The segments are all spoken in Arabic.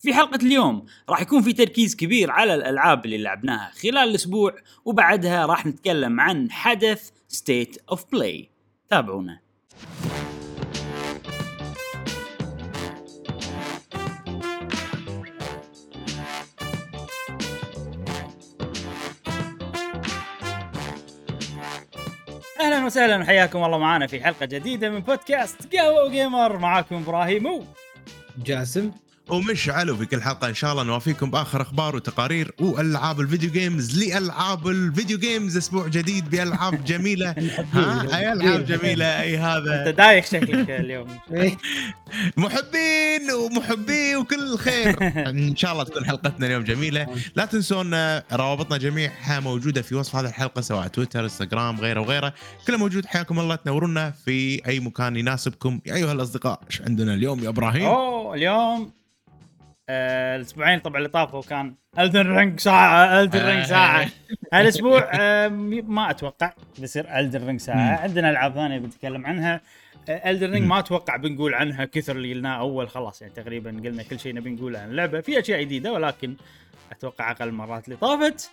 في حلقة اليوم راح يكون في تركيز كبير على الألعاب اللي لعبناها خلال الأسبوع وبعدها راح نتكلم عن حدث State of Play. تابعونا. أهلا وسهلا وحياكم الله معنا في حلقة جديدة من بودكاست قهوه وجيمر معاكم إبراهيم جاسم. ومشعل وفي كل حلقة إن شاء الله نوافيكم بآخر أخبار وتقارير وألعاب ال video games لألعاب ال video games أسبوع جديد بألعاب جميلة. ها؟ أي ألعاب جميلة. أي أنت هذا دايخ شكلك اليوم. محبين ومحبي وكل خير. إن شاء الله تكون حلقتنا اليوم جميلة. لا تنسون آه، روابطنا جميعها موجودة في وصف هذه الحلقة سواء تويتر إنستغرام غيره وغيره. كله موجود. حياكم الله. تنورونا في أي مكان يناسبكم. يا أيها الأصدقاء إيش عندنا اليوم يا إبراهيم؟ أوه اليوم آه الأسبوعين طبعا اللي طافوا كان Elden Ring ساعة Elden Ring ساعة هالاسبوع آه م- ما أتوقع بيصير Elden Ring ساعة مم. عندنا ألعاب ثانية بنتكلم عنها Elden Ring. ما أتوقع بنقول عنها كثر اللي قلناه أول خلاص يعني تقريبا قلنا كل شيء نبي نقوله عن اللعبة في أشياء جديدة ولكن أتوقع أقل المرات اللي طافت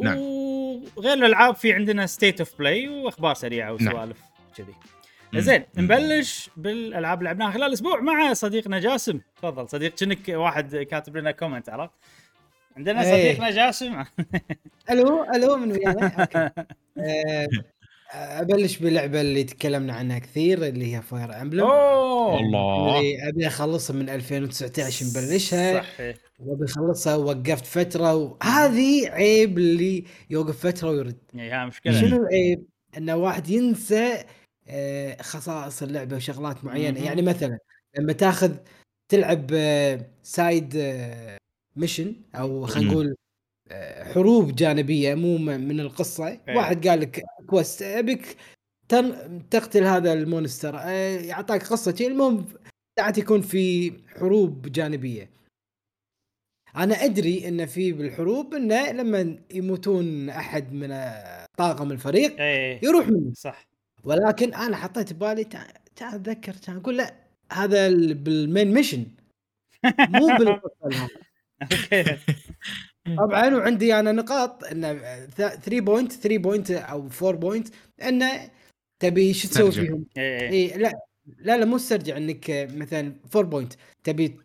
نعم. وغير الألعاب في عندنا State of Play وأخبار سريعة نعم. وسوالف كذي مم. زين. نبلش بالألعاب اللي لعبناها خلال الأسبوع مع صديقنا جاسم تفضل صديق كأنك واحد كاتب لنا comment عرفت؟ عندنا إيه. صديقنا جاسم ألو ألو من ويانا؟ أوكي. آه، أبلش باللعبه اللي تكلمنا عنها كثير اللي هي Fire Emblem أوه! الله. اللي أبي أخلصها من 2019 نبلشها. صحيح. وأبي أخلصها ووقفت فترة وهذه عيب اللي يوقف فترة ويرد. ها مشكلة. شنو العيب؟ إن واحد ينسى خصائص اللعبة وشغلات معينة. يعني مثلا لما تاخذ تلعب آه، side آه، mission أو خلينا. نقول آه، حروب جانبية مو من القصة. إيه. واحد قال لك quest ابيك تقتل هذا ال monster. آه، يعطاك قصة شيء المهم ساعات يكون في حروب جانبية. أنا أدري إن في بالحروب إنه لما يموتون أحد من آه، طاقم الفريق إيه. يروح منه. صح. ولكن أنا حطيت ببالي تع- تعال اتذكر كان أقول لا هذا ال- بال main mission مو. أوكي طبعا وعندي أنا نقاط ان 3 point 3 point أو 4 point إنه تبي شو تسوي. فيهم؟ إيه إي لا لا لا مو استرجع إنك مثلا 4 point تبي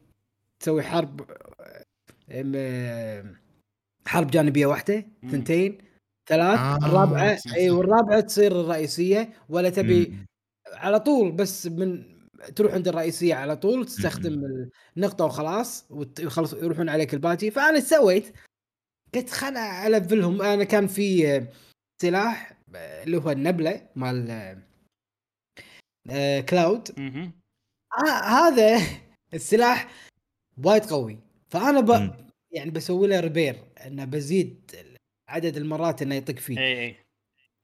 تسوي حرب أم- حرب جانبية واحدة مم. ثنتين ثلاث آه، الرابعة صح، اي صح. والرابعة تصير الرئيسية ولا تبي مم. على طول بس من تروح عند الرئيسية على طول تستخدم النقطة وخلاص ويخلص يروحون عليك الباجي فأنا سويت؟ قلت خل ألفلهم أنا كان في سلاح اللي هو النبلة مال آه، كلاود. آه هذا السلاح وايد قوي فأنا ب... مم. يعني بسوي له repair إنه بزيد عدد المرات إنه يطق فيه. إيه إيه.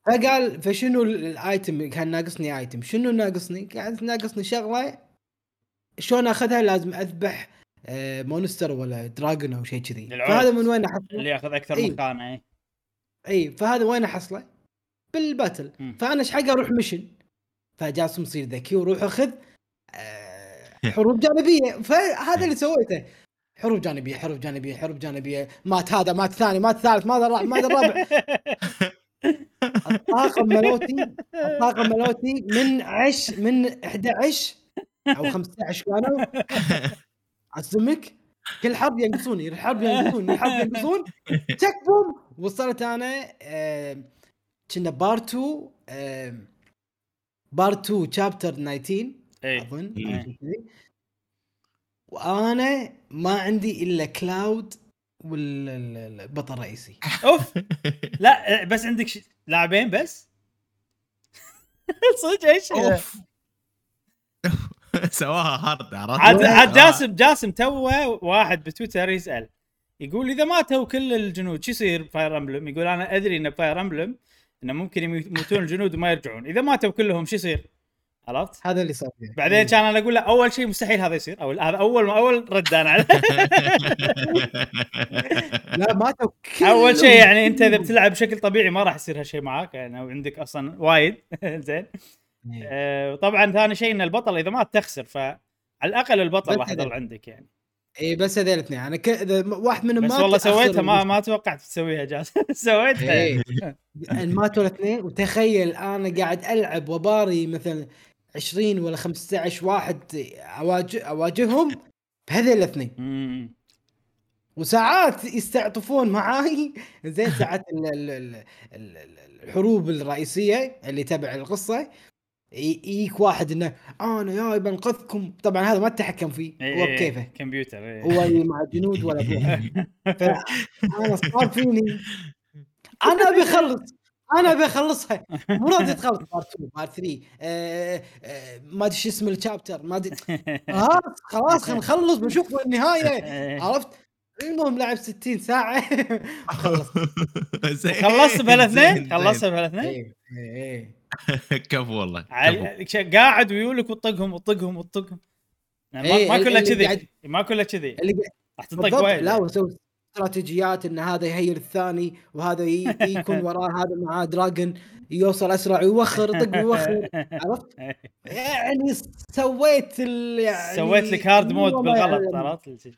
فقال فشنو ال- ال item؟ كان ناقصني item. شنو ناقصني؟ قاعد ناقصني شغلة شلون أخذها؟ لازم أذبح آه، monster ولا dragon أو شيء كذي. فهذا من وين أحصله؟ اللي ياخذ أكثر إيه. من خانة إيه. اي فهذا وين أحصله؟ بال battle. مم. فأنا إيش حق أروح mission. فجاسم يصير ذكي وروح اخذ آه، حروب جانبية. فهذا اللي سويته. حروب جانبية حروب جانبية حروب جانبية. مات هذا مات ثاني مات ثالث مات الرابع مات الرابع. الطاقم ملوتي الطاقم ملوتي من عش من 11 أو 15 كانوا. أعزمك كل حرب ينقصوني الحرب ينقصون الحرب ينقصون. تك بوم وصلت أنا كنا بار 2 آه، بار 2 شابتر 19 إيه. أظن إيه. أو شيء كذي. وأنا ما عندي إلا كلاود والبطل الرئيسي أوف! لا بس عندك ش... لاعبين بس؟ صدق إيش؟ أوف! سواها هارد عرفت؟ عاد. جاسم جاسم توه واحد بتويتر يسأل يقول إذا ماتوا كل الجنود شو يصير Fire Emblem؟ يقول أنا أدري إن Fire Emblem إنه ممكن يموتون الجنود وما يرجعون، إذا ماتوا كلهم شو يصير؟ عرفت؟ هذا اللي صار فيه بعدين كان أنا أقول له أول شيء مستحيل هذا يصير أو هذا أول ما أول رد أنا عليه لا ماتوا أول شيء يعني أنت إذا بتلعب بشكل طبيعي ما راح يصير هالشيء معاك يعني عندك أصلا وايد زين إيه. آه، طبعا ثاني شيء إن البطل إذا مات تخسر فعلى الأقل البطل بس راح. يضل عندك يعني اي بس هذول الاثنين أنا ك... إذا واحد منهم بس مات والله أخسر سويتها ما. ما توقعت تسويها جاس سويتها إيه. ماتوا الاثنين وتخيل أنا قاعد ألعب وباري مثلا 20 ولا 15 واحد اواجه أواجههم بهذول الاثنين. وساعات يستعطفون معاي. زين ساعات ال- ال- ال- ال- ال- الحروب الرئيسية اللي تبع القصة يجيك واحد إنه أنا جاي بنقذكم. طبعا هذا ما تتحكم فيه إيه، هو بكيفه كمبيوتر إيه. هو اللي مع الجنود ولا ابوه فأنا صار فيني. أنا أبي أخلص. أنا ابي اخلصها. مو راضي تخلص part 2 part 3 آه، آه، ما ادري شو اسم ال chapter ما ادري. خلاص خلاص خلينا نخلص بنشوف النهاية. إيه. عرفت؟ المهم لعب 60 ساعة. خلص. خلصت بهالاثنين. خلصت بهالاثنين إيه كفو والله كفو. ش- قاعد ويولك وتطقهم وتطقهم وتطقهم يعني ما, إيه، كله كذي. ما كله كذي. راح تطق وايد. لا وسوي استراتيجيات إن هذا يهيل الثاني وهذا يكون وراه هذا معاه dragon يوصل أسرع ويوخر يطق ويوخر عرفت؟ يعني سويت ال يعني سويت لك hard mode بالغلط يعني- عرفت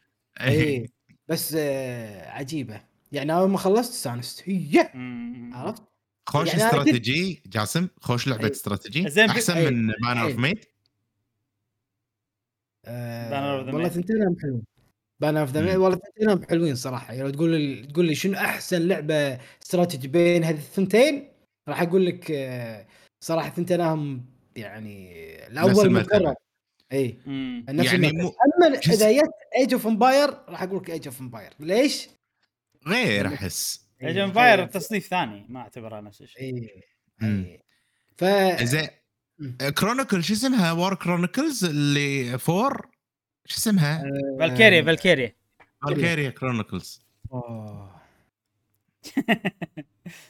إيه بس آه عجيبة يعني اول ما خلصت استانست. عرفت؟ خوش يعني استراتيجي جاسم خوش لعبة أي. استراتيجي زين، أحسن أي. من Banner of. Maid والله. ثنتينهم حلوين Banner of the. والله ثنتينهم حلوين صراحة. يعني لو تقول لي تقول لي شنو أحسن لعبة استراتيجي بين هذه الثنتين راح أقول لك آه صراحة ثنتينهم يعني الأول. مكرر. إي. نفس يعني مو- أما إذا جت ايج اوف امباير راح أقول لك Age of Empires ليش؟ غير أحس. Age Empires تصنيف ثاني ما اعتبرها نفس الشيء. إي ف زين. Chronicle شو اسمها؟ War Chronicles اللي four شو اسمها؟ Valkyria Valkyria Valkyria Chronicles.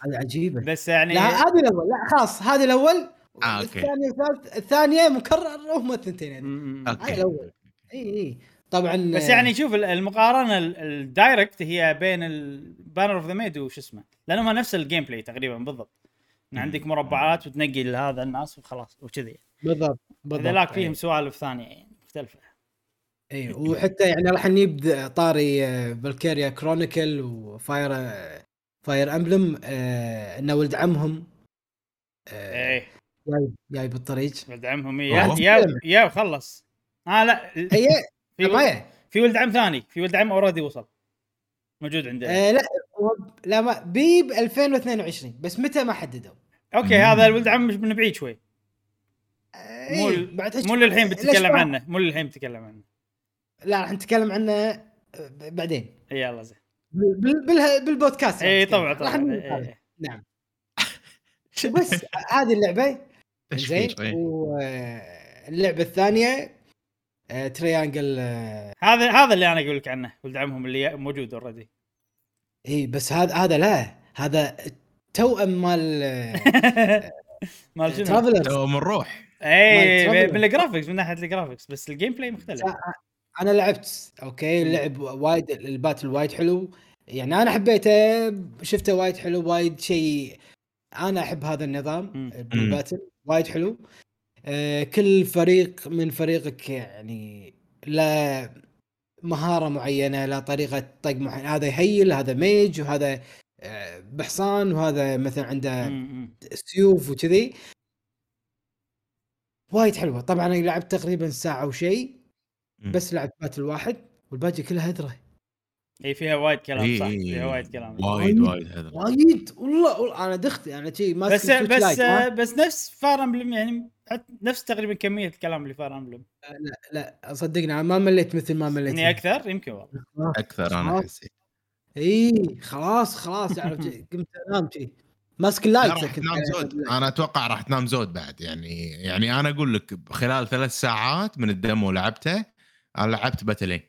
هذه عجيبة. بس يعني لا هذه الأول. لا خلاص هذه الأول. آه، okay. الثانية والثالث الثانية مكرر هم الثنتين مم. okay. هذه الأول. إي إي. طبعا بس يعني شوف ال- المقارنة ال- ال direct هي بين ال Banner of the Maid وش اسمه. لانهم نفس ال gameplay تقريبا بالضبط. إن عندك مربعات وتنقي لهذا الناس وخلاص وكذي. بالضبط بالضبط. هذولاك فيهم سوالف ثانية يعني مختلفة. اي وحتى يعني راح نجيب طاري Valkyria Chronicle و Fire Fire Emblem إنه ولد عمهم. آه، إيه. جاي جاي بالطريق. بدعمهم أوه. يا يا يا وخلص آه لا هي في ولد, في ولد عم ثاني. في ولد عم already وصل. موجود عندنا آه، لا لا ما بيب 2022 بس متى ما حددوا. okay مم. هذا الولد عم من بعيد شوي. آه، مو إيه، مو ليش بتتكلم عنه. مو اللي الحين بتتكلم عنه. لا راح نتكلم عنه آه، بعدين. يلا زين. بال- بال- بالبودكاست راح اي. طبعا راح طبعا نقول إي، هذا. إي. نعم. بس هذه اللعبة. زين. إيه. واللعبه الثانية آه، Triangle آه، هذا هذا اللي أنا أقول لك عنه ولد عمهم اللي موجود already إي بس هذا هذا لا. هذا توأم مال آه، مال شنو؟ Travelers تو من روح اي من ال graphics من ناحية ال graphics بس ال gameplay مختلف أنا لعبت okay اللعب وايد ال battle وايد حلو يعني أنا حبيته شفته وايد حلو وايد شيء أنا أحب هذا النظام. بال battle وايد حلو آه، كل فريق من فريقك يعني لا مهارة معينة لا طريقة طق معينه هذا يهيل هذا mage وهذا آه، بحصان وهذا مثلا عنده. سيوف وكذي وايد حلوة طبعا أنا لعبت تقريبا ساعة وشيء مم. بس لعبت battle واحد والباقي كلها هذرة. إي فيها وايد كلام صح؟ فيها وايد كلام. وايد وايد هذا وايد. والله, أنا دخت يعني شي ماسك بس بس؟ بس نفس Fire Emblem يعني نفس تقريبا كمية الكلام اللي Fire Emblem. لا صدقني أنا ما مليت مثل ما مليت. يعني أكثر؟ يمكن والله. أكثر أنا. حسيت إي. خلاص خلاص عرفت شي، قمت أنام شي. ماسك لا، ال Lite راح تنام زود. أنا أتوقع راح تنام زود بعد يعني يعني أنا أقول لك خلال ثلاث ساعات من ال demo لعبته أنا لعبت battleين.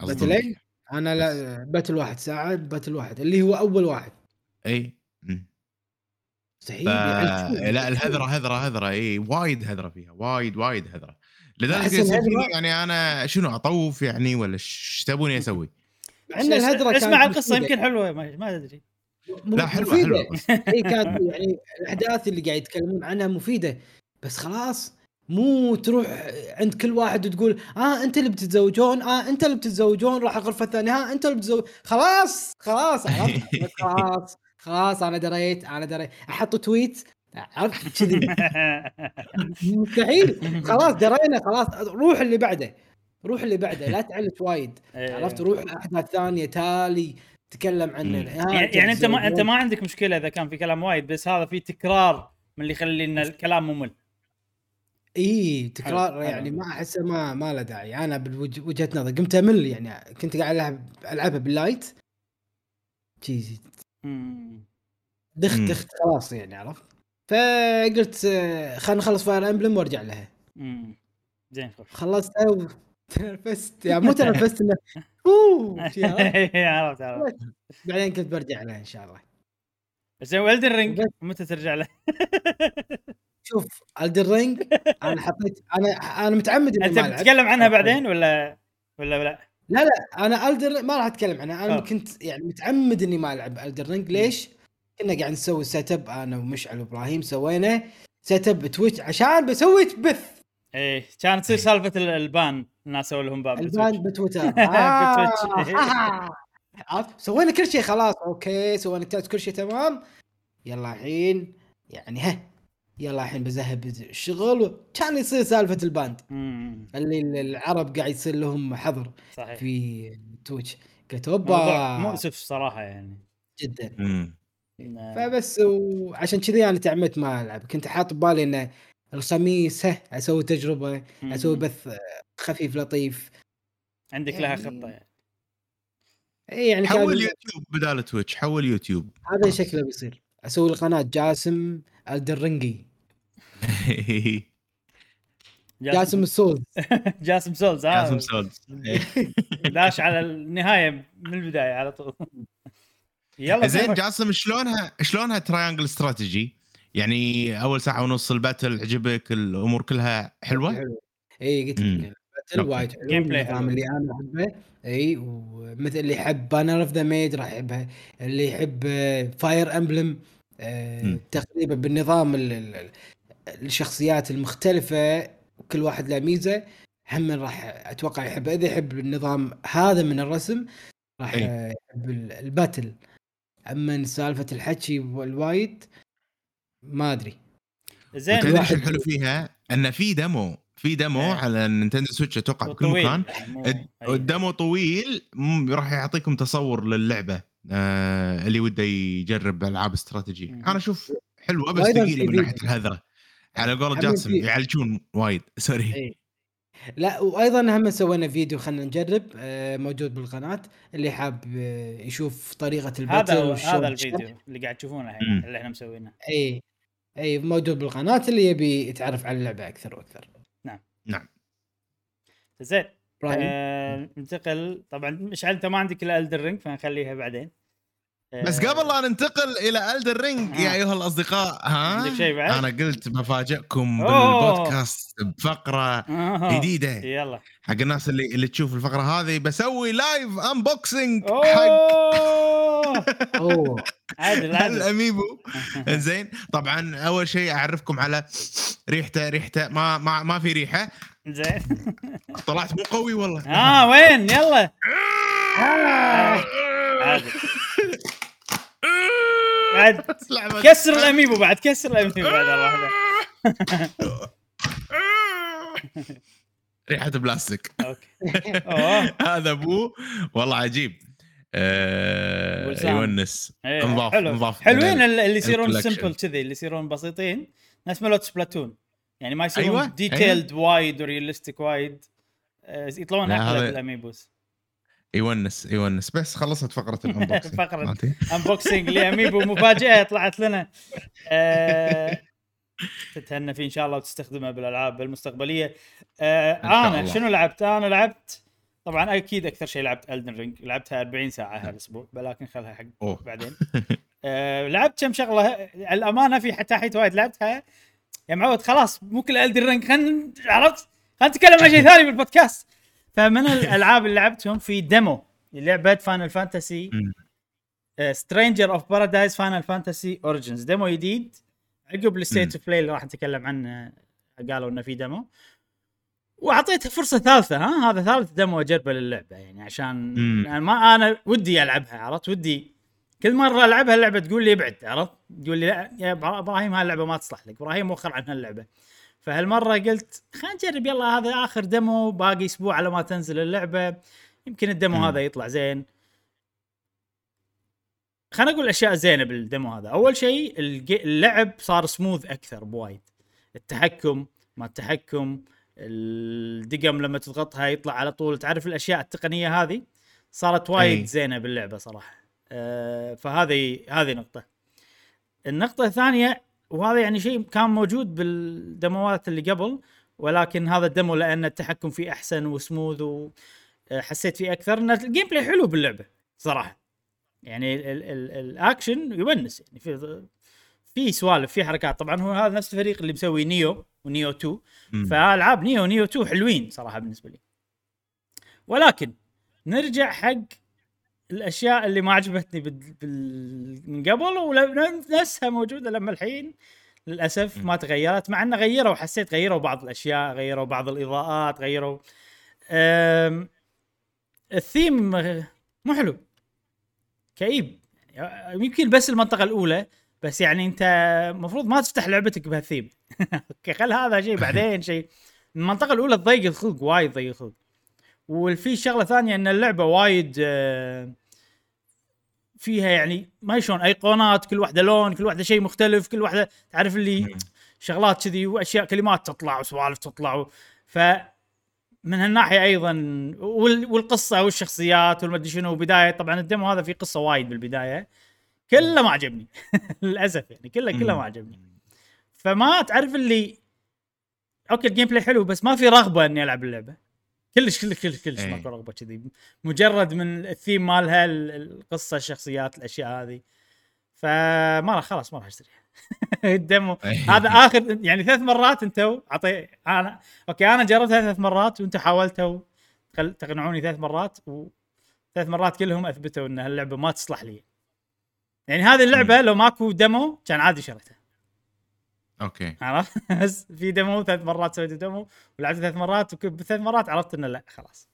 battleين؟ أنا لا battle واحد ساعه battle واحد اللي هو أول واحد إي. مستحيل ف... يعني لا الهذرة هذرة هذرة إي وايد هذرة فيها وايد وايد هذرة لذلك يعني أنا شنو أطوف يعني ولا إيش تبوني أسوي؟ الهدره كانت اسمع القصة. يمكن حلوة ما, ما أدري لا حلوة. حلوة إي كانت يعني الأحداث اللي قاعد يتكلمون عنها مفيدة بس خلاص مو تروح عند كل واحد وتقول آه أنت اللي بتتزوجون آه أنت اللي بتتزوجون راح الغرفة الثانية ها أنت اللي بتتزوج خلاص خلاص عرفت؟ خلاص خلاص أنا دريت أنا دريت. أحط تويت عرفت؟ كذي. مستحيل. خلاص درينا خلاص. روح اللي بعده. روح اللي بعده لا تعلت وايد. إيه. عرفت؟ روح أحداث ثانية تالي تكلم عنه. ها، يعني يعني أنت ما أنت. ما عندك مشكلة إذا كان في كلام وايد بس هذا في تكرار من اللي يخلي إن الكلام ممل. إي تكرار حلو، يعني حلو. ما أحسه ما ما له داعي أنا بوجهه نظري قمت أمل يعني كنت قاعد ألعب ألعبها بال Lite مم. دخت مم. دخت خلاص يعني عرفت فقلت خلينا نخلص Fire Emblem وأرجع لها مم. زين خلصتها وتنرفزت يعني مو تنرفزت إنه أوه عرفت؟ عرفت عرفت بعدين كنت برجع لها إن شاء الله زين و Elden Ring. متى ترجع له؟ شوف Elden Ring أنا حطيت أنا أنا متعمد اني أنت بتتكلم عنها بعدين ولا ولا لا؟ لا لا أنا Elden ما راح أتكلم عنها أنا آه. كنت يعني متعمد إني ما ألعب Elden Ring ليش؟ كنا قاعد نسوي setup أنا ومشعل وإبراهيم سوينا setup Twitch عشان بسوي بث إيه كانت تصير سالفة ال- ال ban الناس سووا لهم باب ال ban. بتويتر ب Twitch. آه. عرفت سوينا كل شيء خلاص أوكي سوينا كل شيء تمام يلا الحين يعني ها يلا الحين بذهب الشغل كان يصير سالفة ال ban. مم. اللي العرب قاعد يصير لهم حظر صحيح. في Twitch. قلت أوبا. مؤسف صراحة يعني. جدا. مم. إن- فبس وعشان كذي أنا تعمدت ما ألعب. كنت حاط ببالي انه الخميس ها أسوي تجربة مم. أسوي بث خفيف لطيف. عندك لها يعني- خطة يعني إي يعني كان حول يوتيوب بدال Twitch حول يوتيوب هذا شكله بيصير. أسوي القناة جاسم Elden Ringجي جاسم ال Souls جاسم Souls ها جاسم Souls داش على النهاية من البداية على طول يلا زين. جاسم شلونها شلونها Triangle Strategy؟ يعني أول ساعة ونص ال battle عجبك الأمور كلها حلوة؟ حلو اي قلت ال battle Okay. وايد حلو النظام حلو. اللي أنا أحبه اي ومثل اللي يحب Banner of the Maid راح يحبها اللي يحب Fire Emblem. تقريبا بالنظام ال- ال- الشخصيات المختلفة وكل واحد له ميزة هم راح أتوقع يحب إذا يحب النظام هذا من الرسم راح. يحب ال- ال battle أما سالفة الحكي والوايد ما أدري زين تدري إيش واحد- الحلو فيها؟ إن في demo في demo إيه. على ال Nintendo Switch أتوقع بكل. مكان أي. ال demo طويل مم، راح يعطيكم تصور للعبة آه اللي وده يجرب ألعاب استراتيجي مم. أنا أشوف حلوة بس ثقيلة في من ناحية. الهذرة. على قولة هم جاسم يعالجون وايد. sorry اي لا وأيضا هم سوينا فيديو خلينا نجرب آه، موجود بالقناة. اللي حاب آه، يشوف طريقة ال battle هذا هذا. الفيديو اللي قاعد تشوفونه الحين. اللي إحنا مسوينه. اي اي موجود بالقناة اللي يبي يتعرف على اللعبة أكثر وأكثر. زين. إبراهيم آه ننتقل. طبعا مشعل أنت ما عندك إلا Elden Ring فنخليها بعدين. آه، بس قبل لا ننتقل إلى الدر رينج يا آه. أيها الأصدقاء ها؟ عندك شيء بعد؟ أنا قلت بفاجئكم. بالبودكاست بفقرة آه. جديدة. يلا. حق الناس اللي اللي تشوف الفقرة هذه بسوي live unboxing حق أوه. أوه. عادل عادل. ال amiibo زين. طبعا أول شيء أعرفكم على ريحته ريحته ما ما ما في ريحة. زين. طلعت مو قوي والله. آه وين؟ يلا. بعد كسر الأميبو بعد كسر الأميبو بعد واحدة ريحة بلاستيك. هذا ابوه والله عجيب. آه. يونس. إيه، انضاف انضاف حلوين ال- اللي يصيرون. سمبل كذي اللي يصيرون بسيطين. نفس ملوت Splatoon يعني ما يصيرون أيوة، detailed وايد و realistic وايد آه، يطلعون أحلى بال amiibos يونس يونس بس خلصت فقرة ال unboxing فقرة. مالتي. unboxing ل amiibo مفاجأة طلعت لنا آه، تتهنى فيه إن شاء الله وتستخدمه بالألعاب المستقبلية آه، أنا الله. شنو لعبت أنا لعبت طبعا أكيد أكثر شيء لعبت Elden Ring لعبتها 40 ساعة هالاسبوع ولكن خلها حق أوه. بعدين آه، لعبت كم شغلة الأمانة في حتى حيت وايد لعبتها يا معود خلاص مو كل Elden Ring خلينا عرفت؟ خلينا نتكلم عن شيء ثاني بالبودكاست. فمن الألعاب اللي لعبتهم في demo لعبة Final Fantasy. Stranger of Paradise Final Fantasy Origins demo جديد. عقب ال State of Play اللي راح نتكلم عنه قالوا إنه في demo وأعطيته فرصة ثالثة ها؟ هذا ثالث demo أجربه للعبة يعني عشان. يعني ما أنا ودي ألعبها عرفت؟ ودي كل مرة ألعبها اللعبة تقول لي ابعد عرفت؟ تقول لي لا يا إبراهيم هاللعبه ما تصلح لك إبراهيم وخر عن هاللعبة. فهالمرة قلت خلينا نجرب يلا هذا آخر demo باقي أسبوع على ما تنزل اللعبة. يمكن ال demo. هذا يطلع زين. خلينا نقول أشياء زينة بال demo هذا. أول شيء اللعب صار سموث أكثر بوايد. التحكم ما التحكم الدقم لما تضغطها يطلع على طول. تعرف الأشياء التقنية هذه؟ صارت وايد أي. زينة باللعبة صراحة. فهذه هذه نقطة. النقطة الثانية وهذا يعني شيء كان موجود بال demoات اللي قبل ولكن هذا ال demo لأن التحكم فيه أحسن وسموث وحسيت فيه أكثر. إن ال gameplay حلو باللعبة صراحة. يعني ال- ال- ال- الأكشن يونس. يعني في في سوالف في حركات. طبعا هو هذا نفس الفريق اللي مسوي نيو ونيو 2 مم. فألعاب نيو ونيو 2 حلوين صراحة بالنسبة لي. ولكن نرجع حق الأشياء اللي ما عجبتني بال... بال... من قبل ونفسها موجودة لما الحين للأسف ما تغيرت مع انه غيروا حسيت غيروا بعض الأشياء غيروا بعض الإضاءات غيروا أم... الثيم مو حلو. كئيب. يمكن بس المنطقة الأولى بس يعني أنت المفروض ما تفتح لعبتك بهالثيم. أوكي خل هذا شيء بعدين شيء. المنطقة الأولى تضيق الخلق وايد تضيق الخلق. وفي شغلة ثانية إن اللعبة وايد آه، فيها يعني ما شلون أيقونات كل واحدة لون كل واحدة شيء مختلف كل واحدة تعرف اللي. شغلات كذي وأشياء كلمات تطلع وسوالف تطلع ف من هالناحية أيضا وال- والقصة والشخصيات والمدري شنو بدايه طبعا ال demo هذا فيه قصة وايد بالبداية كله ما عجبني للأسف يعني كله كله ما عجبني. فما تعرف اللي okay ال gameplay حلو بس ما في رغبة إني ألعب اللعبة. كلش كلش كلش كلش إيه. ماكو رغبة كذي. مجرد من الثيم مالها ال- القصة الشخصيات الأشياء هذه. فما راح خلاص ما راح اشتري ال demo هذا اخر يعني ثلاث مرات أنتوا عطي أنا Okay أنا جربتها ثلاث مرات وأنتم حاولتوا تقنعوني ثلاث مرات وثلاث مرات كلهم أثبتوا إن هاللعبة ما تصلح لي. يعني هذه اللعبة لو ماكو demo كان عادي شريتها. Okay. عرفت؟ بس في demo ثلاث مرات سويت demo ولعبت ثلاث مرات وثلاث مرات عرفت إنه لا خلاص.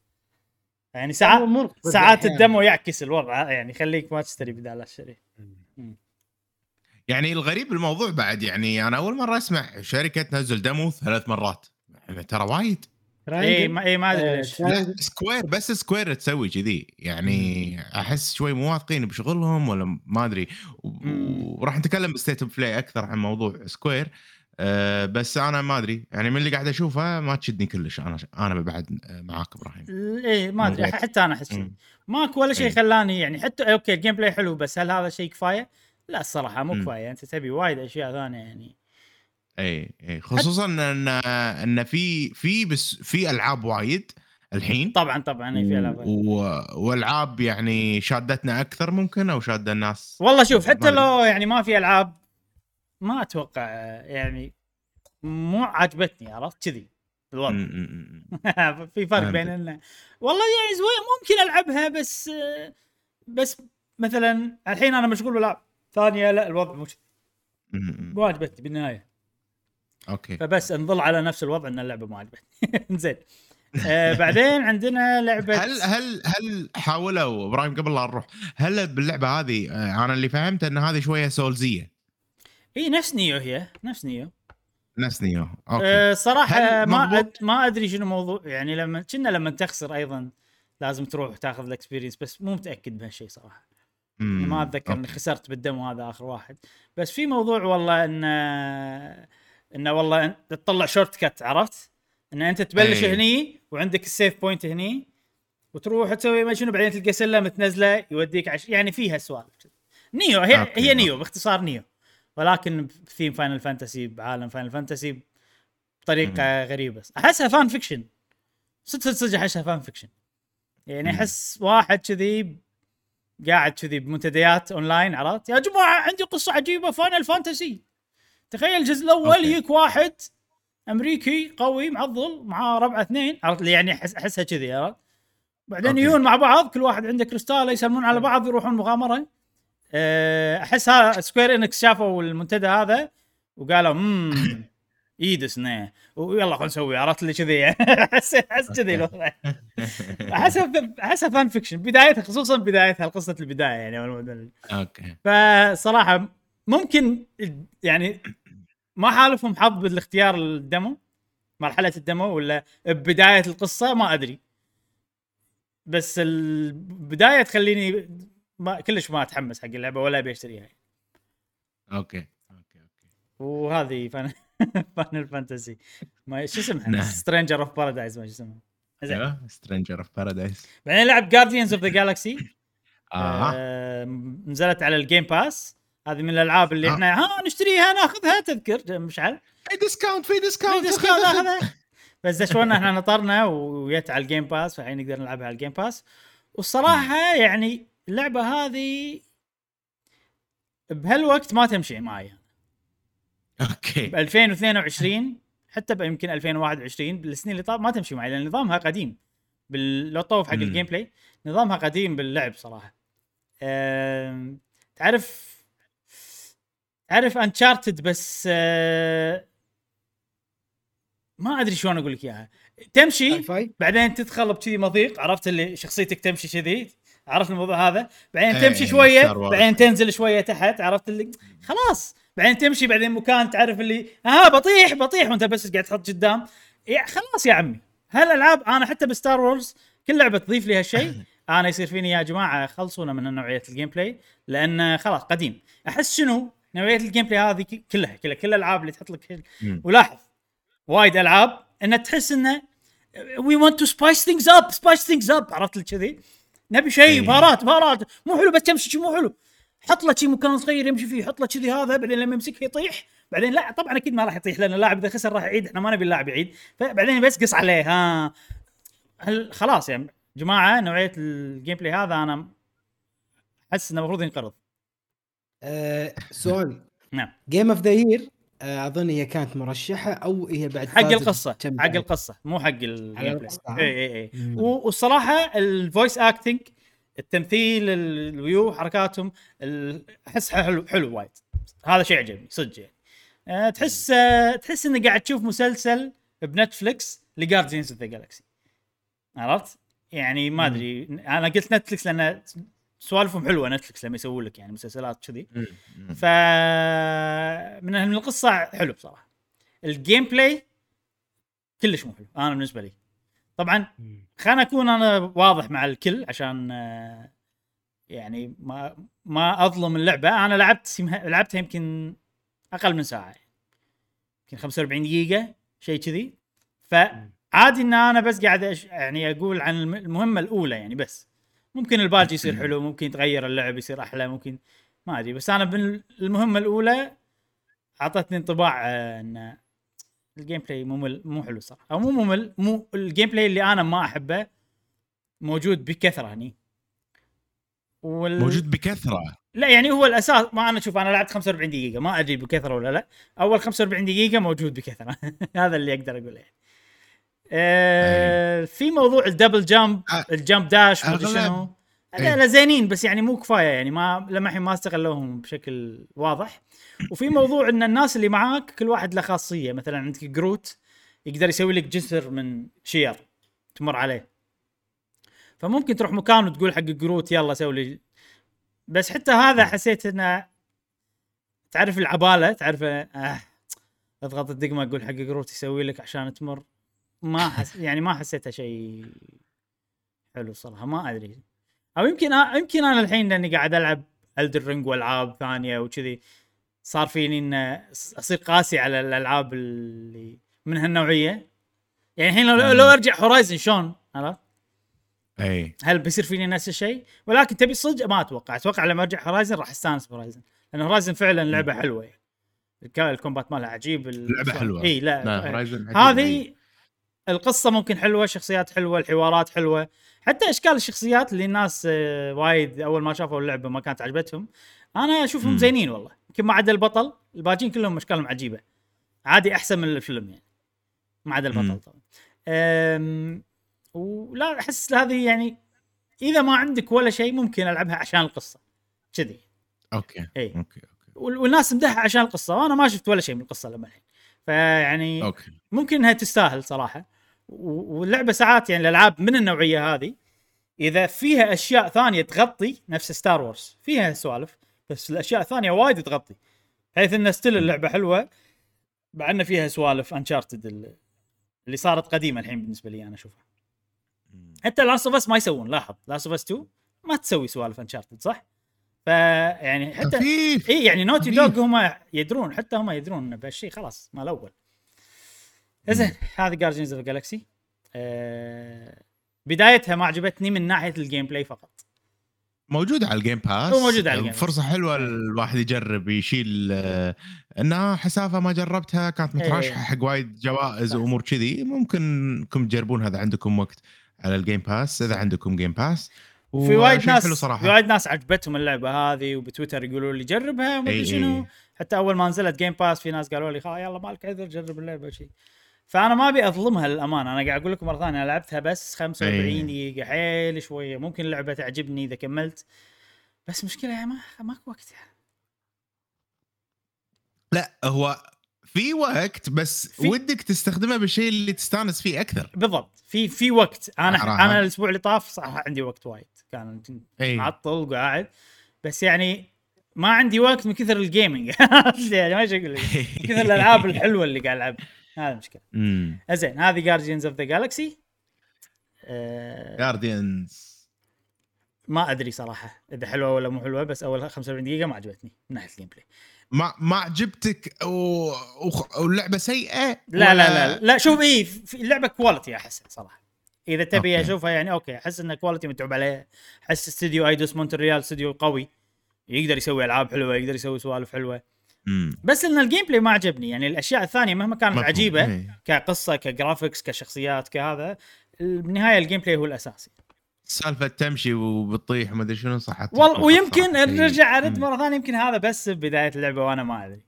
يعني ساعات ساعات أحياناً. ال demo يعكس الوضع يعني يخليك ما تشتري بدال لا تشتري. يعني الغريب بالموضوع بعد يعني أنا أول مرة أسمع شركة تنزل demo ثلاث مرات. ترى وايد. اي ما اي ما أدري آه، ليش لا Square بس Square تسوي كذي يعني أحس شوي مو واثقين بشغلهم ولا ما أدري. وراح نتكلم ب State of Play أكثر عن موضوع Square أه بس أنا ما أدري يعني من اللي قاعد أشوفه ما تشدني كلش أنا أنا بعد معاك إبراهيم إيه ما أدري. حتى أنا أحس. ماكو ولا شيء إيه. خلاني يعني حتى okay ال gameplay حلو بس هل هذا شيء كفاية؟ لا الصراحة مو. كفاية أنت تبي وايد أشياء ثانية يعني اي اي خصوصا ان ان في في بس في ألعاب وايد الحين طبعا طبعا إيه، في ألعاب و... والعاب يعني شادتنا أكثر ممكن أو شاده الناس والله شوف حتى. لو يعني ما في ألعاب ما أتوقع يعني مو عجبتني عرفت كذي الوضع. في فرق. بين إنه والله يعني زوين ممكن ألعبها بس بس مثلا الحين أنا مشغول بالالعاب ثانية لا الوضع مو كذي. م- م. مو عجبتني بالنهاية okay. فبس نظل على نفس الوضع إن اللعبة ما عجبتني. زين. آه بعدين عندنا لعبة هل هل هل حاولوا إبراهيم قبل لا نروح هل باللعبة هذه آه، أنا اللي فهمت إن هذه شوية Soulsية. إي نفس Nioh هي نفس Nioh. نفس Nioh okay. آه صراحة ما؟ أد ما أدري شنو موضوع يعني لما كنا لما تخسر أيضا لازم تروح تاخذ ال experience بس مو متأكد بهالشيء صراحة. مم. ما أتذكر إني. خسرت بال demo هذا آخر واحد. بس في موضوع والله إن إنه والله تطلع shortcut عرفت؟ إن أنت تبلش أي. هني وعندك ال save point هني وتروح تسوي ما شنو بعدين تلقى سلة متنزلة يوديك عش... يعني فيها سوالف Nioh هي okay، هي Nioh. باختصار Nioh ولكن ب theme Final Fantasy بعالم Final Fantasy بطريقة غريبة أحسها fan fiction صدق صدق صدق أحسها fan fiction يعني مم. أحس واحد كذي قاعد كذي بمنتديات اونلاين عرفت يا جماعة عندي قصة عجيبة Final Fantasy تخيل الجزء الأول. يجيك واحد أمريكي قوي معضل معاه ربعه اثنين. عرفت؟ يعني أحسها كذي عرفت؟ بعدين. يجون مع بعض كل واحد عنده كريستال يسلمون على بعض يروحون مغامرة. أه، احس ها Square Enix شافوا المنتدى هذا وقالوا امم ideas نه ويلا خلينا نسوي عرفت؟ اللي كذي. احس أحس كذي الوضع. حسب حسب fan fiction بدايتها خصوصا بدايتها قصه البداية يعني okay. فصراحة ممكن يعني ما حالفهم حظ بالاختيار ال demo مرحلة ال demo ولا بداية القصة ما أدري. بس البداية تخليني ما كلش ما أتحمس حق اللعبة ولا أبي أشتريها. أوكي أوكي أوكي. وهذه فان Final Fantasy ما شو اسمها. Stranger of Paradise ما شو اسمها. أيوه Stranger of Paradise بعدين لعب Guardians of the Galaxy نزلت على ال Game Pass هذه من الألعاب اللي آه. إحنا ها نشتريها ناخذها تذكر مشعل؟ في discount في discount discount اخذها بس دشونا إحنا نطرنا وجت على ال Game Pass فالحين نقدر نلعبها على ال Game Pass والصراحة يعني اللعبة هذه بهالوقت ما تمشي معي. ب okay 2022 حتى ب- يمكن 2021 بالسنين اللي طاف ما تمشي معي لأن نظامها قديم. بال... لو طوف حق. ال gameplay نظامها قديم باللعب صراحة. تعرف تعرف Uncharted بس أه... ما أدري شلون أقول لك إياها. تمشي بعدين تدخل بكذي مضيق عرفت اللي شخصيتك تمشي كذي عرفت الموضوع هذا؟ بعدين إيه، تمشي شوية Star Wars. بعدين تنزل شوية تحت عرفت اللي؟ خلاص. بعدين تمشي بعدين مكان تعرف اللي ها بطيح بطيح وأنت بس قاعد تحط قدام. يا خلاص يا عمي. هالألعاب أنا حتى ب Star Wars كل لعبة تضيف لي هالشيء. أنا يصير فيني يا جماعة خلصونا من نوعية ال gameplay لأن خلاص قديم. أحس شنو؟ نوعية ال gameplay هذه كلها كلها كل الألعاب اللي تحط لك. ولاحظ وايد ألعاب إن تحس انه we want to spice things up spice things up عرفت كذي؟ نبي شيء إيه. بهارات بهارات مو حلو بس تمشي شي مو حلو. حط له شي مكان صغير يمشي فيه حط له كذي هذا بعدين لما يمسكه يطيح. بعدين لا طبعا أكيد ما راح يطيح لأن اللاعب إذا خسر راح يعيد إحنا ما نبي اللاعب يعيد. فبعدين بس قص عليه ها. هل خلاص يعني جماعة نوعية ال gameplay هذا أنا أحس إنه المفروض ينقرض. آه، سؤال نعم. Game of the Year أظن هي كانت مرشحة أو هي بعد حق القصة حق؟ القصة مو حق ال game؟ اي اي اي والصراحه ال voice acting التمثيل ال- الويو حركاتهم أحسها حلو حلو وايد. هذا شيء عجبني صدق يعني. أه تحس أه تحس إنك قاعد تشوف مسلسل ب Netflix ل Guardians of the Galaxy عرفت؟ يعني ما. أدري أنا قلت Netflix لأن سوالفهم حلوة Netflix لما يسوون لك يعني مسلسلات كذي. ف من القصة حلو بصراحة. ال gameplay كلش مو حلو أنا بالنسبة لي. طبعا مم. خلينا أكون أنا واضح مع الكل عشان يعني ما ما أظلم اللعبة. أنا لعبت لعبتها يمكن أقل من ساعة. يمكن 45 دقيقة شيء كذي. فعادي إن أنا بس قاعد أش... يعني أقول عن الم- المهمة الأولى يعني بس. ممكن الباجي يصير حلو ممكن يتغير اللعب يصير أحلى ممكن ما أدري. بس أنا بالمهمه الأولى أعطتني انطباع آه، إن ال gameplay ممل مو حلو صراحة. أو مو ممل مو ال gameplay اللي أنا ما أحبه موجود بكثرة هني. وال... موجود بكثرة؟ لا يعني هو الأساس ما أنا شوف أنا لعبت 45 دقيقة ما أدري بكثرة ولا لا. أول 45 دقيقة موجود بكثرة. هذا اللي أقدر أقوله يعني. آه في موضوع ال double jump آه، ال jump dash أغلب- شنو. إيه. لا لا زينين بس يعني مو كفاية يعني ما لما الحين ما استغلوهم بشكل واضح. وفي موضوع إن الناس اللي معاك كل واحد له خاصية. مثلا عندك جروت يقدر يسوي لك جسر من شير تمر عليه. فممكن تروح مكان وتقول حق جروت يلا سوي لي. بس حتى هذا حسيت إنه تعرف العبالة تعرف آه أضغط الدقمة أقول حق جروت يسوي لك عشان تمر. ما حس يعني ما حسيتها شيء حلو صراحة ما أدري. أو يمكن آه يمكن أنا الحين لأني قاعد ألعب Elden Ring وألعاب ثانية وكذي صار فيني إن أصير قاسي على الألعاب اللي من هالنوعية. يعني الحين لو, لو أرجع Horizon شلون؟ عرفت؟ أي. هل بيصير فيني نفس الشيء؟ ولكن تبي صدق ما أتوقع، أتوقع لما أرجع Horizon راح أستانس ب Horizon، لأن Horizon فعلا لعبة حلوة. يعني. الك- الكومبات مالها عجيب ال- لعبه حلوة. إي لا عجيب. هذه القصة ممكن حلوة الشخصيات حلوة الحوارات حلوة. حتى إشكال الشخصيات اللي الناس آه، وايد أول ما شافوا اللعبة ما كانت عجبتهم أنا أشوفهم. زينين والله. يمكن ما عدا البطل الباجين كلهم أشكالهم عجيبة. عادي أحسن من الفيلم يعني. ما عدا. البطل طبعا. أم، ولا أحس هذه يعني إذا ما عندك ولا شيء ممكن ألعبها عشان القصة. كذي. okay إي. okay okay. وال- والناس مدحها عشان القصة وأنا ما شفت ولا شيء من القصة لما الحين فيعني okay. ممكن إنها تستاهل صراحة. واللعبه ساعات يعني الألعاب من النوعية هذه إذا فيها أشياء ثانية تغطي نفس Star Wars فيها سوالف بس الأشياء الثانية وايد تغطي حيث إن still اللعبة حلوة مع إن فيها سوالف Uncharted اللي صارت قديمة الحين بالنسبة لي أنا أشوفها حتى Last of Us ما يسوون لاحظ Last of Us 2 ما تسوي سوالف Uncharted صح؟ فيعني حتى إي يعني Naughty. Dog هم يدرون حتى هم يدرون بهالشيء خلاص مال الأول زين. هذه Guardians of Galaxy بدايتها ما عجبتني من ناحية ال gameplay فقط. موجود على ال Game Pass موجود على ال Game. فرصة حلوة الواحد يجرب يشيل آه، انها حسافة ما جربتها كانت إيه. مترشحة حق وايد جوائز. وأمور كذي. ممكن انكم تجربون هذا عندكم وقت على ال Game Pass إذا عندكم Game Pass في وايد ناس حلو صراحة. في وايد ناس عجبتهم اللعبة هذه وبتويتر يقولوا لي جربها وما أدري إي شنو. حتى أول ما نزلت Game Pass في ناس قالوا لي يلا مالك عذر جرب اللعبة. شيء فأنا ما أبي أظلمها للأمانة. أنا قاعد أقول لكم مرة ثانية أنا لعبتها بس 45 إي. دقيقة حيل شوية. ممكن اللعبه تعجبني إذا كملت. بس مشكلة يعني ما ماكو وقت يعني. لا هو في وقت بس في- ودك تستخدمه بالشيء اللي تستانس فيه أكثر. بالضبط. في في وقت. أنا صراحة. أنا الأسبوع اللي طاف صراحة عندي وقت وايد. كان معطل وقاعد بس يعني ما عندي وقت من كثر ال gaming يعني؟ ما أقول لك. من كثر الألعاب الحلوة اللي قاعد العبها هذا المشكلة امم زين هذه Guardians of the Galaxy Guardians ما أدري صراحة إذا حلوة ولا مو حلوة بس أول 45 دقيقة ما عجبتني من ناحية ال gameplay ما ما عجبتك و... واللعبة سيئة لا لا ولا- لا. لا شوف اي اللعبة quality احسها صراحة. إذا تبي okay. أشوفها يعني okay أحس إن quality متعوب عليها أحس استديو Eidos Montreal استديو قوي. يقدر يسوي ألعاب حلوة يقدر يسوي سوالف حلوة. مم. بس إن ال gameplay ما عجبني يعني الأشياء الثانية مهما كانت مفهوم. عجيبة إيه. كقصة ك graphics كشخصيات كهذا بالنهاية ال gameplay هو الأساسي سالفة تمشي وبتطيح وما أدري شنو صح والله ويمكن. إيه. نرجع أرد مم. مرة ثانية يمكن هذا بس بداية اللعبة وأنا ما أدري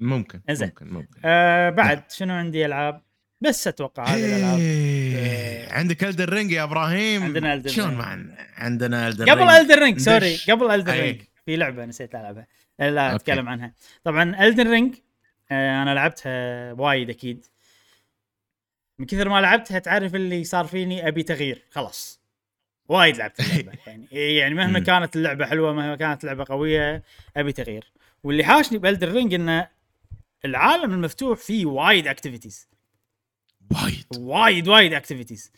ممكن إنزين. ممكن ممكن آه بعد شنو عندي ألعاب بس أتوقع هذه الألعاب إيه. عندك Elden Ring يا إبراهيم عندنا Elden شلون Ring. ما عن- عندنا Elden قبل Elden Ring sorry. قبل Elden. Ring في لعبة نسيت ألعبها. لا. أتكلم عنها. طبعا Elden Ring آه أنا لعبتها وايد أكيد. من كثر ما لعبتها تعرف اللي صار فيني أبي تغيير. خلاص. وايد لعبت اللعبة. يعني يعني مهما. كانت اللعبة حلوة مهما كانت اللعبه قوية أبي تغيير. واللي حاشني ب Elden Ring إنه العالم المفتوح فيه وايد activities وايد. وايد وايد activities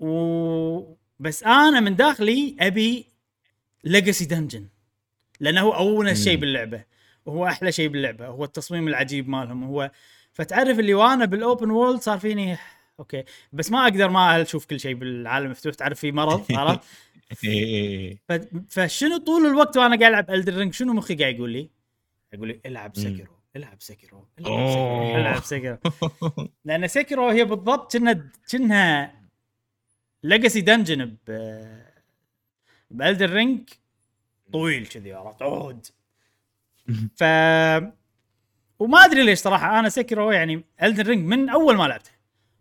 و بس أنا من داخلي أبي legacy dungeon لأنه هو أونس شيء. باللعبة وهو أحلى شيء باللعبة هو التصميم العجيب مالهم هو فتعرف اللي وأنا بال open world صار فيني okay بس ما أقدر ما أشوف كل شيء بالعالم المفتوح تعرف في مرض عرفت إيه. ف- فشنو طول الوقت وأنا قاعد ألعب Elden Ring شنو مخي قاعد يقول لي؟ يقول لي العب. Sekiro العب Sekiro العب. Sekiro العب Sekiro لأن Sekiro هي بالضبط كنا كأنها legacy dungeon ب ب Elden Ring طويل كذي عرفت؟ عود. ف وما أدري ليش صراحة أنا Sekiro يعني Elden Ring من أول ما لعبتها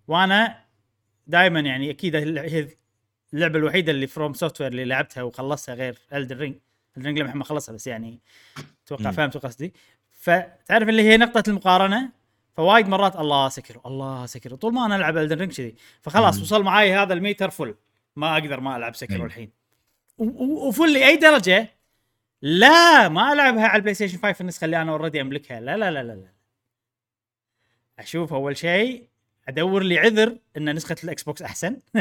وأنا دائما يعني أكيد هي اللعبة الوحيدة اللي FromSoftware اللي لعبتها وخلصتها غير Elden Ring Elden Ring لما ما خلصها بس يعني أتوقع. فهمت قصدي. فتعرف اللي هي نقطة المقارنة؟ فوايد مرات ألعب Sekiro ألعب Sekiro طول ما أنا ألعب Elden Ring كذي فخلاص. وصل معاي هذا ال meter full ما أقدر ما ألعب Sekiro. الحين. و full لأي درجة لا ما ألعبها على البلاي ستيشن 5 النسخة اللي أنا already أملكها. لا لا لا لا لا. أشوف أول شيء أدور لي عذر إن نسخة الإكس بوكس أحسن؟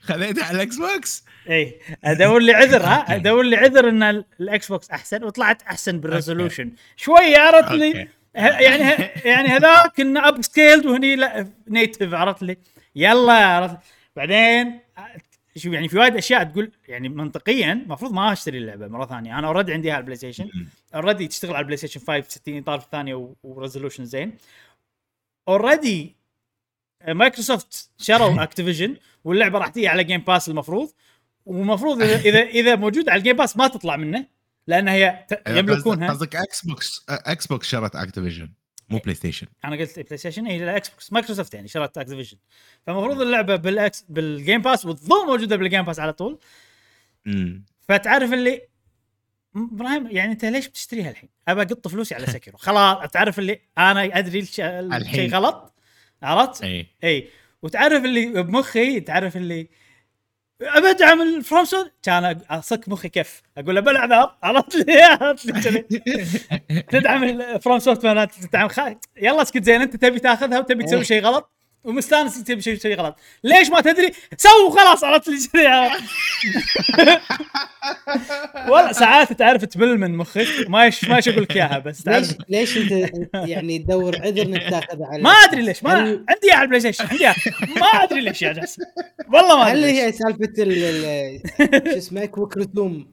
خذيتها على الإكس بوكس. اي أدور لي عذر ها؟ أدور لي عذر إن ال- الإكس بوكس أحسن وطلعت أحسن بال resolution. شوي عرفت لي. يعني يعني هذاك إنه upscaled وهني لا native عرفت لي؟ يلا عرفت. بعدين شوف يعني في وايد أشياء تقول يعني منطقيا المفروض ما أشتري اللعبة مرة ثانية. أنا already عندي على البلاي ستيشن already تشتغل على البلاي ستيشن 5 60 اطار ثانية و resolution زين. already مايكروسوفت شروا اكتيفيجن واللعبة راح تيجي على جيم باس المفروض. ومفروض إذا إذا إذا موجوده على الجيم باس ما تطلع منه لأن هي ت- يملكونها. قصدك إكس بوكس إكس بوكس شرت اكتيفيجن مو بلاي ستيشن أنا قلت بلاي ستيشن هي الاكس بوكس مايكروسوفت يعني شرت اكتيفيجن فالمفروض اللعبة بالاكس بالجيم باس وتظل موجودة بالجيم باس على طول. امم فتعرف اللي إبراهيم يعني أنت ليش بتشتريها الحين؟ أبى أقط فلوسي على سكر خلاص تعرف اللي أنا أدري الش- الشيء. غلط عرفت؟ اي اي وتعرف اللي بمخي تعرف اللي ابى أدعم الفروم سوفت كان أصك مخي كف أقول له بلع ذا عرفت؟ لي عرفت. تدعم الفروم سوفت تدعم خ... يلا اسكت زين. أنت تبي تاخذها وتبي تسوي شيء غلط؟ ومستانس تبي شيء شيء غلط ليش ما تدري سو خلاص عرفت لي كذي؟ والله ساعات تعرف تبل من مخك ما يش ما إيش أقول لك إياها بس ليش تعرف ليش أنت يعني تدور عذر إنك تاخذها على ما أدري ليش ما هل- عندي إياها على البلاي ستيشن عندي إياها. ما أدري ليش يا جاسم والله ما هل أدري ليش. هي سالفة ال- ال- شو اسمه quick resume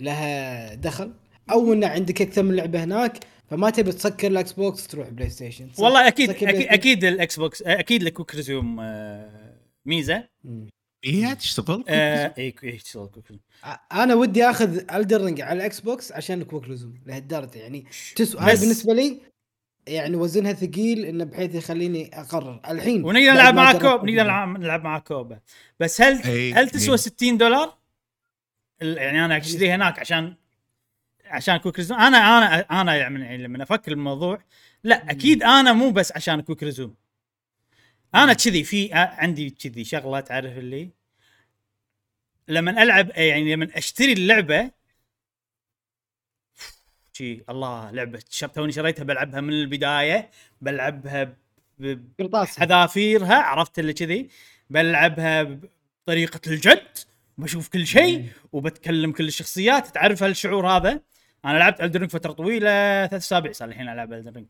لها دخل أو ان عندك أكثر من لعبة هناك فما تبي تسكر الاكس بوكس تروح بلاي ستيشن؟ والله أكيد أكيد. أكيد الاكس بوكس أكيد ال quick resume آه، ميزة. هي تشتغل اي تشتغل resume. أنا ودي آخذ إلدن رينج على الاكس بوكس عشان ال quick resume لهالدرجة يعني تسوى هاي بالنسبة لي يعني وزنها ثقيل إنه بحيث يخليني أقرر الحين ونقدر نلعب معاه جربت co-op نقدر. نلعب نلعب معاه co-op بس هل إي، هل تسوى إي. 60 دولار؟ ال- يعني أنا اشتري هناك عشان عشان quick resume. أنا أنا أنا يعني لما أفكر بالموضوع لا أكيد أنا مو بس عشان quick resume. أنا كذي في عندي كذي شغلة تعرف اللي؟ لما ألعب يعني لما أشتري اللعبة شي الله لعبة شب توني شريتها بلعبها من البداية بلعبها ب- ب- قرطاس حذافيرها عرفت اللي كذي؟ بلعبها بطريقة الجد بشوف كل شيء وبتكلم كل الشخصيات تعرف هالشعور هذا؟ أنا لعبت إلدن رينج فترة طويلة ثلاث أسابيع صار الحين ألعب إلدن رينج.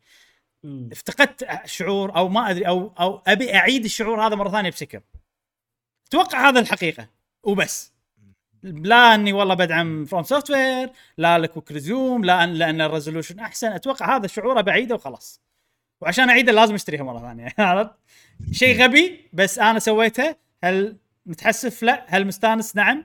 افتقدت شعور أو ما أدري أو أو أبي أعيد الشعور هذا مرة ثانية بسكر. أتوقع هذا الحقيقة وبس. لا أني والله بدعم فروم سوفت وير لا ل quick resume لا أن لأن ال resolution أحسن. أتوقع هذا الشعور بعيده وخلاص. وعشان أعيده لازم أشتريها مرة ثانية عرفت؟ شيء غبي بس أنا سويته. هل متحسف؟ لا. هل مستانس؟ نعم.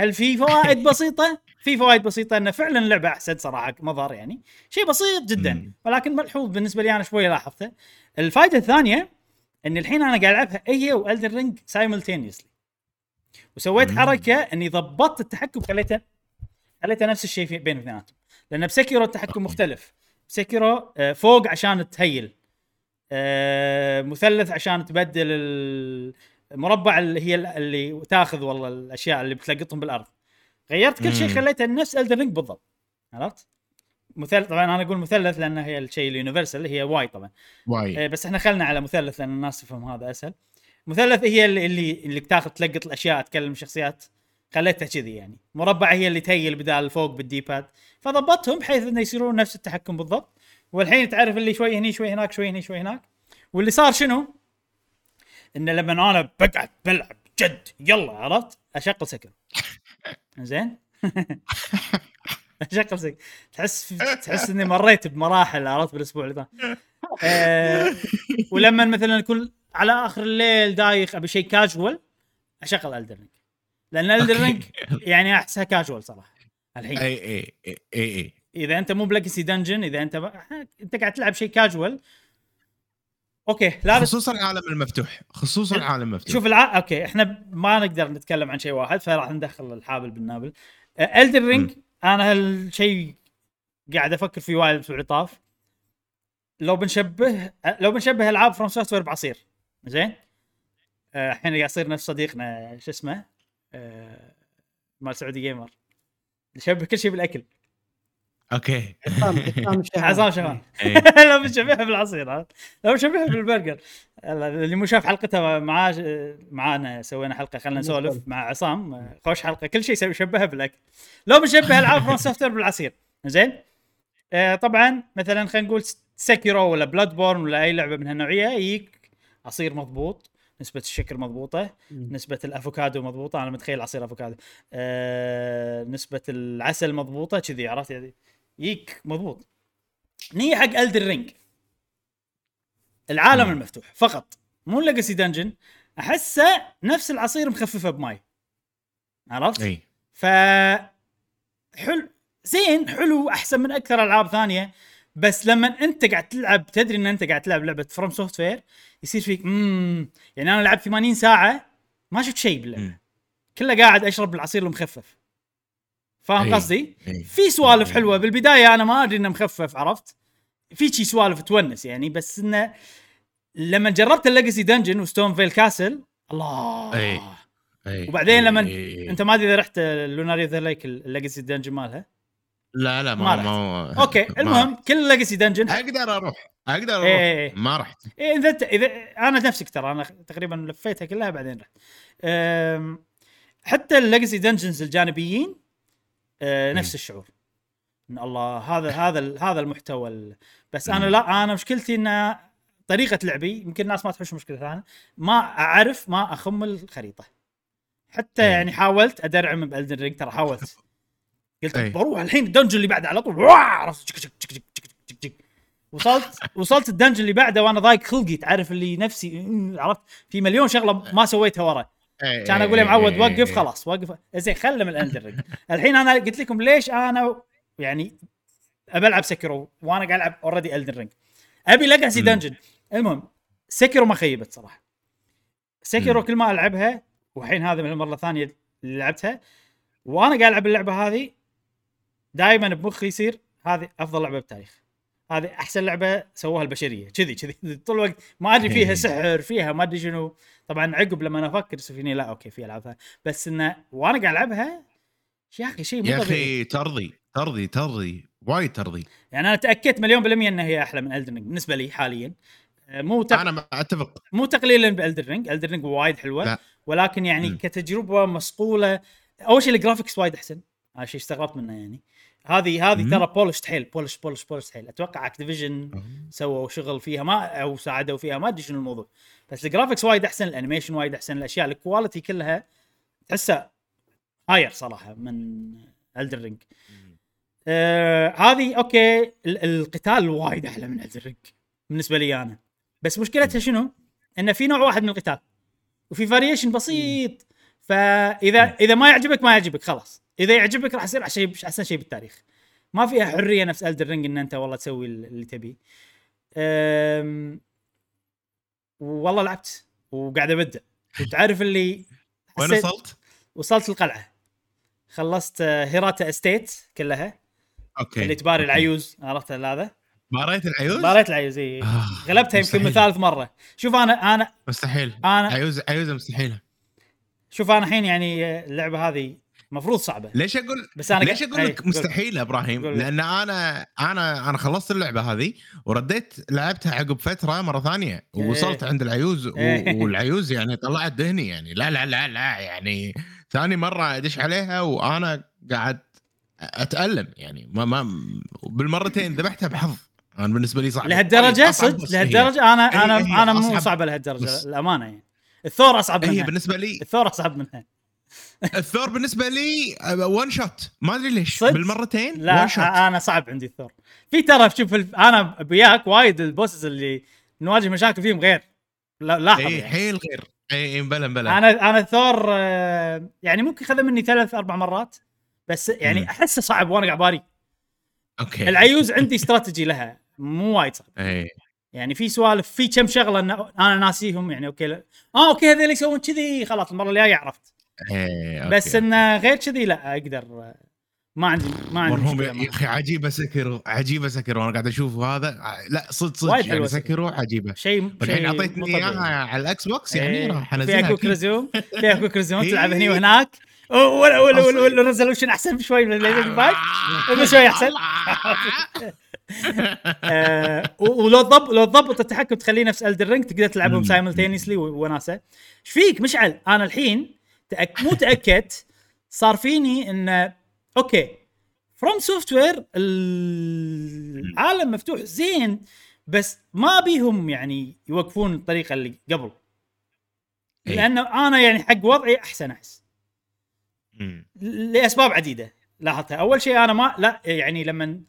هل في فوائد بسيطة؟ في فوائد بسيطة إنه فعلا اللعبة أحسن صراحة مظهر يعني. شيء بسيط جدا. ولكن ملحوظ بالنسبة لي أنا شوي لاحظته. الفائده الثانية إن الحين أنا قاعد ألعبها هي وإلدن رينج simultaneously وسويت. حركة إني ضبطت التحكم خليته خليته نفس الشيء بين الاثنيناتهم لأن بسيكيرو التحكم مختلف. سيكيرو آه، فوق عشان ت heal آه، مثلث عشان تبدل المربع اللي هي اللي تاخذ والله الأشياء اللي بتلقطهم بالأرض. غيرت كل شيء. خليته نفس إلدن رينج بالضبط. عرفت؟ مثلث طبعا أنا أقول مثلث لأن هي الشيء ال universal هي Y طبعا. وايد. إيه بس إحنا خلنا على مثلث لأن الناس تفهم هذا أسهل. مثلث هي اللي اللي, اللي تاخذ تلقط الأشياء تكلم شخصيات. خليتها كذي يعني. مربع هي اللي تهيل بدال فوق بالديباد. فضبطهم بحيث إنه يصيرون نفس التحكم بالضبط. والحين تعرف اللي شوي هني شوي هناك شوي هني شوي هناك. واللي صار شنو؟ إنه لما أنا بقعد بلعب جد يلا عرفت؟ أشغل سكر زين؟ اشغل سكر تحس تحس إني مريت بمراحل عرفت؟ بالأسبوع اللي فات آه، ولما مثلا اكون على آخر الليل دايخ أبي شيء كاجوال أشغل إلدن رينج لأن إلدن رينج يعني أحسها كاجوال صراحة الحين. إي إي إي إي إذا أنت مو ب legacy dungeon إذا أنت ب... أنت قاعد تلعب شيء casual okay لا خصوصا العالم المفتوح. خصوصا العالم المفتوح. شوف الع... okay إحنا ما نقدر نتكلم عن شيء واحد فراح ندخل الحابل بالنابل. إلدن رينج أنا هالشيء قاعد أفكر فيه وايد الأسبوع اللي طاف لو بنشبه لو بنشبه ألعاب فروم سوفت وير بعصير. زين؟ الحين قاعد يصير نفس صديقنا شو اسمه؟ آه، مال سعودي جيمر نشبه كل شيء بالأكل. okay. عصام شهوان إيه. لو بنشبهها بالعصير؟ لو بنشبهها بالبرجر. اللي مو شاف حلقتها معاه معانا سوينا حلقة خلينا نسولف. مع عصام. خوش حلقة. كل شيء يسوي يشبهها بالأكل. لو بنشبه العاب فروم سوفت وير بالعصير. زين؟ آه طبعا مثلا خلينا نقول سيكيرو ولا بلاد بورن ولا أي لعبة من هالنوعية يجيك عصير مضبوط نسبة الشكر مضبوطة، نسبة الأفوكادو مضبوطة، أنا متخيل عصير أفوكادو. آه، نسبة العسل مضبوطة كذي عرفت؟ يعني يجيك مضبوط. نيجي حق إلدن رينج العالم مم. المفتوح فقط. مو legacy dungeon أحسه نفس العصير مخففة بماي. عرفت؟ إي. ف حلو. زين حلو أحسن من أكثر ألعاب ثانية. بس لما أنت قاعد تلعب تدري إن أنت قاعد تلعب لعبة From Software يصير فيك امم يعني أنا لعبت 80 ساعة ما شفت شيء باللعبة. كله قاعد أشرب العصير المخفف. فاهم إيه. قصدي؟ إيه. في سوالف إيه. حلوة بالبداية أنا ما أدري إنه مخفف عرفت؟ في شي سوالف تونس يعني بس إنه لما جربت ال legacy dungeon و Stormveil Castle الله إيه. إيه. وبعدين لما إيه. أنت ما أدري إذا رحت ل Liurnia of the Lake ال legacy dungeon مالها لا لا ما ما رحت. ما okay ما- المهم كل ال legacy dungeon أقدر أروح أقدر أروح إيه. ما رحت إيه إذا انت إذا أنا نفسك ترى أنا تقريبا لفيتها كلها بعدين رحت أم، حتى ال legacy dungeons الجانبيين أه، نفس مم. الشعور إن الله هذا هذا هذا المحتوى ال- بس أنا لا أنا مشكلتي إن طريقة لعبي يمكن الناس ما تحوش مشكلة ثانية ما أعرف ما أخم الخريطة حتى إيه. يعني حاولت ادرعم ب Elden Ring ترى حاولت قلت إيه. بروح الحين ال dungeon اللي بعده على طول عرفت. وصلت وصلت ال dungeon اللي بعده وأنا ضايق خلقي تعرف اللي نفسي عرفت في مليون شغلة ما سويتها ورا إيه. كان أقول يا معود إيه. وقف خلاص وقف زين خله من Elden Ring الحين أنا قلت لكم ليش أنا يعني ابى ألعب Sekiro وأنا قاعد ألعب already Elden Ring أبي legacy. dungeon المهم Sekiro ما خيبت صراحة Sekiro. كل ما ألعبها والحين هذا من المرة الثانية اللي لعبتها وأنا قاعد ألعب اللعبة هذه دائما بمخي يصير هذه أفضل لعبة بالتاريخ هذه أحسن لعبة سووها البشرية. كذي كذي. طول الوقت ما أدري فيها إيه. سحر فيها ما أدري شنو. طبعا عقب لما أنا أفكر فيني لا okay في العابها بس انه وأنا قاعد ألعبها يا أخي شيء مو يا أخي ترضي ترضي ترضي وايد ترضي يعني أنا تأكدت مليون بالمية إنها هي أحلى من Elden Ring بالنسبة لي حاليا. آه، مو تق... أنا أتفق. مو تقليلا ب Elden Ring Elden Ring وايد حلوة. لا. ولكن يعني مم. كتجربة مصقولة. أول شيء ال graphics وايد أحسن. هذا شيء استغربت منه يعني. هذه هذه. ترى polish حيل polish polish polish حيل أتوقع Activision سووا شغل فيها ما أو ساعدوا فيها ما أدري شنو الموضوع. بس ال graphics وايد أحسن ال animation وايد أحسن الأشياء ال quality كلها تحسها higher صراحة من Elden Ring آه هذه okay ال- القتال وايد أحلى من Elden Ring بالنسبة لي أنا. بس مشكلتها شنو؟ إنه في نوع واحد من القتال وفي variation بسيط. فاذا إذا ما يعجبك ما يعجبك خلاص. إذا يعجبك راح يصير شيء أحسن شيء بالتاريخ. ما فيها حرية نفس Elden Ring إن أنت والله تسوي اللي تبيه أم... والله لعبت وقاعد أبدع. وتعرف اللي وين وصلت؟ وصلت القلعة. خلصت آه، Hirata Estate كلها. okay. اللي تباري أوكي. العيوز عرفت هذا؟ باريت العيوز؟ باريت العيوز إي. آه، غلبتها يمكن من. ثالث مرة. شوف أنا أنا مستحيل. أنا عيوز عيوزه مستحيلة. شوف أنا الحين يعني آه، اللعبة هذه المفروض صعبة. ليش أقول بس أنا ليش أقول لك قول. مستحيل يا إبراهيم؟ قول. لأن أنا أنا أنا خلصت اللعبة هذه ورديت لعبتها عقب فترة مرة ثانية ووصلت عند العيوز و- إيه. والعيوز يعني طلعت دهني يعني. لا لا لا لا يعني ثاني مرة أدش عليها وأنا قاعد أتألم يعني. ما ما بالمرتين ذبحتها بحظ. أنا بالنسبة لي صعب. لهالدرجة؟ أصعب صدق؟ هي. لهالدرجة؟ أنا هي- أنا هي أنا مو صعبة لهالدرجة الامانه يعني. الثور أصعب هي منها. بالنسبة لي الثور أصعب منها. الثور بالنسبة لي ون شوت ما أدري ليش. صدق؟ بالمرتين لا ون شوت أنا صعب عندي الثور. في ترى شوف أنا وياك وايد ال bosses اللي نواجه مشاكل فيهم غير. لا لاحظ اي يعني. حيل غير. اي بلا بلا. أنا أنا الثور آه، يعني ممكن خذ مني ثلاث أربع مرات بس يعني. أحسه صعب وأنا قاعد باري. أوكي. العيوز عندي استراتيجي لها. مو وايد صعب. اي يعني في سوالف في كم شغلة أنا ناسيهم يعني. okay لا. آه okay هذول يسوون كذي خلاص المرة الجاية عرفت. اي بس انه غير كذي لا أقدر. آه، ما عندي ما عندي مرهوم. يا. أخي عجيبة Sekiro عجيبة Sekiro أنا قاعد أشوف هذا لا صدق صدق يعني Sekiro عجيبة. شيء الحين أعطيتني. إياها على ال Xbox يعني إيه، راح فيها انزلها quick أكيد. resume فيها quick resume تلعب هني إيه. وهناك ولا ولا ولا أحسن شوي من Station 5 بس شوي أحسن؟ آه، ولو تضبط لو تضبط التحكم تخليه نفس Elden Ring تقدر تلعبهم مم. simultaneously وناسة. إيش فيك مشعل؟ أنا الحين تأك... مو تاكدت صار فيني انه okay From Software العالم مفتوح زين بس ما بيهم يعني يوقفون الطريقة اللي قبل إيه. لأنه أنا يعني حق وضعي أحسن أحس. لأسباب عديدة لاحظتها أول شيء أنا ما لا يعني لما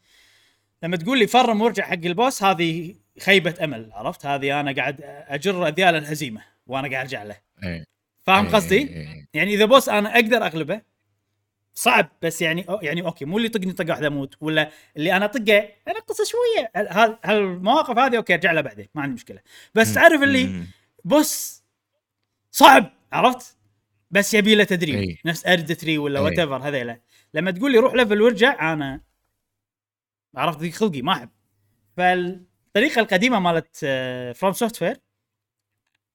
لما تقول لي farm وارجع حق ال boss هذه خيبة أمل عرفت هذه أنا قاعد أجر اذيال الهزيمة وأنا قاعد أرجع له إيه. فاهم إيه، قصدي إيه. يعني إذا boss أنا أقدر أغلبه صعب بس يعني أو يعني okay مو اللي يطقني طقة واحدة أموت ولا اللي أنا طقه انقصه شوية هال- هالمواقف هذه okay أرجع لها بعدين ما عندي مشكلة بس تعرف اللي. boss صعب عرفت بس يبي له تدريب إي. نفس أرد 3 ولا. whatever هذيلا لما تقول لي روح level وارجع أنا عرفت ذيك خلقي ما أحب فالطريقة القديمة مالت From Software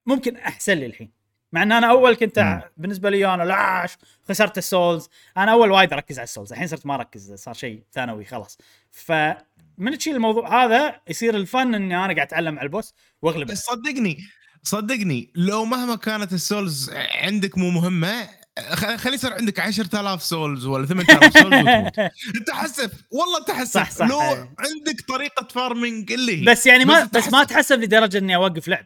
ممكن أحسن لي الحين مع إن أنا أول كنت مم. بالنسبة لي أنا لا خسرت ال souls أنا أول وايد أركز على ال souls الحين صرت ما أركز صار شيء ثانوي خلاص فمن تشيل الموضوع هذا يصير الفن إني أنا قاعد أتعلم على ال boss وأغلبه بس صدقني صدقني لو مهما كانت ال souls عندك مو مهمة خلي يصير عندك 10000 souls ولا 8000 souls وتموت انت حسب والله تحسب صح، صح. لو. عندك طريقة farming اللي هي بس يعني ما بس بس ما. تحسب لدرجة إني أوقف لعب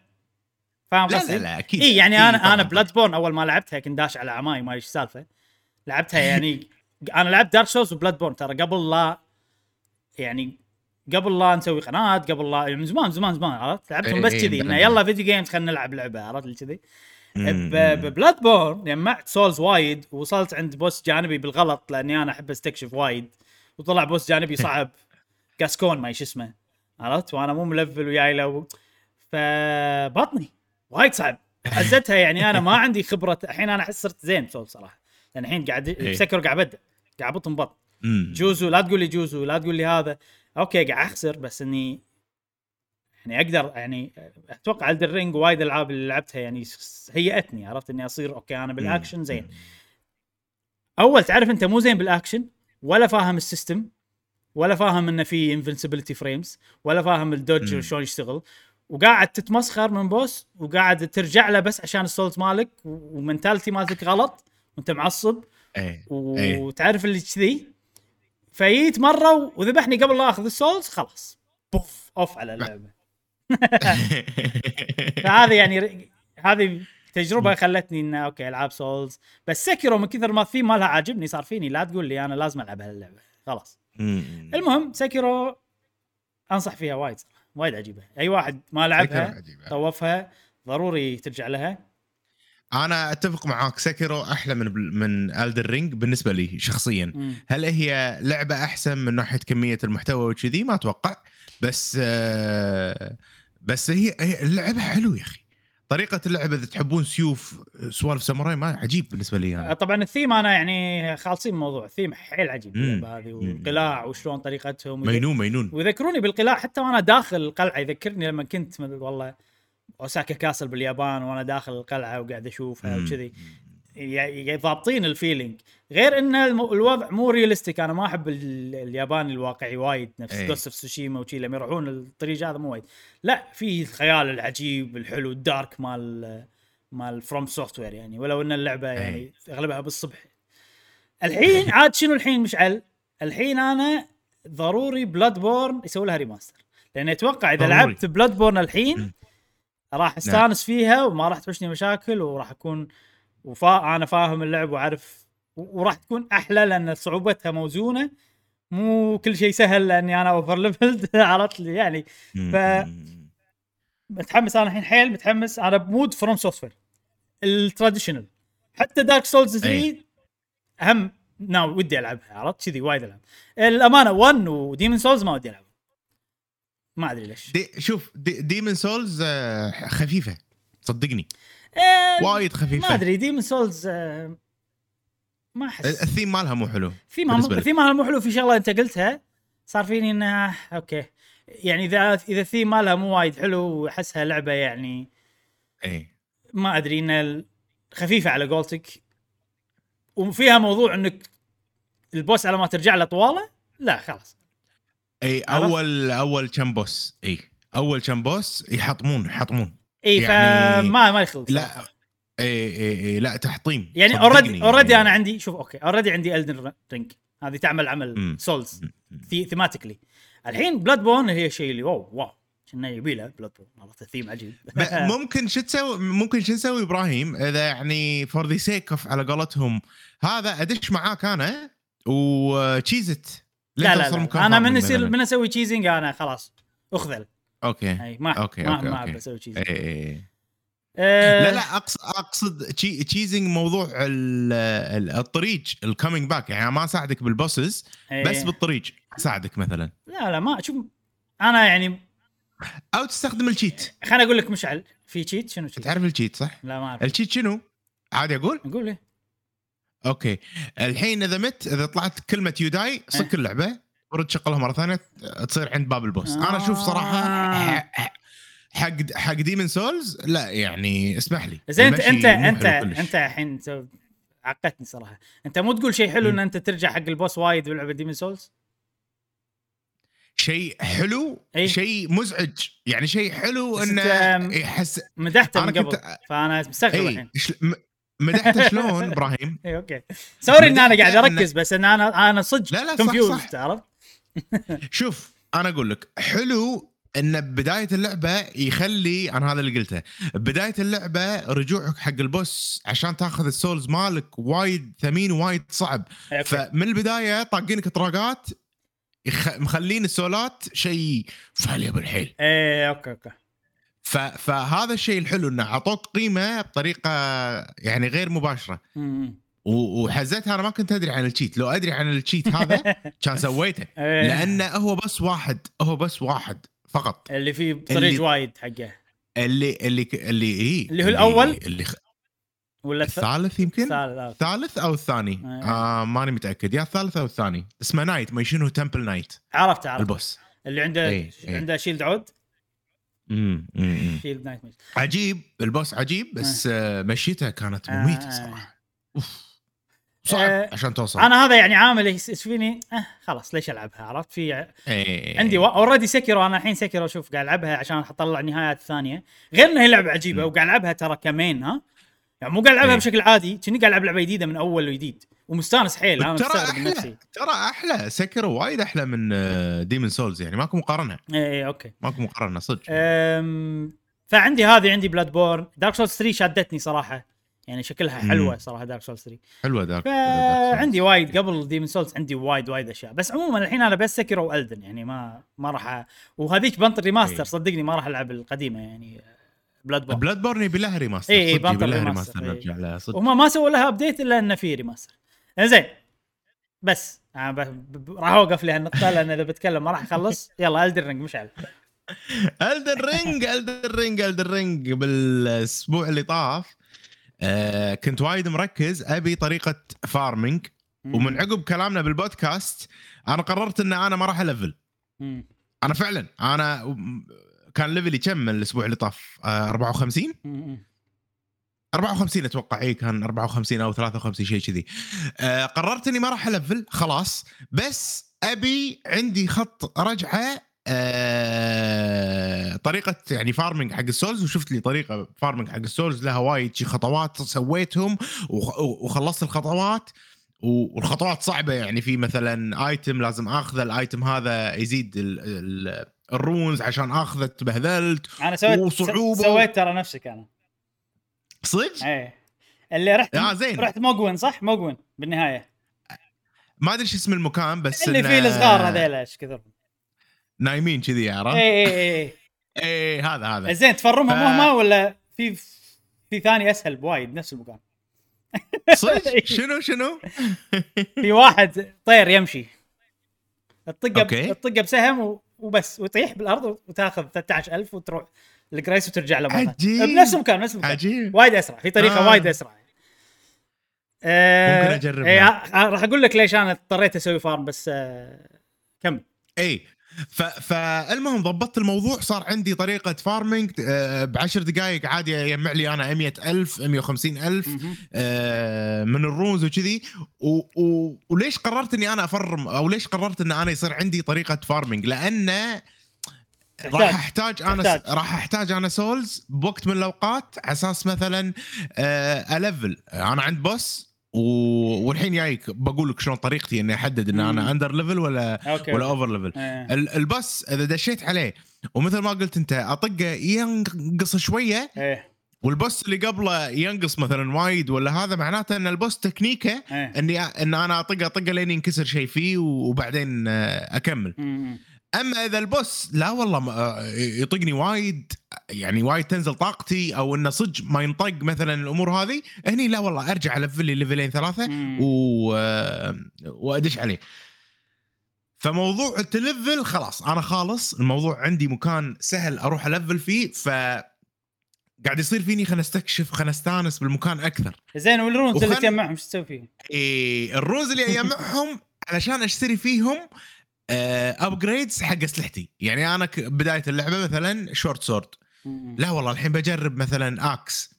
فاهم لا قصدي؟ لا لا أكيد إي يعني أنا طبعاً. أنا بلاد بورن أول ما لعبتها كنت داش على عماي ما إيش السالفه لعبتها يعني أنا لعبت دارك سولز وبلاد بورن ترى قبل لا يعني قبل لا نسوي قناة قبل لا يعني من زمان زمان زمان عرفت؟ لعبتهم إي بس إي، كذي إنه. يلا video games خلينا نلعب لعبة عرفت؟ كذي. ببلاد بورن جمعت souls وايد ووصلت عند boss جانبي بالغلط لأني أنا أحب أستكشف وايد وطلع boss جانبي صعب. كاسكون ما إيش اسمه عرفت؟ وأنا مو م level وياي له فبطني. وايد صعب. حزتها يعني أنا ما عندي خبرة الحين أنا احس صرت زين souls صراحة. لأن الحين قاعد إيه. بسكر قاعد ابدا قاعد بطن بطن مم. جوزو لا تقول لي جوزو لا تقول لي هذا. okay قاعد أخسر بس إني يعني أقدر يعني أتوقع إلدن رينج وايد ألعاب اللي لعبتها يعني هيئتني عرفت؟ إني أصير okay أنا بالأكشن زين. أول تعرف أنت مو زين بالأكشن؟ ولا فاهم ال system ولا فاهم إنه في invincibility frames ولا فاهم ال dodge. شلون يشتغل وقاعد تتمسخر من boss وقاعد ترجع له بس عشان ال souls مالك و mentality مالتك غلط وانت معصب إيه إيه. وتعرف اللي كذي. فجيت مرة وذبحني قبل لا آخذ ال souls خلاص. بوف off على اللعبة. فهذه يعني هذه تجربة خلتني انه okay ألعاب souls. بس سكيرو من كثر ما الثيم مالها عاجبني صار فيني لا تقول لي أنا لازم ألعب هاللعبة. خلاص. المهم سكيرو أنصح فيها وايد. وايد عجيبة. أي واحد ما لعبها. طوفها ضروري ترجع لها. أنا أتفق معاك سكرو أحلى من من إلدن رينج بالنسبة لي شخصيا. مم. هل هي لعبة أحسن من ناحية كمية المحتوى وكذي؟ ما أتوقع. بس آه، بس هي هي اللعبه حلوة يا أخي. طريقة اللعبه إذا تحبون سيوف سوالف ساموراي ما عجيب بالنسبة لي أنا. طبعا الثيم أنا يعني خالصين الموضوع. الثيم حيل عجيب. اللعبة هذه. والقلاع وشلون طريقتهم. مينونة مينونة. ويذكروني بالقلاع حتى وأنا داخل القلعة. يذكرني لما كنت والله أوساكا كاسل باليابان وأنا داخل القلعة وقاعد أشوفها. وكذي. ضابطين ال feeling. غير إن الوضع مو realistic أنا ما أحب ال- الياباني الواقعي وايد. نفس إيه. جوست اوف تسوشيما وشي لما يروحون الطريق هذا مو وايد. لا في الخيال العجيب الحلو ال dark مال مال فروم سوفت وير يعني. ولو إن اللعبة يعني أغلبها بالصبح. الحين عاد شنو الحين مشعل؟ الحين أنا ضروري بلاد بورن يسوي لها remaster لأن أتوقع إذا ضروري. لعبت بلاد بورن. الحين راح أستانس فيها وما راح تحوشني مشاكل وراح أكون و أنا فاهم اللعب وعارف وراح تكون أحلى لأن صعوبتها موزونة مو كل شيء سهل لأني أنا over leveled عرفت لي؟ يعني ف- متحمس أنا الحين حيل متحمس أنا ب mood فروم سوفت وير ال traditional حتى دارك سولز 3 أي. هم now ودي ألعبها عرفت؟ كذي وايد ألعب. الأمانة 1 وديمن سولز ما ودي ألعب. ما أدري ليش. شوف ديمن سولز خفيفة صدقني. آه، وايد خفيفة. ما أدري ديمن سولز آه، ما أحس. الثيم مالها مو حلو لك. في مالها مو حلو في شغلة أنت قلتها. صار فيني إنه okay. يعني إذا إذا الثيم مالها مو وايد حلو وأحسها لعبة يعني اي ما أدري إن خفيفة على قولتك. وفيها موضوع إنك ال boss على ما ترجع له طوالة؟ لا خلاص. اي؟ أول أول كم boss اي أول كم boss يحطمون يحطمون. اي يعني- فما ما يخلص. لا اي اي اي لا تحطيم. يعني اوريدي اوريدي يعني. أنا عندي شوف أوكي اوريدي عندي الدن رينج هذه تعمل عمل مم. سولز. ثيماتيكلي الحين بلاد بون هي الشيء اللي واو واو. كنا يبي له بلاد بون عرفت الثيم عجيب. ممكن شو تسوي ممكن شو نسوي إبراهيم؟ إذا يعني فور ذا سيك اوف على قولتهم هذا أدش معاك أنا وتشيزت لا لا, لا. أنا من يصير من أسوي تشيزنج أنا خلاص. أخذل. okay. اي ما okay، ما okay، ما. احب أسوي cheesing إي إي إي. آه، لا لا اقصد أقصد تشي- تشيزنج موضوع ال- ال- الطريق ال coming back يعني ما أساعدك بال bosses إيه. بس بالطريق أساعدك مثلا. لا لا ما شوف أنا يعني أو تستخدم ال cheat خليني أقول لك مشعل. في cheat شنو cheat؟ تعرف ال cheat صح؟ لا ما أعرف. ال cheat شنو؟ عادي أقول؟ إيه. okay. الحين إذا مت إذا طلعت كلمة you died صك اللعبة. ورد شغلها مرة ثانية تصير عند باب ال boss أنا أشوف صراحة آه. حق حق ديمن سولز لا يعني اسمح لي. زين انت انت انت. أنت الحين عقدتني صراحة. أنت مو تقول شيء حلو إن أنت ترجع حق ال boss وايد بلعبة ديمن سولز شيء حلو إيه. شيء مزعج. يعني شيء حلو إنه يحس مدحته من قبل كنت- فأنا مستغرب الحين. شل- م- مدحته شلون إبراهيم؟ إي okay. sorry إن أنا قاعد أركز بس إن أنا أنا صدق لا لا صح صح. عرفت؟ شوف أنا أقول لك حلو إن بداية اللعبة يخلي أنا هذا اللي قلته بداية اللعبة رجوعك حق ال boss عشان تاخذ ال souls مالك وايد ثمين وايد صعب okay. فمن البداية طاقينك طراقات يخ... مخلين ال soul ات شيء valuable بالحيل إيه okay okay ف... فهذا الشيء الحلو إنه أعطوك قيمة بطريقة يعني غير مباشرة مم. وحزتها أنا ما كنت أدري عن ال cheat لو أدري عن ال cheat هذا كان سويته. إيه. لأنه هو بس واحد هو بس واحد فقط. اللي فيه اللي- طريق وايد حقه. اللي اللي اللي إيه اللي هو الأول؟ اللي خ... ولا الث- الثالث يمكن؟ الثالث آه. أو الثاني؟ إيه. آه ماني متأكد. يا الثالث أو الثاني. اسمه knight ما شنو temple knight عرفت عرفت ال boss. اللي عنده إيه، إيه. عنده shield عود. امم. shield knight عجيب. ال boss عجيب بس آه. مشيته كانت مميتة آه. صراحة. أوف. صعب آه، عشان توصل. أنا هذا يعني عامل يس- يس فيني؟ آه خلاص ليش ألعبها؟ عرفت؟ في إيه. عندي already Sekiro أنا الحين Sekiro شوف قاعد ألعبها عشان أطلع نهايات ثانية. غير إنها هي لعبة عجيبة. وقاعد ألعبها ترى كمين ها؟ يعني مو قاعد ألعبها إيه. بشكل عادي كني قاعد ألعب لعبة جديدة من أول وجديد. ومستانس حيل أنا ترى أحلى نفسي. ترى أحلى. Sekiro وايد أحلى من Demon's Souls يعني. ماكو مقارنة. اي اي okay. ماكو مقارنة صدق. فعندي هذه عندي Bloodborne Dark Souls 3 شادتني صراحة. يعني شكلها. حلوة صراحة Dark Souls 3 حلوة Dark فعندي وايد قبل Demon's Souls عندي وايد وايد أشياء. بس عموما الحين أنا بس Sekiro و Elden يعني ما ما راح أ- وهذيك بنطر remaster إيه. صدقني ما راح ألعب القديمة يعني Bloodborne Bloodborne يبي لها remaster يبي لها remaster، remaster. نرجع لها صدق. وهم ما سووا لها update إلا انه في remaster زين بس راح أوقف لهالنقطة لأن إذا بتكلم ما راح أخلص. يلا Elden Ring مشعل Elden Ring Elden Ring Elden Ring بالأسبوع اللي طاف. آه كنت وايد مركز أبي طريقة farming ومن عقب كلامنا بالبودكاست أنا قررت إن أنا ما راح ألفل. أنا فعلا أنا كان level ي كم الأسبوع اللي طاف؟ آه 54 مم. 54 أتوقع اي كان 54 أو 53 شيء كذي. آه قررت إني ما راح ألفل خلاص بس أبي عندي خط رجعة آه طريقة يعني farming حق ال souls وشفت لي طريقة farming حق ال souls لها وايد شي خطوات سويتهم وخ- وخلصت الخطوات والخطوات صعبة يعني في مثلا item لازم آخذه ال item هذا يزيد ال ال ال runes عشان آخذه تبهذلت أنا سويت وصعوبة. سويت ترى نفسك أنا صدق؟ إيه اللي رحت آه، زين. رحت موجوين صح موجوين بالنهاية ما أدري شو اسم المكان بس اللي فيه الصغار هذيلا إيش كثر نايمين كذي عرفت؟ اي اي اي إيه هذا هذا زين تفرمها ف- مهمه ولا في في ثاني أسهل بوايد نفس المكان صدق شنو شنو؟ في واحد طير يمشي تطقه. تطقه بسهم وبس ويطيح بالأرض وتأخذ 13000 وتروح ال grace وترجع له ثانية. عجيب. بنفس المكان نفس المكان عجيب وايد أسرع في طريقة آه. وايد أسرع آه ممكن أجربها. إيه، ه- راح أقول لك ليش أنا اضطريت أسوي farm بس آه كمل اي. فالمهم ضبطت الموضوع صار عندي طريقة farming آه، بعشر دقائق عادي يجمع لي أنا 100000 150000 مهم. آه، من ال runes وكذي. وليش قررت إني أنا أفرم أو ليش قررت إن أنا يصير عندي طريقة farming لأن تحتاج. راح أحتاج أنا. راح أحتاج أنا souls بوقت من الأوقات على أساس مثلا آه، الفل أنا عند boss و... والحين جايك بقول لك شلون طريقتي إني أحدد إن. أنا under level ولا okay ولا over level آه. ال- ال boss إذا دشيت عليه ومثل ما قلت أنت أطقه ينقص شوية إيه وال boss اللي قبله ينقص مثلا وايد ولا هذا معناته إن ال boss technique ه إيه إني إن أنا أطقه أطقه لين ينكسر شيء فيه وبعدين آه، أكمل مم. أما إذا ال boss لا والله آه، يطقني وايد يعني وايد تنزل طاقتي أو إنه صدق ما ينطق مثلا الأمور هذه هني لا والله أرجع ألفل لي level ين ثلاثة. و... آه، وأدش عليه فموضوع التلفل خلاص أنا خالص الموضوع عندي مكان سهل أروح ألفل فيه ف قاعد يصير فيني خلنا استكشف خلنا استانس بالمكان أكثر زين وال runes اللي وخل- تجمعهم شو تسوي فيهم؟ إيه ال runes اللي أجمعهم علشان أشتري فيهم upgrades حق أسلحتي يعني أنا بداية اللعبة مثلا short sword. لا والله الحين بجرب مثلا axe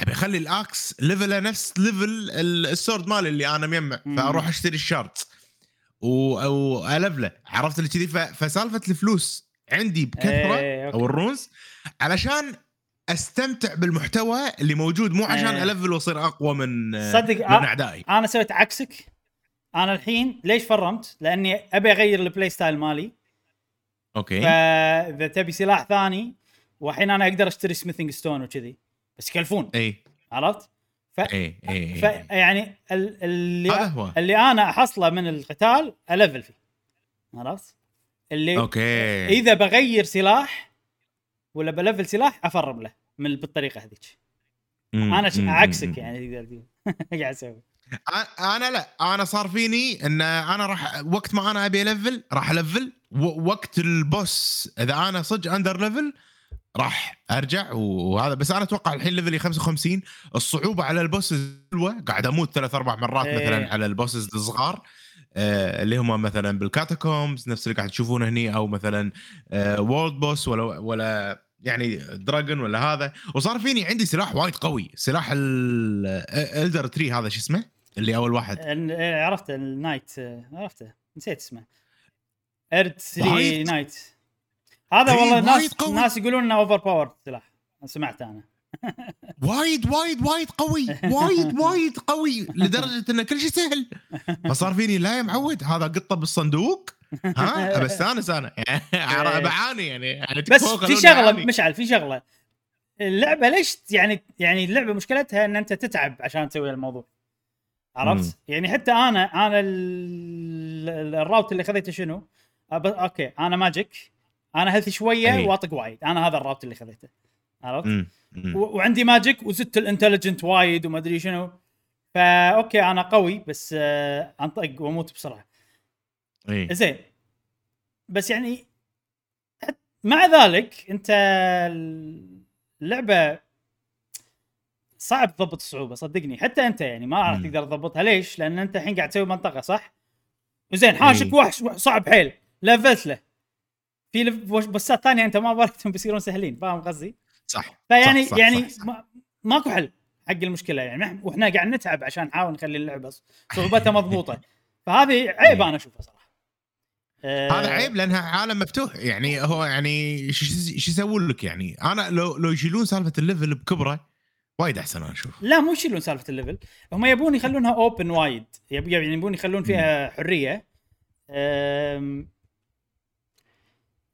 أبي أخلي ال axe level ه نفس level ال- ال sword مالي اللي أنا مجمع. فأروح أشتري ال shards والفله عرفت اللي كذي فسالفة الفلوس عندي بكثرة okay. أو ال runes علشان أستمتع بالمحتوى اللي موجود مو عشان إيه. ألفل وأصير أقوى من صدق، من آه. أعدائي أنا سويت عكسك أنا الحين ليش فرمت؟ لأني أبي أغير ال play style مالي. okay. فاذا تبي سلاح ثاني والحين أنا أقدر أشتري smithing stone وكذي. بس يكلفون. إي. عرفت؟ ف... إي إي ف يعني ال... هذا اللي هو. اللي أنا أحصله من القتال الفل فيه عرفت؟ اللي okay. إذا بغير سلاح ولا بلفل سلاح أفرم له من بالطريقة هذيك. أنا عكسك. يعني تقدر تقول قاعد أسوي. أنا لا أنا صار فيني إن أنا راح وقت ما أنا أبي ألفل راح ألفل وقت ال boss إذا أنا صدق under level راح أرجع وهذا. بس أنا أتوقع الحين level ي 55 الصعوبة على ال bosses حلوة قاعد أموت ثلاث أربع مرات إيه. مثلا على ال bosses الصغار آه اللي هم مثلا بال catacombs نفس اللي قاعد تشوفونه هني أو مثلا آه world boss ولا ولا يعني dragon ولا هذا. وصار فيني عندي سلاح وايد قوي سلاح ال Erdtree هذا شو اسمه؟ اللي أول واحد. إيه، عرفته النايت آه، عرفته. نسيت اسمه. ارد 3 وايد. نايت هذا والله ناس قوي. ناس يقولون إنه اوفر باور سلاح. سمعت أنا. وايد وايد وايد قوي. وايد وايد قوي. لدرجة إنه كل شيء سهل. فصار فيني لا يا معود هذا قطة بالصندوق. ها؟ بس استانس أنا. بعاني يعني. يعني بس في شغلة. مشعل في شغلة. اللعبة ليش يعني يعني اللعبة مشكلتها إن أنت تتعب عشان تسوي الموضوع عرفت؟ مم. يعني حتى أنا أنا ال- ال- ال route اللي خذيته شنو؟ أب- okay أنا magic أنا health ي شوية أي. وأطق وايد أنا هذا ال route اللي خذيته عرفت؟ مم. مم. و- وعندي magic وزدت ال intelligence وايد وما أدري شنو فا okay أنا قوي بس آه أنطق وأموت بسرعة إيه. زين بس يعني مع ذلك أنت اللعبه صعب تضبط الصعوبة صدقني حتى أنت يعني ما راح. تقدر تضبطها ليش؟ لأن أنت الحين قاعد تسوي منطقة صح؟ زين حاشك. وحش وح- صعب حيل لفلت له في بوسات ثانية أنت ما بالكتهم بيصيرون سهلين فاهم قصدي؟ صح فيعني صح، صح، يعني صح، صح. ما ماكو حل حق المشكلة يعني وإحنا قاعد نتعب عشان نحاول نخلي اللعبة صعوبتها مضبوطة فهذه عيب إيه. أنا أشوفها صراحة آه، هذا عيب لأنها عالم مفتوح يعني هو يعني شو يسوون لك يعني أنا لو لو يشيلون سالفة ال level بكبره وايد أحسن أنا أشوف. لا مو يشيلون سالفة ال level. هم يبون يخلونها open وايد يعني يبون يخلون فيها حرية. أم...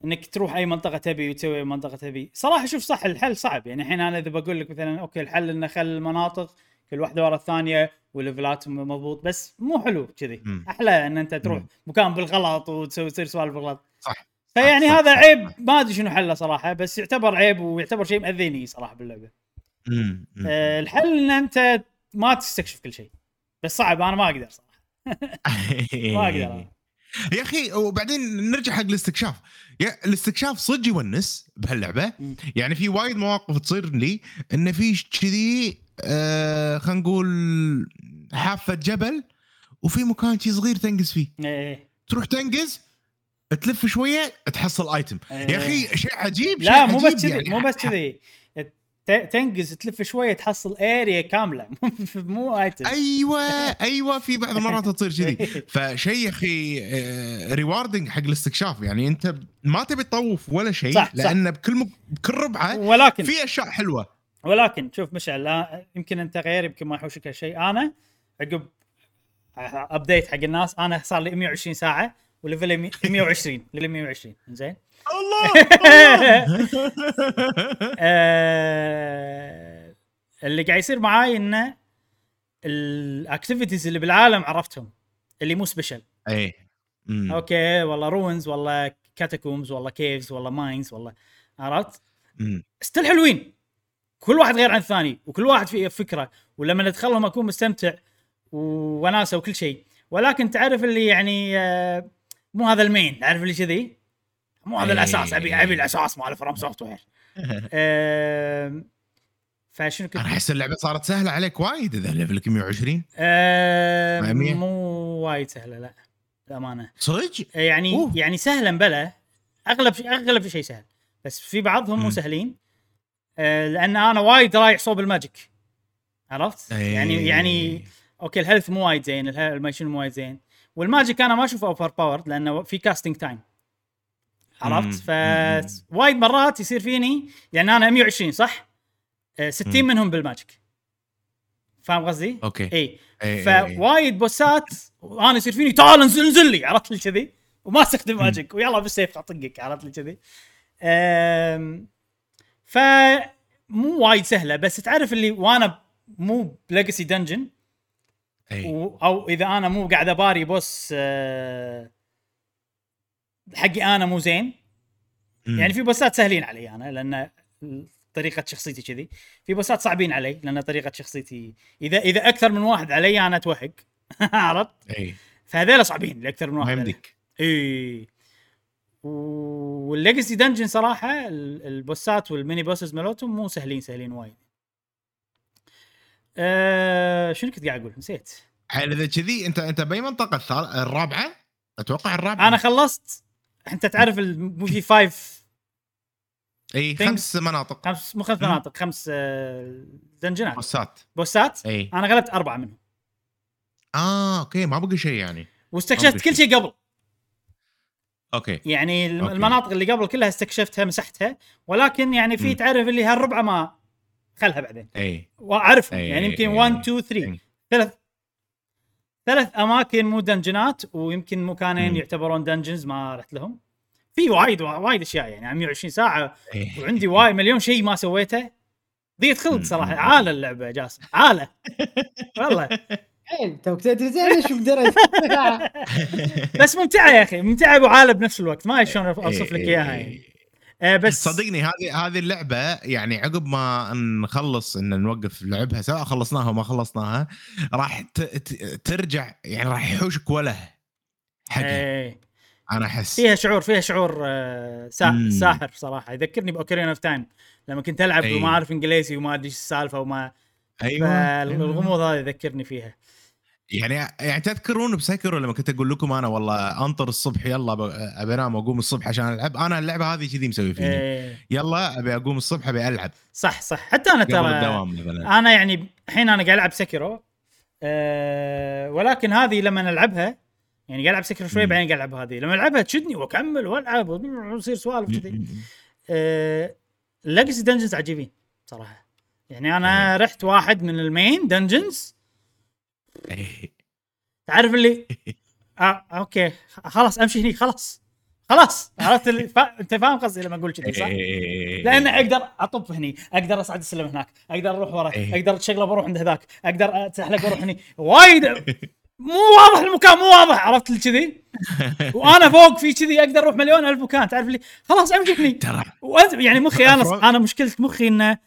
إنك تروح أي منطقة تبي وتسوي أي منطقة تبي. صراحة شوف صح الحل صعب. يعني الحين أنا إذا بقول لك مثلا okay الحل إنه خل المناطق كل واحدة ورا الثانية و level ات مضبوط بس مو حلو كذي. أحلى إن أنت تروح مم. مكان بالغلط وتسوي تصير سوالف بالغلط. صح. فيعني صح، هذا. عيب. ما أدري شنو حله صراحة بس يعتبر عيب ويعتبر شيء مأذيني صراحة باللعبة. مم. مم. آه، الحل إن أنت ما تستكشف كل شيء بس صعب أنا ما أقدر صراحة ما أقدر يا أخي وبعدين نرجع حق الاستكشاف يا الاستكشاف صدق يونس بهاللعبة. يعني في وايد مواقف تصير لي إن في كذي آه خلينا نقول حافة جبل وفي مكان شي صغير تنقز فيه إيه. تروح تنقز تلف شوية تحصل item يا أخي شيء عجيب شيء لا مو بس كذي يعني. مو بس كذي تنقز تلف شوية تحصل area كاملة. مو item أيوه أيوه في بعض المرات تصير كذي. فشيء يا أخي rewarding حق الاستكشاف. يعني أنت ما تبي تطوف ولا شيء صح، صح. لأن بكل مك... بكل ربعة ولكن في أشياء حلوة. ولكن شوف مشعل لا- يمكن أنت غير يمكن ما يحوشك هالشيء. أنا عقب update حق الناس أنا صار لي 120 ساعة و level 120 level 120 زين الله! آه، اللي قاعد يصير معاي إنه ال activities اللي بالعالم عرفتهم اللي مو special اي. okay والله ruins والله catacombs والله caves والله mines والله عرفت. still حلوين. كل واحد غير عن الثاني وكل واحد فيه فكرة ولما ادخلهم أكون مستمتع وناسة وكل شيء. ولكن تعرف اللي يعني آه، مو هذا ال main تعرف اللي كذي؟ مو هذا إيه. الأساس ابي أبي الأساس مال From Software فشنو كنت أنا أحس اللعبة صارت سهلة عليك وايد إذا level ك 120 آه مع مية؟ مو وايد سهلة لا بامانه صدق؟ يعني أوه. يعني سهلا بلا أغلب شيء أغلب شيء سهل بس في بعضهم مو. سهلين آه لأن أنا وايد رايح صوب ال magic عرفت؟ يعني إيه. يعني okay ال health مو وايد زين الهيل- المايشن مو وايد زين وال magic أنا ما أشوفه overpowered لأنه في casting time عرفت؟ ف. وايد مرات يصير فيني يعني أنا 120 صح؟ آه 60 مم. منهم بال magic فاهم قصدي؟ okay إي. فوايد boss ات وأنا يصير فيني تعال انزل انزل لي عرفت لي كذي وما أستخدم magic ويلا بالسيف اطقك عرفت لي كذي ف مو وايد سهلة بس تعرف اللي وأنا مو ب legacy dungeon إيه. أو إذا أنا مو قاعد أباري boss أه، حقي أنا مو زين. يعني في boss ات سهلين علي أنا لأن طريقة شخصيتي كذي. في boss ات صعبين علي لأن طريقة شخصيتي إذا إذا أكثر من واحد علي أنا اتوهق عرفت؟ إي. فهذول صعبين لاكثر من. ما واحد. يمديك إي. وال legacy dungeon صراحة ال- ال boss ات وال mini bosses مالتهم مو سهلين سهلين وايد. أه شنو كنت قاعد أقول؟ نسيت. إذا كذي أنت أنت بأي منطقة الرابعة؟ أتوقع الرابعة. أنا خلصت. انت تعرف الم- في five إي. خمس مناطق. خمس مو خمس. مناطق خمس آه، dungeon ات boss ات. boss ات؟ إي. أنا غلبت أربعة منهم. آه okay ما بقي شيء يعني. واستكشفت. كل شيء. قبل. okay. يعني okay. المناطق اللي قبل كلها استكشفتها مسحتها. ولكن يعني في. تعرف اللي هالربعه ما خلها بعدين. إي. وأعرفهم. يعني يمكن أي- 1 2 3 أي. ثلاث ثلاث أماكن مو dungeon ات ويمكن مكانين. يعتبرون dungeons ما رحت لهم. في وايد وايد أشياء يعني عن 120 ساعة إي. وعندي وايد مليون شيء ما سويته. ضيق خلق. صراحة. عاله اللعبة جاسم. عالة. والله. حيل توك تدري زين شو قدرت بس ممتعة يا أخي. ممتعة وعاله بنفس الوقت. ما أدري شلون أوصف لك إي- إياها يعني. آه بس صدقني هذه هذه اللعبة يعني عقب ما نخلص إن نوقف لعبها سواء خلصناها أو ما خلصناها راح ت- ت- ترجع يعني راح يحوشك وله حقها. آه أنا أحس. فيها شعور فيها شعور آه سا مم. ساحر صراحة يذكرني ب Ocarina of Time لما كنت ألعب أي. وما أعرف إنجليزي وما أدري إيش السالفة وما أيوه. فالغموض هذا يذكرني فيها. يعني يعني تذكرون ب Sekiro لما كنت أقول لكم أنا والله أنطر الصبح يلا أبي أنام وأقوم الصبح عشان ألعب. أنا اللعبة هذه كذي مسوي فيني. إيه. يلا أبي أقوم الصبح أبي ألعب. صح صح. حتى أنا ترى أنا يعني الحين أنا قاعد ألعب Sekiro. أه ولكن هذه لما العبها يعني قاعد ألعب Sekiro شوي. بعدين قاعد ألعب هذه. لما العبها تشدني وأكمل وألعب ويصير سوالف كذي. أه legacy dungeons عجيبين صراحة. يعني أنا رحت واحد من ال main dungeons. تعرف اللي آه okay. خلاص أمشي هني. خلاص. خلاص. عرفت اللي؟ فا... أنت فاهم قصدي لما أقول كذي صح؟ إيه. لأن أقدر أطب هني. أقدر اصعد السلم هناك. أقدر أروح ورا. إيه. أقدر أتشقلب وأروح عند هذاك. أقدر اتزحلق وأروح هني. وايد. مو واضح المكان مو واضح. عرفت لي كذي؟ وأنا فوق في كذي أقدر أروح مليون ألف مكان. تعرف لي خلاص أمشي هني. ترى. وانت يعني مخي أنا. أنا مشكله مخي إنه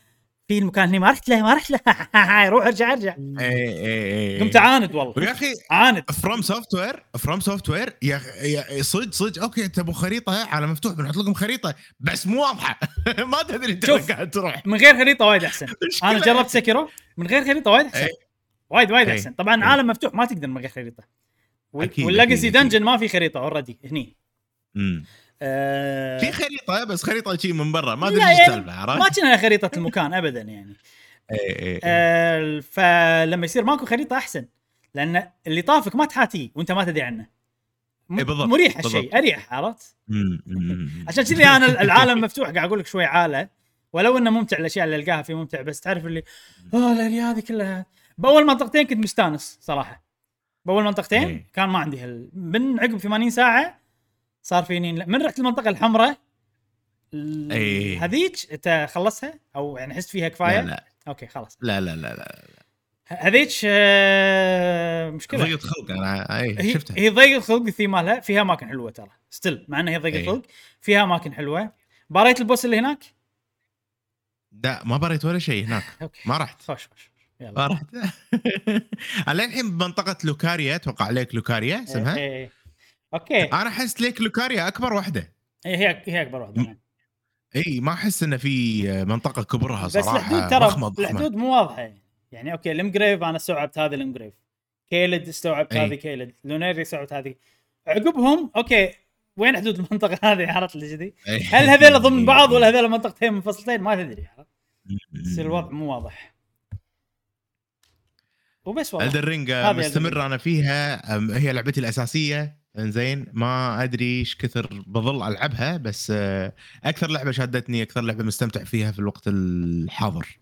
في المكان هني ما رحت له ما رحت له روح ارجع ارجع إيه، إيه، إيه. قمت اعاند والله ويا أخي عاند From Software From Software يا يا صدق صدق okay تبوا خريطة على مفتوح بنحط لكم خريطة بس مو واضحة ما تدري أنت. وين قاعد تروح من غير خريطة وايد أحسن. أنا جربت Sekiro من غير خريطة وايد أحسن إيه. وايد وايد إيه. أحسن طبعا إيه. عالم مفتوح ما تقدر من غير خريطة وال legacy. dungeon ما في خريطة already هني. آه في خريطة بس خريطة شي من برا ما أدري إيش يعني السالفة ما عرفت؟ كنا خريطة المكان ابدا يعني إيه، إيه، إيه. آه فلما يصير ماكو خريطة أحسن لأن اللي طافك ما تحاتيه وأنت ما تدري عنه إيه، بالضبط، مريح. هالشيء أريح عرفت. عشان كذي أنا العالم مفتوح قاعد أقول لك شوي عالة ولو إنه ممتع الأشياء اللي ألقاها فيه ممتع بس تعرف اللي آه ال area هذه كلها بأول منطقتين كنت مستانس صراحة بأول منطقتين إيه. كان ما عندي هال من عقب 80 ساعة صار فيني من رحت المنطقة الحمراء ال- إيه. هذيك انت خلصها؟ أو يعني حست فيها كفاية؟ لا لا. okay خلاص. لا لا لا لا هذيك آه، مشكلة. ضيقة خلق أنا اي شفتها. هي ضيق الخلق الثيم مالها فيها أماكن حلوة ترى. still مع إنها هي ضيق إيه. الخلق فيها أماكن حلوة. باريت ال boss اللي هناك؟ لا ما بريت ولا شيء هناك. ما رحت. خوش خوش. يلا. ما رحت. الحين بمنطقة Lucaria أتوقع lake Lucaria اسمها؟ إيه. okay. أنا أحس lake Lucaria أكبر واحدة هي هي هي أكبر واحدة. نعم. إي ما أحس إنه في منطقة كبرها بس صراحة الحدود ترى الحدود مو واضحة. يعني okay ال Limgrave أنا استوعبت هذه ال Limgrave Caelid استوعبت. هذه Caelid Liurnia استوعبت هذه. عقبهم okay وين حدود المنطقة هذه؟ عرفت اللي كذي؟ هل هذول ضمن بعض ولا هذول منطقتين منفصلتين ما تدري عرفت؟ يصير الوضع مو واضح. وبس والله. Elden Ring هذه مستمر أنا فيها. هي لعبتي الأساسية. إنزين ما أدري إيش كثر بظل ألعبها بس آه، أكثر لعبة شادتني أكثر لعبة مستمتع فيها في الوقت الحاضر.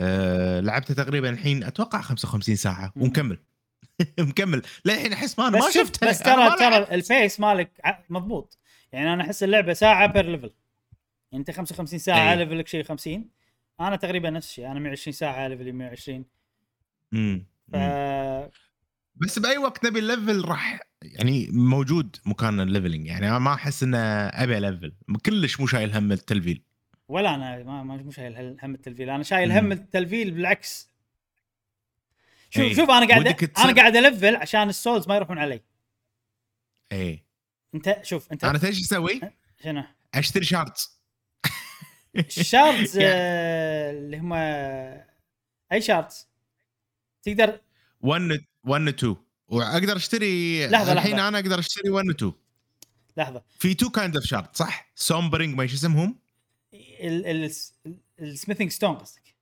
أه لعبتها تقريبا الحين أتوقع 55 ساعة. ومكمل مكمل للحين أحس ما ما شفتها بس ترى ترى. ال pace مالك مضبوط يعني أنا أحس اللعبة ساعة per level يعني أنت 55 ساعة أي. level ك شيء 50 أنا تقريبا نفس الشيء أنا 120 ساعة level ي 120 مم. ف. بس بأي وقت نبي ال level راح يعني موجود مكان ال leveling يعني ما أحس إنه أبي level كلش مو شايل هم التلفيل. ولا أنا ما مو شايل هم التلفيل. أنا شايل. هم التلفيل بالعكس. شوف أي. شوف أنا قاعد أنا قاعد ألفل عشان ال souls ما يروحون علي. اي انت شوف انت أنا إيش أسوي؟ شنو؟ أشتري shards ال shards آه، اللي هم أي shards تقدر 1 1 2 وأقدر اشتري لحظة، الحين لحظة. أنا أقدر أشتري 1 2 لحظة في two kind of shard صح؟ sombering ما إيش اسمهم؟ ال smithing stone قصدك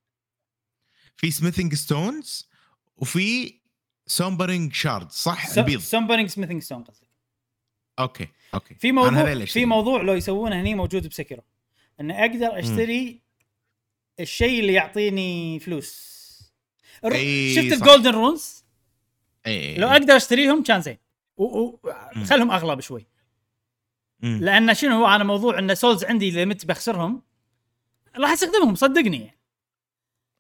في smithing stones وفي sombering shard صح؟ البيض sombering smithing stone قصدك okay okay في موضوع في. موضوع لو يسوونه هني موجود ب Sekiro إن أقدر أشتري الشيء اللي يعطيني فلوس الر- إي، شفت. ال golden runes اي لو أقدر أشتريهم كان زين و- و- مم. خلهم اغلى بشوي مم. لأن شنو هو أنا موضوع إن souls عندي إذا مت بخسرهم راح أستخدمهم صدقني يعني.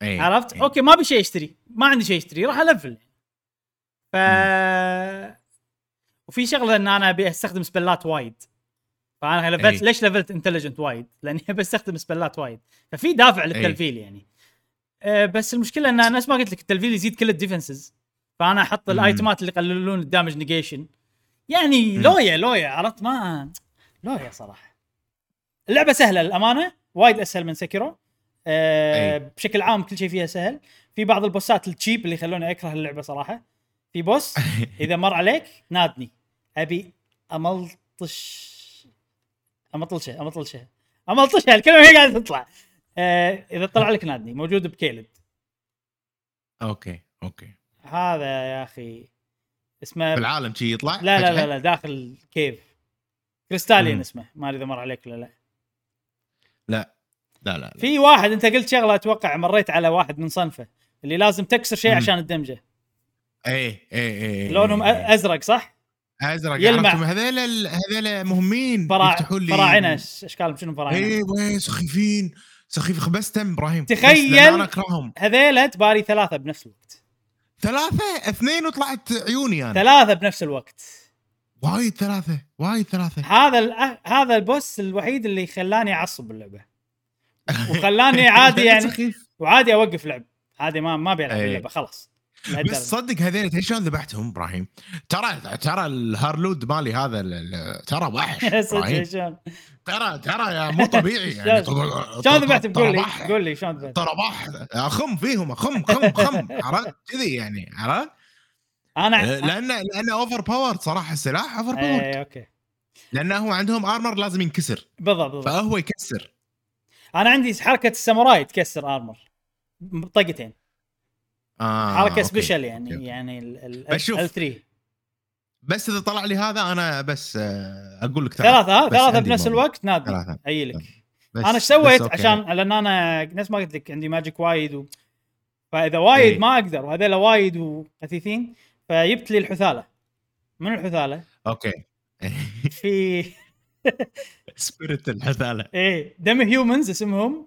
إي. عرفت إي. okay ما أبي شيء اشتري ما عندي شيء اشتري راح ألفل ف وفي شغلة إن أنا أبي أستخدم spell ات وايد فأنا لفلت أي. ليش لفلت intelligence وايد؟ لأني بستخدم spell ات وايد ففي دافع للتلفيل يعني أه بس المشكلة إن نفس ما قلت لك التلفيل يزيد كل ال defenses فأنا أحط. ال item ات اللي يقللون ال damage negation. يعني. لويا لويا عرفت؟ ما لويا صراحة. اللعبة سهلة للأمانة وايد أسهل من Sekiro أه أي. بشكل عام كل شيء فيها سهل. في بعض ال boss ات ال cheap اللي يخلوني أكره اللعبة صراحة. في boss إذا مر عليك نادني. أبي أملطش. امطلشه امطلشه املطشها الكلمة هي قاعدة تطلع. آه إذا طلع لك نادني. موجود ب Caelid. okay okay. هذا يا أخي اسمه في العالم شي يطلع لا لا؟ لا, لا داخل كيف Crystalian. اسمه ما أدري إذا مر عليك ولا لا لا لا لا في واحد أنت قلت شغلة أتوقع مريت على واحد من صنفه اللي لازم تكسر شيء. عشان تدمجه اي اي اي لونهم أ- أزرق صح؟ أزرق يلمع. هذول ال- هذول مهمين. يفتحون لي فراعنه اشكالهم شنو فراعنه؟ اي وي سخيفين سخيف خبستهم إبراهيم تخيل- أنا أكرههم هذيلا تباري ثلاثة بنفس الوقت ثلاثة؟ اثنين وطلعت عيوني أنا ثلاثة بنفس الوقت. وايد ثلاثة وايد ثلاثة. هذا ال- هذا البوس الوحيد اللي خلاني أعصب باللعبة. وخلاني عادي يعني وعادي أوقف لعب. عادي ما ما بيلعب أي. اللعبة خلاص. بس صدق هذول تدري شلون ذبحتهم إبراهيم؟ ترى ترى الهارلود مالي هذا ترى وحش ترى ترى يا مو طبيعي يعني. شلون؟ شلون ذبحت قول لي. قول لي شلون ذبحت طرباح اخم فيهم اخم خم خم عرفت؟ كذي يعني عرفت؟ أنا لأن لأن اوفر باور صراحة السلاح اوفر باور اي أوكي. لأنه هو عندهم ارمر لازم ينكسر. بالضبط بالضبط. فهو يكسر. أنا عندي حركة الساموراي تكسر ارمر طقتين. آه حركة. سبيشل يعني أوكي. يعني ال ال بس شوف. ال 3 بس إذا طلع لي هذا أنا بس آه، أقول لك. ثلاثة ها ثلاثة بنفس. الوقت نادي. أي لك أنا إيش سويت. عشان لأن أنا نفس ما قلت لك عندي ماجيك وايد و... فإذا وايد إيه. ما أقدر وهذول وايد وخفيفين فجبت لي الحثالة من الحثالة أوكي في سبيريت الحثالة إيه دم هيومنز اسمهم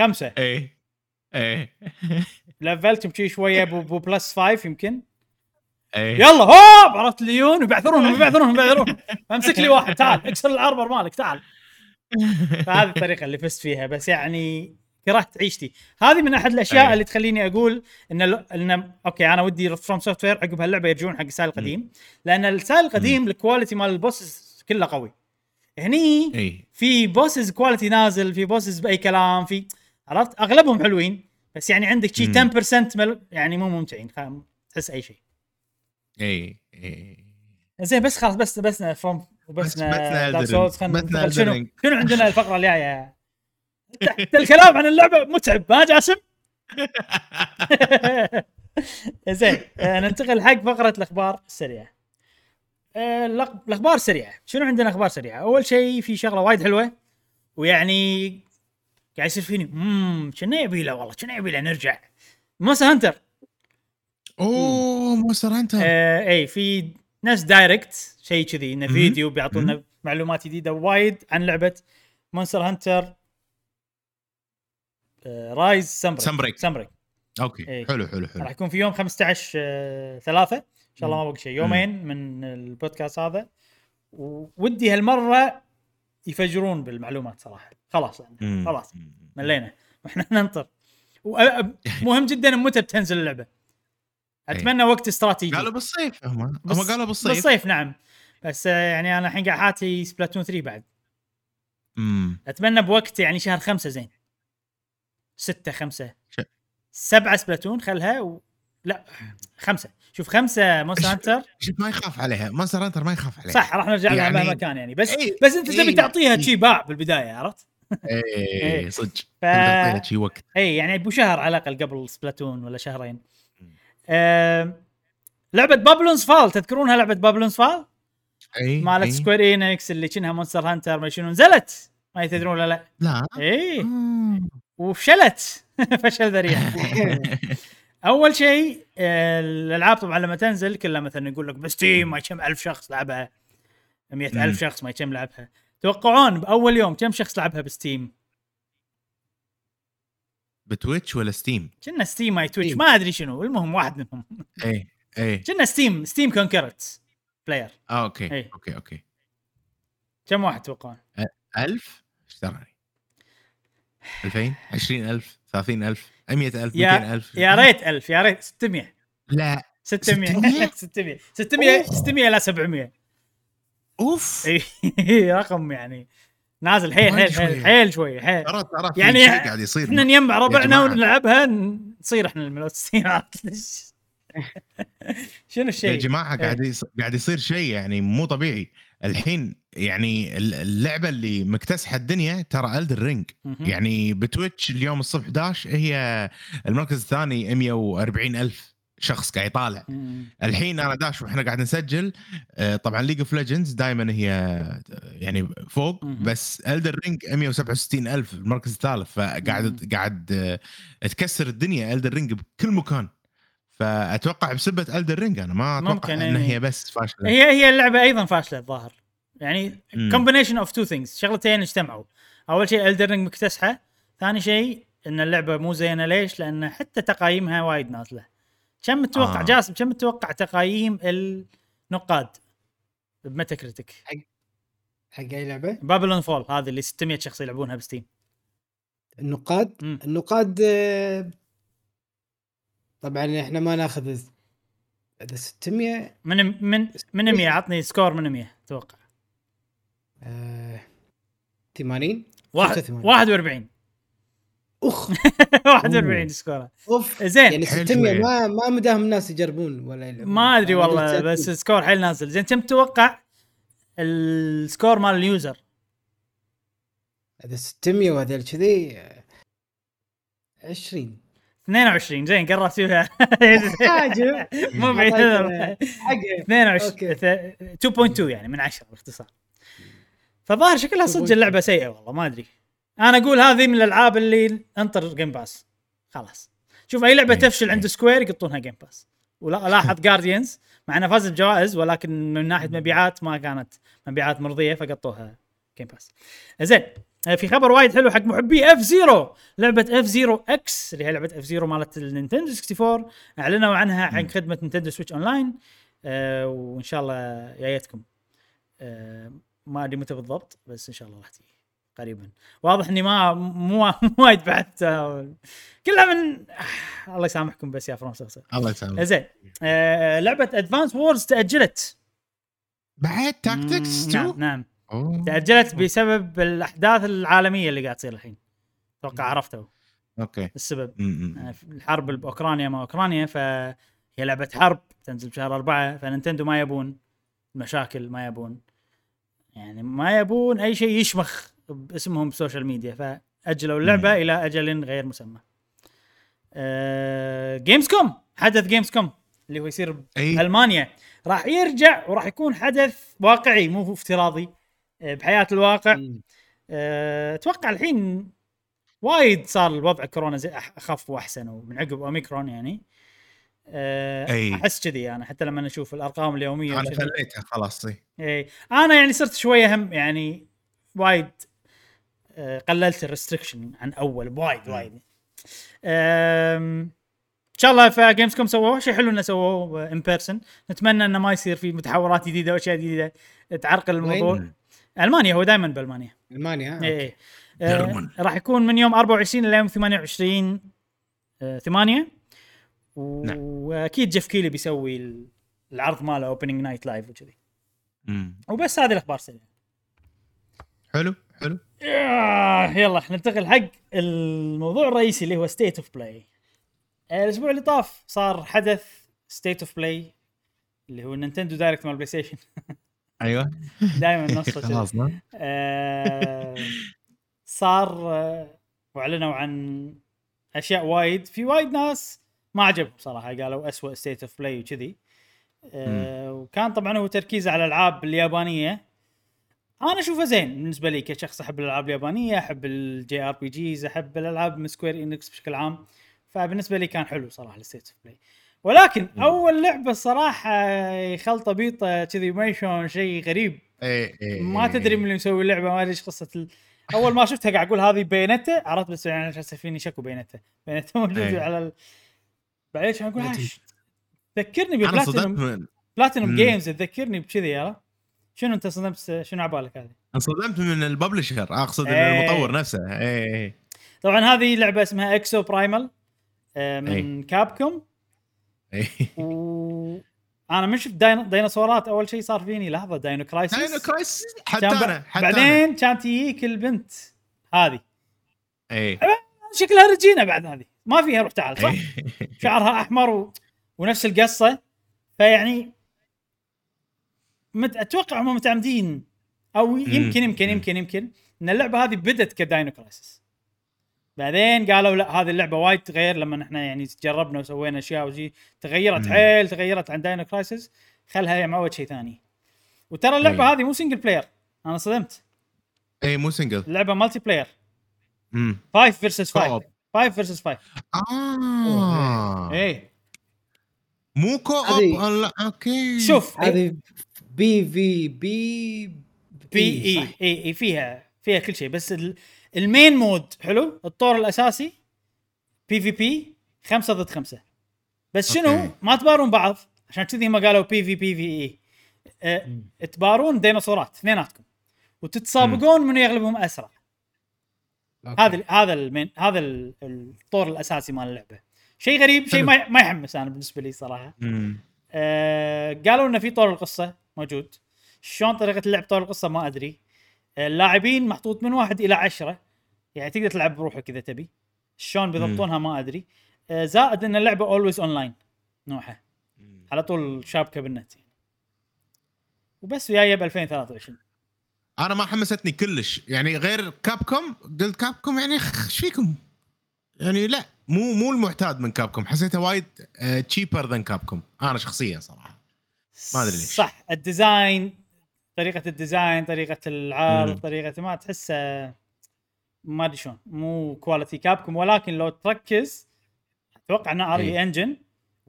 خمسة إيه إيه لفلتهم شي شوية بو, بو بلس فايف يمكن. إيه. يلا هوب عرفت ليون ويبعثرونهم يبعثرونهم يبعثرونهم امسك لي واحد تعال اكسر الاربر مالك تعال. فهذه الطريقة اللي فزت فيها بس يعني كرهت عيشتي. هذه من أحد الأشياء أي. اللي تخليني أقول إن ال- إن أوكي أنا ودي FromSoftware عقب هاللعبة يرجعون حق ال style القديم. لأن ال style القديم ال quality مال ال boss كله قوي. هني اي في bosses quality نازل في bosses بأي كلام في عرفت؟ أغلبهم حلوين. بس يعني عندك شي مم. 10% مل... يعني مو ممتعين تحس أي شيء إي إي. زين بس خلاص بس بس From بس- Dark Souls. خلينا شنو. شنو عندنا الفقرة الجاية؟ تحت الكلام عن اللعبة متعب. ما جاسم؟ زين آه، ننتقل حق فقرة الأخبار السريعة. آه، الأخبار السريعه شنو عندنا أخبار سريعة؟ أول شيء في شغلة وايد حلوة ويعني قاعد يصير فيني اممم كنا يبي له والله كنا يبي له نرجع. Monster Hunter أوه Monster Hunter آه إي في ناس Direct شيء كذي إنه. فيديو بيعطونا معلومات جديدة وايد عن لعبة Monster Hunter آه Rise Sunbreak Sunbreak. Sunbreak أوكي إي. حلو حلو حلو. راح يكون في يوم 15 آه 3 إن شاء الله. ما بقى شيء يومين من البودكاست هذا. ودي هالمرة يفجرون بالمعلومات صراحة. خلاص يعني. خلاص. ملينا. وإحنا ننطر. مهم جدا متى بتنزل اللعبة. أتمنى وقت استراتيجي. قالوا بالصيف هم. هم بس- قالوا بالصيف. بالصيف نعم. بس آه، يعني أنا الحين قاعد حاتي سبلاتون 3 بعد. امم أتمنى بوقت يعني شهر خمسة زين. ستة خمسة. ش- سبعة سبلاتون خلها و... لا خمسة. شوف خمسة Monster Hunter شوف ما يخاف عليها Monster Hunter ما يخاف عليها صح راح نرجع لها يعني- مهما كان يعني بس إيه، بس أنت تبي إيه، تعطيها. شي باع بالبداية عرفت؟ اي إيه. صدق ف- تعطيها شي وقت اي يعني أبو شهر على الأقل قبل Splatoon ولا شهرين آه... لعبة Babylon's Fall تذكرونها لعبة Babylon's Fall؟ اي مالت إي. Square Enix اللي كأنها Monster Hunter ما شنو نزلت ما تدرون ولا لا؟ لا إيه آه. وفشلت فشل ذريع أول شيء آه، الألعاب طبعا لما تنزل كلها مثلا يقول لك ب Steam ما كم ألف شخص لعبها؟ مئة مم. الف شخص ما كم لعبها؟ توقعون بأول يوم كم شخص لعبها ب Steam؟ ب Twitch ولا Steam؟ كنا Steam مو Twitch. ما أدري شنو المهم واحد منهم. اي اي كنا Steam Steam concurrent player. آه، أوكي إيه. أوكي أوكي. كم واحد توقعون؟ 1000 إيش دراني 2000 20000 30000 100000 يا 200000 يا ريت ألف يا ريت. 600 لا. 600 600 600 600 أوه. 600 إلى 700 أوف. اي رقم يعني نازل. حيل حيل حيل شوية. حيل شوي حيل. ترى ترى في يعني شيء قاعد يصير إحنا نجمع ربعنا. ونلعبها نصير إحنا الملوتسين شنو يا الشيء؟ جماعة إيه. قاعد يص... قاعد يصير شيء يعني مو طبيعي. الحين يعني ال- اللعبة اللي مكتسحة الدنيا ترى Elden Ring. يعني ب Twitch اليوم الصبح 11 هي المركز الثاني 140 ألف شخص قاعد يطالع. الحين أنا داش وإحنا قاعد نسجل آه، طبعا League of Legends دائما هي آه، يعني فوق. بس Elden Ring 167 ألف المركز الثالث فقاعد قاعد آه، تكسر الدنيا Elden Ring بكل مكان فأتوقع بسبه Elden Ring أنا ما أتوقع ان إيه. هي بس فاشلة هي هي اللعبة أيضا فاشلة الظاهر يعني. combination of two things شغلتين اجتمعوا. أول شيء Elden Ring مكتسحة. ثاني شيء إن اللعبة مو زينة ليش؟ لأن حتى تقايمها وايد نازلة. كم متوقع؟ آه. جاسم كم متوقع تقايم النقاد ب Metacritic حق أي لعبة؟ Babylon's Fall هذه اللي 600 شخص يلعبونها ب Steam. النقاد؟ مم. النقاد آه، طبعا إحنا ما ناخذ إذا 600 من من من 100 عطني score من 100 توقع آه، 80 واحد 85. 41 اخ 41 score أوف. زين. يعني حيل 600 شوية. ما ما مداهم الناس يجربون ولا يلعبون. ما أدري يعني والله بس. ال score حيل نازل. زين كم تتوقع ال score مال ال user؟ اذا 600 وهذول كذي آه، 20 22 زين قربت فيها. مو بعيد. حقه 22 أوكي. ث- 2.2 يعني من 10 باختصار. فظاهر شكلها صدق 2.2. اللعبة سيئة والله ما أدري. أنا أقول هذه من الألعاب اللي انطر Game Pass خلاص. شوف أي لعبة إيه، تفشل عند إيه. Square يقطونها Game Pass ولاحظ Guardians مع انها فازت بجوائز ولكن من ناحية مبيعات ما كانت مبيعات مرضية فقطوها Game Pass زين. آه، في خبر وايد حلو حق محبي F-Zero لعبة F-Zero X اللي هي لعبة F-Zero مالت ال Nintendo 64 أعلنوا عنها عن. خدمة Nintendo Switch Online آه وإن شاء الله جايتكم آه ما أدري متى بالضبط بس إن شاء الله راح تجي قريبا. واضح إني ما مو وايد بعد آه، كلها من آه، الله يسامحكم بس يا سوسة الله يسلمك زين آه لعبة Advance Wars تأجلت. بعد tactics مم، 2 نعم نعم. أوه. تأجلت بسبب الأحداث العالمية اللي قاعد تصير الحين. أتوقع عرفتوا أوكي. السبب. في الحرب بأوكرانيا ما أوكرانيا فهي لعبة حرب تنزل بشهر أربعة ف Nintendo ما يبون مشاكل ما يبون. يعني ما يبون أي شيء يشمخ باسمهم بال social media فأجلوا اللعبة مم. إلى أجل غير مسمى. Gamescom حدث Gamescom اللي هو يصير إي المانيا راح يرجع وراح يكون حدث واقعي مو افتراضي آه، بحياة الواقع. أه، أتوقع الحين وايد صار الوضع كورونا زي أخف وأحسن ومن عقب أوميكرون يعني أه، أي. أحس كذي أنا حتى لما أشوف الأرقام اليومية أنا. خليتها خلاص. إي أنا يعني صرت شوية هم يعني وايد أه، قللت ال restriction عن أول وايد أم، إن شاء الله ف Gamescom سووه شيء حلو إنه سووه in person نتمنى إنه ما يصير في متحورات جديدة واشياء جديدة تعرقل الموضوع وين؟ ألمانيا هو دائما بألمانيا ألمانيا؟ إي آه،. راح يكون من يوم 24 إلى يوم 28 آه، 8 نعم. واكيد Geoff Keighley بيسوي ال- العرض ماله Opening Night Live وكذي. وبس هذه الأخبار سريعه حلو حلو آه، يلا ننتقل حق الموضوع الرئيسي اللي هو State of Play الأسبوع اللي طاف صار حدث State of Play اللي هو Nintendo Direct مال PlayStation أيوه دائما نصه كذي. خلاص. آه، صار آه، وأعلنوا عن أشياء وايد في وايد ناس ما عجبهم صراحة قالوا اسوء State of Play وكذي. آه، وكان طبعا هو تركيز على الألعاب اليابانية. أنا أشوفه زين بالنسبة لي كشخص أحب الألعاب اليابانية أحب ال JRPGs أحب الألعاب من Square Enix بشكل عام. فبالنسبة لي كان حلو صراحة ال State of Play ولكن أول لعبة صراحة خلطة بيطه كذي ما شلون شيء غريب. اي اي ما تدري من اللي مسوي اللعبة ما أدري إيش قصة ال... أول ما شفتها قاعد أقول هذه Bayonetta عرفت بس يعني فيني شكو Bayonetta Bayonetta موجود أي. على ال... بعدين كان أقول. هاش ذكرني ببلاتينوم Platinum. Games تذكرني بكذي يلا. شنو أنت صدمت؟ شنو عبالك هذه؟ انصدمت من ال publisher. أقصد إيه. المطور نفسه. اي اي طبعا هذه لعبة اسمها Exoprimal من. Capcom اي و أنا من شفت داين... ديناصورات. أول شيء صار فيني لحظة Dino Crisis Dino Crisis حتى أنا حتى. بعدين كانت تجيك البنت هذه. اي شكلها Regina بعد هذه. ما فيها روح تعال صح؟ شعرها أحمر و... ونفس القصة. فيعني مت... أتوقع هم متعمدين أو يمكن يمكن. يمكن يمكن إن اللعبة هذه بدت ك Dino Crisis بعدين قالوا لا هذه اللعبة وايد تغير لما إحنا يعني جربنا وسوينا أشياء وشي. تغيرت. حيل تغيرت عن Dino Crisis خلها هي معود شيء ثاني. وترى اللعبة. هذه مو single player أنا صدمت. إي مو single اللعبة multiplayer امم 5 versus 5 co-op. 5 versus 5 آه إيه مو co-op okay شوف هذه بي في بي في اي؟ اي اي فيها فيها كل شيء. بس ال- ال main mode حلو؟ الطور الأساسي PvP خمسة ضد خمسة. بس شنو؟ okay. ما تبارون بعض عشان كذي هم قالوا بي في بي في اي. تبارون ديناصورات اثنيناتكم. وتتسابقون من يغلبهم أسرع. okay. هذا هذا ال main هذا ال- الطور الأساسي مال اللعبة. شيء غريب شيء. ما ما يحمس أنا بالنسبة لي صراحة. آه، قالوا إنه في طور القصة موجود. شلون طريقة اللعب طور القصة ما أدري. آه، اللاعبين محطوط من واحد إلى عشرة. يعني تقدر تلعب بروحك إذا تبي. شلون بيضبطونها ما أدري. آه، زائد إن اللعبة always online نوعها. على طول شابكة بالنت يعني. وبس وياي ب 2023 أنا ما حمستني كلش. يعني غير Capcom قلت Capcom يعني إيش فيكم؟ يعني لا مو مو المعتاد من Capcom. حسيته وايد cheaper than Capcom. أنا شخصيا صراحة. ما أدري ليش. صح. ال design طريقة ال design طريقة العرض. طريقة ما تحسه ما أدري شلون. مو quality Capcom ولكن لو تركز أتوقع إنه RE. Engine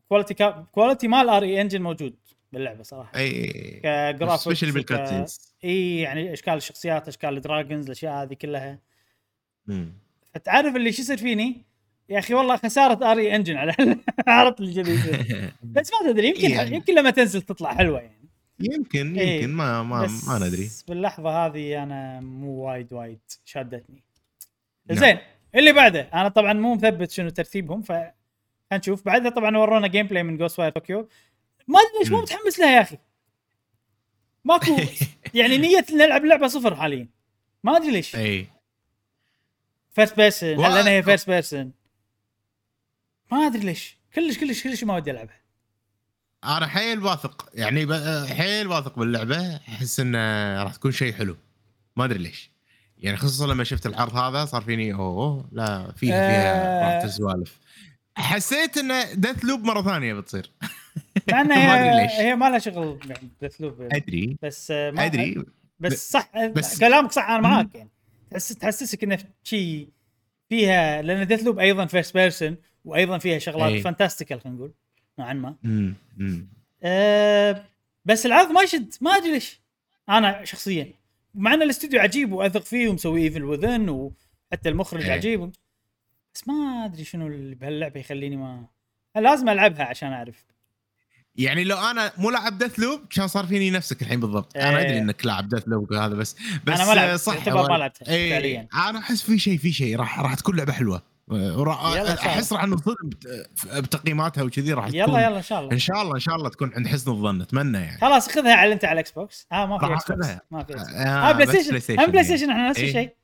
quality Cap quality مال RE Engine موجود. باللعبة صراحة. أي ك graphics especially بال cutscenes إي يعني أشكال الشخصيات أشكال ال dragons الأشياء هذه كلها. مم. فتعرف اللي شو يصير فيني؟ يا أخي والله خسارة RE Engine على عرض الجديد بس ما تدري يمكن يعني. يمكن لما تنزل تطلع حلوة يعني. يمكن إيه. يمكن ما ما بس ما ندري. باللحظة هذه أنا مو وايد وايد شادتني. نعم. زين اللي بعده. أنا طبعا مو مثبت شنو ترتيبهم ف نشوف. بعدها طبعا ورونا gameplay من Ghostwire Tokyo ما أدري ليش مو. متحمس لها يا أخي. ماكو يعني نية نلعب لعبة صفر حاليا. ما أدري ليش. أي. first person هل لأن هي first person ما أدري ليش. كلش كلش كلش ما ودي ألعبها. أنا حيل واثق. يعني حيل واثق باللعبة. أحس انه راح تكون شيء حلو. ما أدري ليش. يعني خصوصا لما شفت العرض هذا صار فيني أوه لا فيها فيها آه. راح سوالف حسيت انه Deathloop مرة ثانية بتصير. مع انها هي. هي ما لها شغل يعني بأسلوب. أدري. بس آه، ما أدري. بس صح بس- بس كلامك صح أنا معاك يعني. تحس تحسسك إنه شيء فيها لأن Deathloop أيضا first person وأيضا فيها شغلات أي. fantastical خلينا نقول. نوعا ما. مم، مم. أه بس العرض ما يشد. ما أدري ليش. أنا شخصيا. مع إن الاستوديو عجيب وأثق فيه ومسوي Evil Within وحتى المخرج إيه. عجيب. بس ما أدري شنو اللي بهاللعبة يخليني ما لازم ألعبها عشان أعرف. يعني لو أنا مو لاعب Deathloop كان صار فيني نفسك الحين بالضبط أنا إيه. أدري إنك لاعب Deathloop هذا بس بس أنا ما لعبت، صح ما إيه، فعلياً. أنا أحس في شيء في شيء راح راح تكون لعبة حلوة. أحس راح بت- بتقييماتها وكذي راح تكون يلا يلا إن شاء الله إن شاء الله إن شاء الله تكون عند حسن الظن أتمنى يعني خلاص خذها على أنت على ال Xbox آه ما في Xbox. ما في آه، آه PlayStation PlayStation Play. Station إحنا نفس إيه. الشيء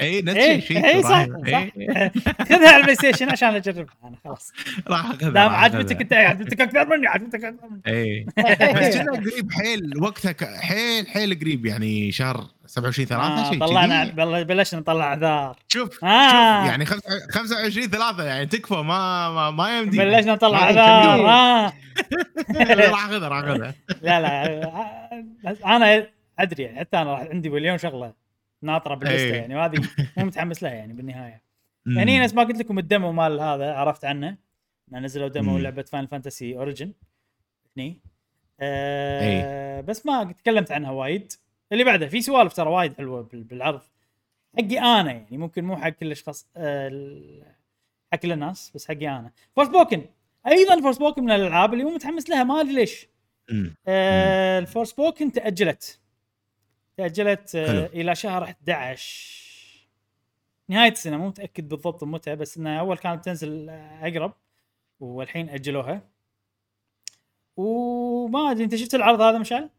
اي نفس اي الشيء اي صح إيه، خذها على ال PlayStation عشان اجربها أنا خلاص. راح أخذها دام عجبتك. أنت عجبتك أكثر مني عجبتك أكثر مني. اي بس كنا قريب؟ حيل وقتها حيل حيل قريب يعني شهر 27 3 آه شيء طلعنا بلشنا نطلع أعذار. شوف آه. شوف يعني خمسة- 25 3 يعني تكفى ما ما, ما يمدي بلشنا نطلع أعذار. آه. راح أخذها راح أخذها. لا لا آه، أنا أدري يعني حتى أنا راح عندي مليون شغلة. ناطرة باللسته إيه. يعني وهذه مو متحمس لها يعني بالنهاية. يعني ناس ما قلت لكم ال demo مال هذا عرفت عنه؟ نزلوا demo. لعبة Final Fantasy Origin هني. آه بس ما تكلمت عنها وايد. اللي بعده في سوالف ترى وايد حلوة بال- بالعرض. حقي أنا يعني ممكن مو حق كل الاشخاص ال- حق كل الناس بس حقي أنا. Forspoken أيضا Forspoken من الألعاب اللي مو متحمس لها ما أدري ليش. آه ال Forspoken تأجلت. تأجلت آه حلو. إلى شهر 11 نهاية السنة مو متأكد بالضبط متى بس إنها أول كانت تنزل آه، أقرب والحين أجلوها وما أدري أنت شفت العرض هذا مشعل؟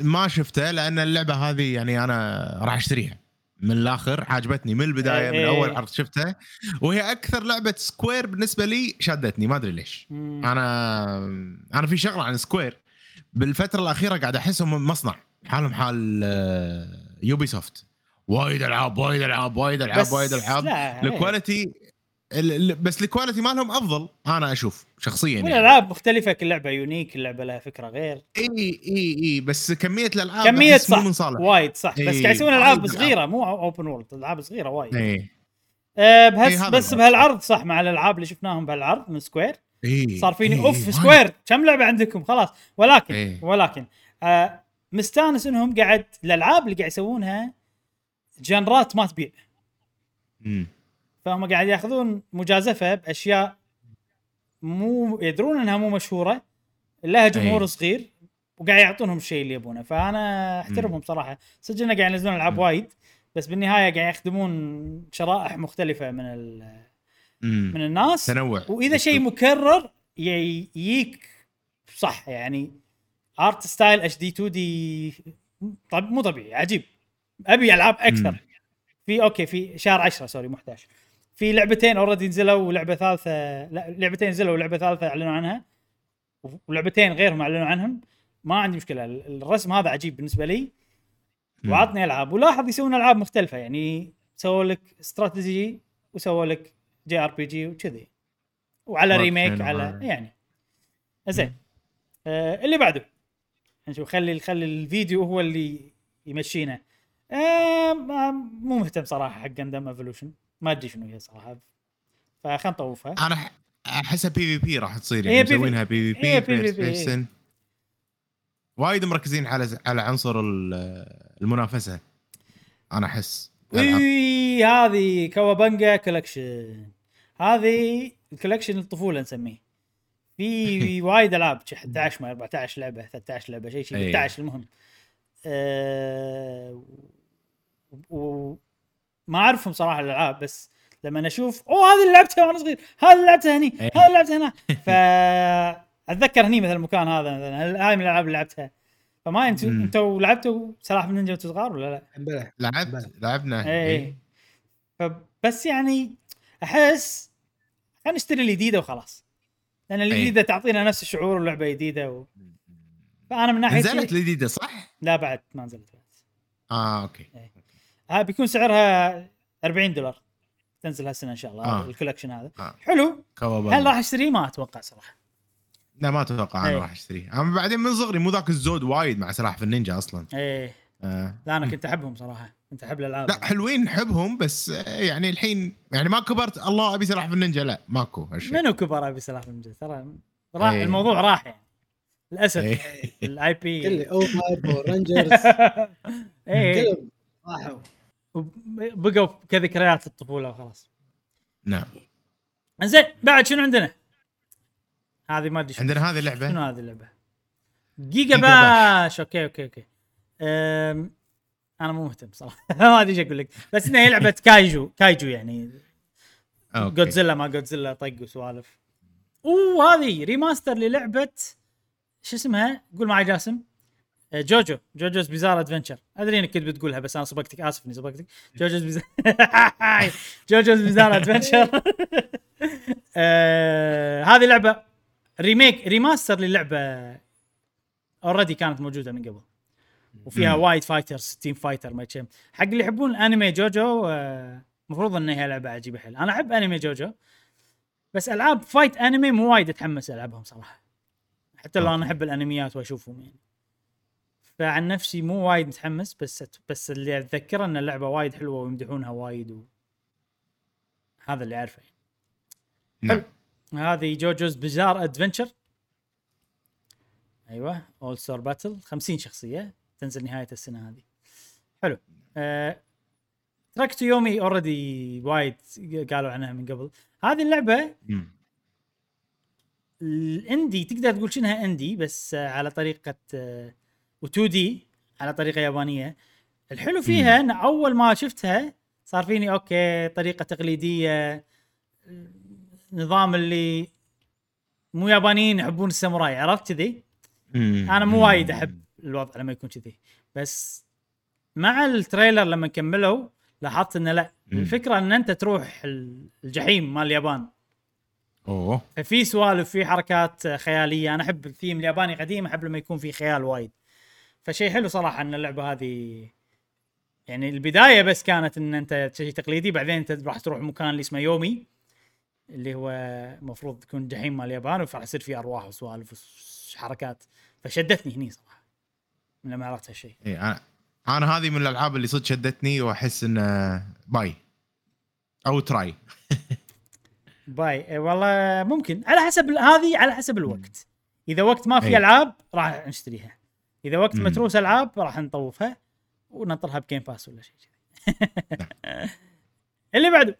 ما شفته لأن اللعبة هذه يعني أنا راح أشتريها من الآخر عجبتني من البداية من إيه. أول عرض شفتها وهي أكثر لعبة Square بالنسبة لي شدتني ما أدري ليش مم. أنا أنا في شغلة عن Square بالفترة الأخيرة قاعد أحسهم مصنع حالهم حال آه، Ubisoft وايد ألعاب وايد ألعاب وايد ألعاب وايد ألعاب. إيه. ال quality ال- ال- بس ال quality مالهم أفضل أنا أشوف شخصيا يعني. والألعاب مختلفة كل لعبة unique كل لعبة لها فكرة غير. إي إي إي بس كمية الألعاب كمية صح من صالح. وايد صح بس إيه، قاعد يسوون ألعاب صغيرة مو open world ألعاب صغيرة وايد. إي. بس إيه، بس. بهالعرض صح مع الألعاب اللي شفناهم بهالعرض من Square إي صار فيني إي، أوف. Square كم لعبة عندكم؟ خلاص. ولكن إيه. ولكن آه مستانس انهم قاعد الألعاب اللي قاعد يسوونها جنرات ما تبيع. فهم قاعد ياخذون مجازفة بأشياء مو يدرون إنها مو مشهورة لها جمهور أي. صغير وقاعد يعطونهم الشيء اللي يبونه فأنا أحترمهم صراحة صدق انه قاعد ينزلون ألعاب. وايد بس بالنهاية قاعد يخدمون شرائح مختلفة من ال-. من الناس تنوع وإذا شيء مكرر ي- يجيك صح يعني art style HD 2D طب مو طبيعي عجيب. أبي ألعاب أكثر. مم. في okay في شهر 10 sorry مو 11 في لعبتين already نزلوا ولعبة ثالثة لا لعبتين نزلوا ولعبة ثالثة أعلنوا عنها. ولعبتين غيرهم أعلنوا عنهم. ما عندي مشكلة ال- الرسم هذا عجيب بالنسبة لي. وعطني ألعاب ولاحظ يسوون ألعاب مختلفة يعني سووا لك استراتيجي وسووا لك JRPG وكذي. وعلى remake. على يعني. زين. آه اللي بعده. نشوف خلي خلي الفيديو هو اللي يمشينا. آه مو مهتم صراحة حق Gundam Evolution ما أدري شنو هي صراحة. فخلنا نطوفها. أنا أحسها PvP راح تصير يعني PvP. مسوينها بي في هي بي PvP. بيرسون وايد مركزين على على عنصر ال- المنافسة. أنا أحس. إي هذه Cowabunga Collection هذه الكولكشن الطفوله نسميه. في وايد ألعاب شي 11 ما 14 لعبة 13 لعبة شيء شيء أي. 11 المهم أه و ما أعرفهم صراحة الألعاب بس لما أشوف أوه هذه اللي لعبتها وأنا صغير هذه اللي لعبتها هني أي. هذه اللي لعبتها هنا فاتذكر هني مثلا المكان هذا مثلا هاي من الألعاب اللي لعبتها فما أنتم مم. أنتوا لعبتوا سلاحف النينجا وانتوا صغار ولا لا؟ بلى لعبت لعبنا اي إيه. اي فبس يعني أحس خلينا نشتري الجديده وخلاص لأن الجديده تعطينا نفس الشعور اللعبه جديدة و... فأنا من ناحية نزلت الجديده صح؟ لا بعد ما نزلت. بعد. آه أوكي. ها بيكون سعرها 40 دولار. تنزل هالسنة إن شاء الله آه. ال collection هذا. آه. حلو. Cowabunga. هل راح أشتريه؟ ما أتوقع صراحة. لا ما أتوقع أنا إيه. راح أشتريه. أنا بعدين من صغري مو ذاك الزود وايد مع سلاحف النينجا أصلا. إيه. آه. لا أنا كنت أحبهم صراحة. كنت احب الألعاب. لا حلوين نحبهم بس آه، يعني الحين يعني ما كبرت الله أبي سلاحف النينجا. لا ماكو هالشيء. منو كبر أبي سلاحف النينجا؟ ترى راح إيه. الموضوع راح يعني. للأسف. ال IP Power Rangers إيه. كلهم راحوا. بقوا كذكريات الطفولة وخلاص. نعم. زين بعد شنو عندنا؟ هذه ما أدري شنو. عندنا هذه شنو اللعبه هذه اللعبة؟ Giga GigaBash okay okay okay. أم... أنا مو مهتم صراحة. ما أدري إيش أقول لك. بس إنها هي لعبة kaiju. kaiju يعني. جودزيلا ما جودزيلا طق وسوالف. أوه هذه remaster للعبة شو اسمها؟ قول معي جاسم. آه، JoJo. JoJo's Bizarre Adventure أدري إنك كنت بتقولها بس أنا سبقتك. آسف إني سبقتك. JoJo's Bizarre JoJo's Bizarre Adventure آه، هذه لعبة remake remaster للعبة already كانت موجودة من قبل. وفيها. وايد fighters team fighter ما كم حق اللي يحبون الانمي جوجو آه، المفروض ان هي لعبة عجيبة حيل. أنا أحب أنمي جوجو بس ألعاب fight أنمي مو وايد أتحمس ألعبهم صراحة. حتى لو أنا. أحب الأنميات وأشوفهم يعني. فعن نفسي مو وايد متحمس بس بس اللي أتذكره إن اللعبة وايد حلوة ويمدحونها وايد و... هذا اللي أعرفه نعم. هذه JoJo's Bizarre Adventure. أيوه All Star Battle 50 شخصية. تنزل نهاية السنة هذه. حلو. أه... Trek to Yomi already وايد قالوا عنها من قبل. هذه اللعبة. ال indie تقدر تقول شنها indie بس آه، على طريقة و 2D على طريقة يابانية. الحلو فيها إن أول ما شفتها صار فيني أوكي طريقة تقليدية نظام اللي مو يابانيين يحبون الساموراي عرفت كذي. أنا مو. وايد أحب. الوضع لما يكون كذي. بس مع ال trailer لما كملوا لاحظت إنه لا. الفكرة إن أنت تروح الجحيم مال اليابان. أوه. ففي سوالف في حركات خيالية. أنا أحب الثيم الياباني قديم أحب لما يكون في خيال وايد. فشيء حلو صراحة إن اللعبة هذه يعني البداية بس كانت إن أنت شيء تقليدي بعدين أنت راح تروح مكان اللي اسمه يومي اللي هو المفروض تكون جحيم مال اليابان وراح يصير فيه أرواح وسوالف وحركات. فشدتني هني صراحة. من لما عرفت هالشيء. إيه أنا أنا هذه من الألعاب اللي صدق شدتني وأحس انه باي. أو تراي buy. إيه والله ممكن. على حسب هذه على حسب الوقت. إذا وقت ما في أي. ألعاب راح نشتريها. إذا وقت مم. متروس ألعاب راح نطوفها وننطرها ب Game Pass ولا شيء كذي. اللي بعده.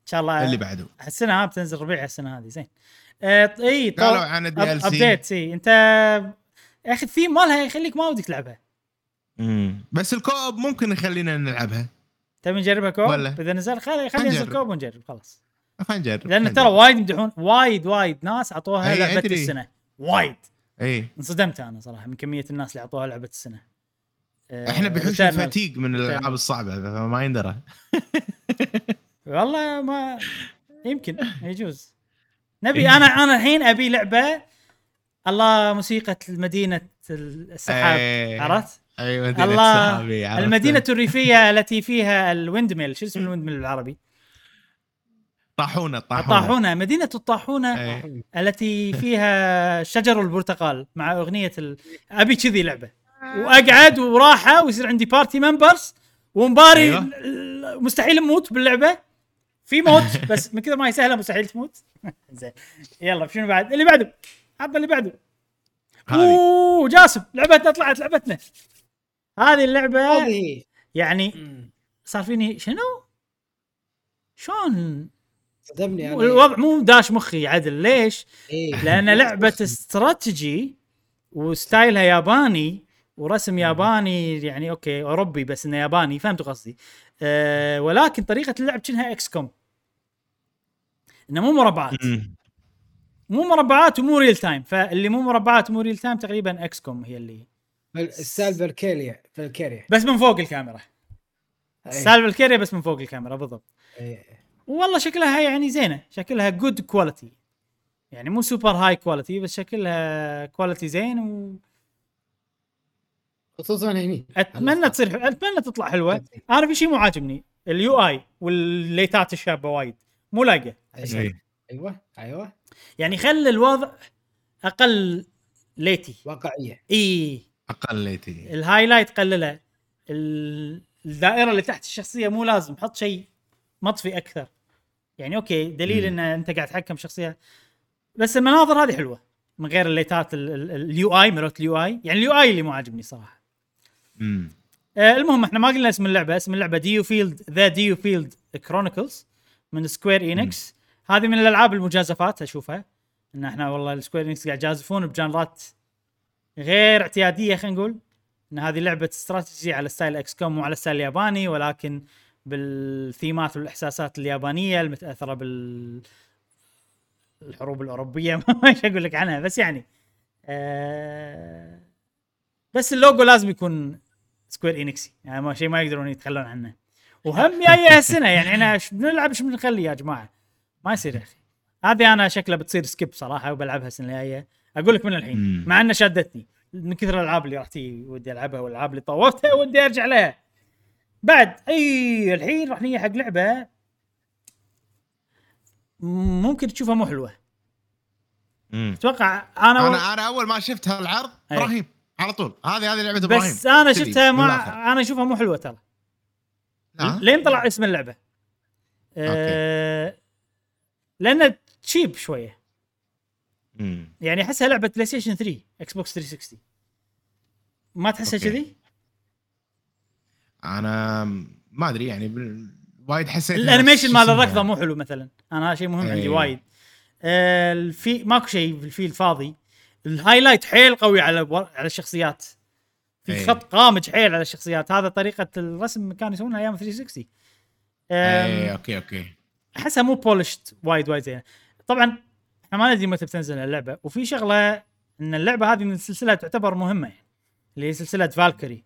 إن شاء الله اللي بعده. السنة هذه بتنزل ربيع السنة هذه زين. اي طو- قالوا عن ال DLC. update اي أنت يا أخي الثيم مالها يخليك ما ودك تلعبها بس ال co-op ممكن يخلينا نلعبها تبي نجربها co-op ولا. إذا نزل خلي خلي ينزل نجرب. co-op ونجرب خلاص خلينا نجرب لأن ترى. وايد يمدحون وايد وايد ناس اعطوها أي لعبة أدري. السنة وايد اي انصدمت أنا صراحة من كمية الناس اللي اعطوها لعبة السنة آه، إحنا بحوش. الفتيق من الألعاب. الصعبة فما يندرى والله ما يمكن يجوز نبي أنا أنا الحين أبي لعبة الله موسيقى مدينه السحاب إيه. عرفت؟ أيوه مدينة الله السحابي، عرفت. المدينة الريفيه التي فيها ال windmill شو اسم ال windmill بالعربي؟ طاحونة طاحونة الطاحونة مدينة الطاحونة إيه. التي فيها شجر البرتقال مع أغنية ال... أبي كذي لعبة وأقعد وراحة ويصير عندي party members ومباري أيوة. مستحيل نموت باللعبة في موت بس من كثر ما هي سهلة مستحيل تموت زين يلا شنو بعد اللي بعده حط اللي بعده هذه أوه جاسم لعبتنا طلعت لعبتنا هذه اللعبة هذه يعني. صار فيني شنو؟ شلون؟ صدمني أنا الوضع مو داش مخي عدل ليش؟ إيه. لأن لعبة استراتيجي و style ها ياباني ورسم ياباني يعني أوكي أوروبي بس إنه ياباني فهمتوا قصدي أه ولكن طريقة اللعب كأنها XCOM إنه مو مربعات. مو مربعات ومو real time فاللي مو مربعات ومو real time تقريبا XCOM هي اللي style Valkyria Valkyria بس من فوق الكاميرا. إيه. style Valkyria بس من فوق الكاميرا بالضبط. إيه. والله شكلها يعني زينة. شكلها good quality يعني مو super high quality بس شكلها quality زين و خصوصا هني. أتمنى تصير أتمنى تطلع حلوة. أنا في شيء مو عاجبني. ال UI والليتات الشابة وايد. مو لاقه إيه. أيوه أيوه. يعني خلي الوضع أقل ليتي. واقعية. إي. أقل ليتي. ال highlight قلله. ال- الدائرة اللي تحت الشخصية مو لازم حط شيء مطفي أكثر. يعني أوكي دليل إن. أنت قاعد تحكم شخصية. بس المناظر هذه حلوة. من غير الليتات ال UI مالت ال UI. يعني ال UI اللي مو عاجبني صراحة. امم آه المهم إحنا ما قلنا اسم اللعبة. اسم اللعبة DioField The DioField Chronicles من Square Enix هذه من الألعاب المجازفات أشوفها. إن إحنا والله ال Square Enix قاعد يجازفون ب genre ات غير اعتيادية خلينا نقول. إن هذه لعبة استراتيجي على style XCOM مو على ستايل الياباني ولكن بالثيمات والإحساسات اليابانية المتأثرة بال الحروب الأوروبية. ما إيش أقول لك عنها بس يعني آه بس اللوجو لازم يكون Square Enix ي يعني شيء ما يقدرون يتخلون عنه. وهم جاية هالسنة يعني إحنا بنلعب إيش بنخلي يا جماعة؟ ما يصير يا أخي. هذه أنا شكلها بتصير سكيب صراحة وبلعبها السنة الجاية. أقول لك من الحين. مع إنها شدتني من كثر الألعاب اللي راح تجي ودي ألعبها والألعاب اللي طوفتها ودي أرجع لها. بعد أي الحين راح نيجي حق لعبة ممكن تشوفها مو حلوة. أتوقع أنا, أنا أنا أول ما شفت هالعرض. إبراهيم على طول. هذه هذه لعبة إبراهيم. بس أنا شفتها ما. أنا أشوفها مو حلوة ترى. ها؟ لين طلع اسم اللعبة. أه لأنه cheap شوية مم. يعني أحسها لعبة PlayStation 3 Xbox 360 ما تحسها. كذي؟ أنا ما أدري يعني بال- وايد حسيت ال animation مال؟ الركضه مو حلو مثلا أنا هذا شيء مهم عندي أي. وايد آه، الفي ماكو شيء بال field فاضي ال highlight حيل قوي على على الشخصيات في. خط غامج حيل على الشخصيات هذا طريقة الرسم كانوا يسوونها أيام 360 أي okay okay أحسها مو polished وايد وايد زين طبعا إحنا ما ندري متى بتنزل اللعبة وفي شغلة إن اللعبة هذه من السلسله تعتبر مهمة يعني اللي هي سلسلة Valkyrie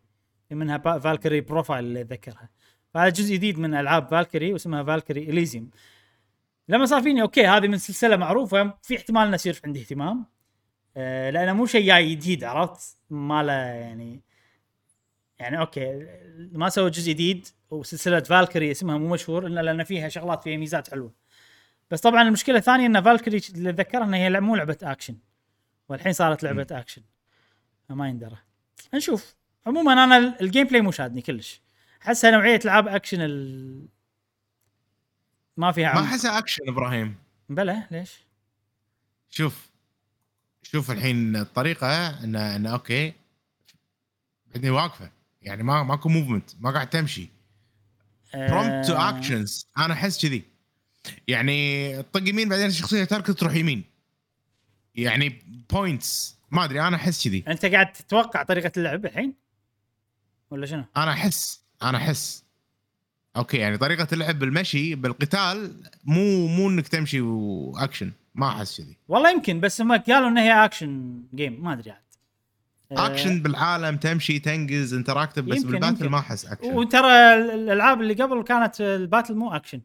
منها Valkyrie Profile اللي أتذكرها. فهذا جزء جديد من ألعاب Valkyrie واسمها Valkyrie Elysium لما صار فيني okay هذه من سلسلة معروفة في احتمال إنه يصير عندي اهتمام آه لأنه مو شيء جاي جديد عرفت؟ ما له يعني يعني okay ما سووا جزء جديد وسلسلة Valkyrie اسمها مو مشهور إلا لأن فيها شغلات فيها ميزات حلوة. بس طبعا المشكلة الثانية إن Valkyrie اللي أتذكرها انها هي مو لعبة أكشن. والحين صارت لعبة أكشن. ما يندرى. نشوف. عموما أنا ال- ال gameplay مو شادني كلش. أحسها نوعية العاب أكشن ال... ما فيها ما عمق. أحسها أكشن إبراهيم. بلى ليش؟ شوف. شوف الحين الطريقة ان إن okay. بعدني واقفة. يعني ما ماكو movement ما قاعد تمشي. prompt to actions أنا أحس كذي. يعني طق يمين بعدين الشخصيه تركض تروح يمين. يعني points ما أدري أنا أحس كذي. أنت قاعد تتوقع طريقة اللعب الحين؟ ولا شنو؟ أنا أحس أنا أحس. okay يعني طريقة اللعب بالمشي بالقتال مو مو إنك تمشي واكشن ما أحس كذي. والله يمكن بس هم قالوا انها هي action game ما أدري آه، اكشن بالعالم تمشي تنقز interactive بس يمكن- بال battle يمكن. ما أحس اكشن وترى ال- الألعاب اللي قبل كانت ال battle مو اكشن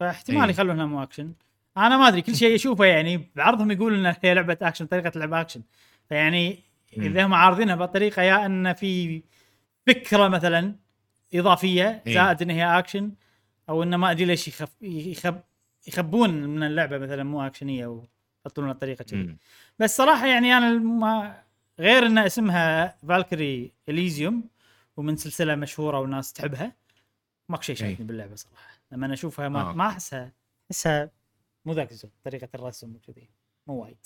فاحتمال إيه. يخلونها مو اكشن أنا ما أدري كل شيء أشوفه يعني بعرضهم يقول ان هي لعبة اكشن طريقة لعب اكشن فيعني. إذا هم عارضينها بطريقة يا إن في فكرة مثلا إضافية إيه. زائد إن هي اكشن أو إنه ما أدري ليش يخف يخب يخبون من اللعبة مثلا مو اكشنيه ويحطون لنا كذي. بس صراحة يعني أنا ما غير إن اسمها Valkyrie Elysium ومن سلسلة مشهورة والناس تحبها. ماكو شيء شادني إي. باللعبة صراحة. لما أنا أشوفها ما, آه. ما احسها أحسها مو ذاك الزود. طريقة الرسم وكذي. مو وايد.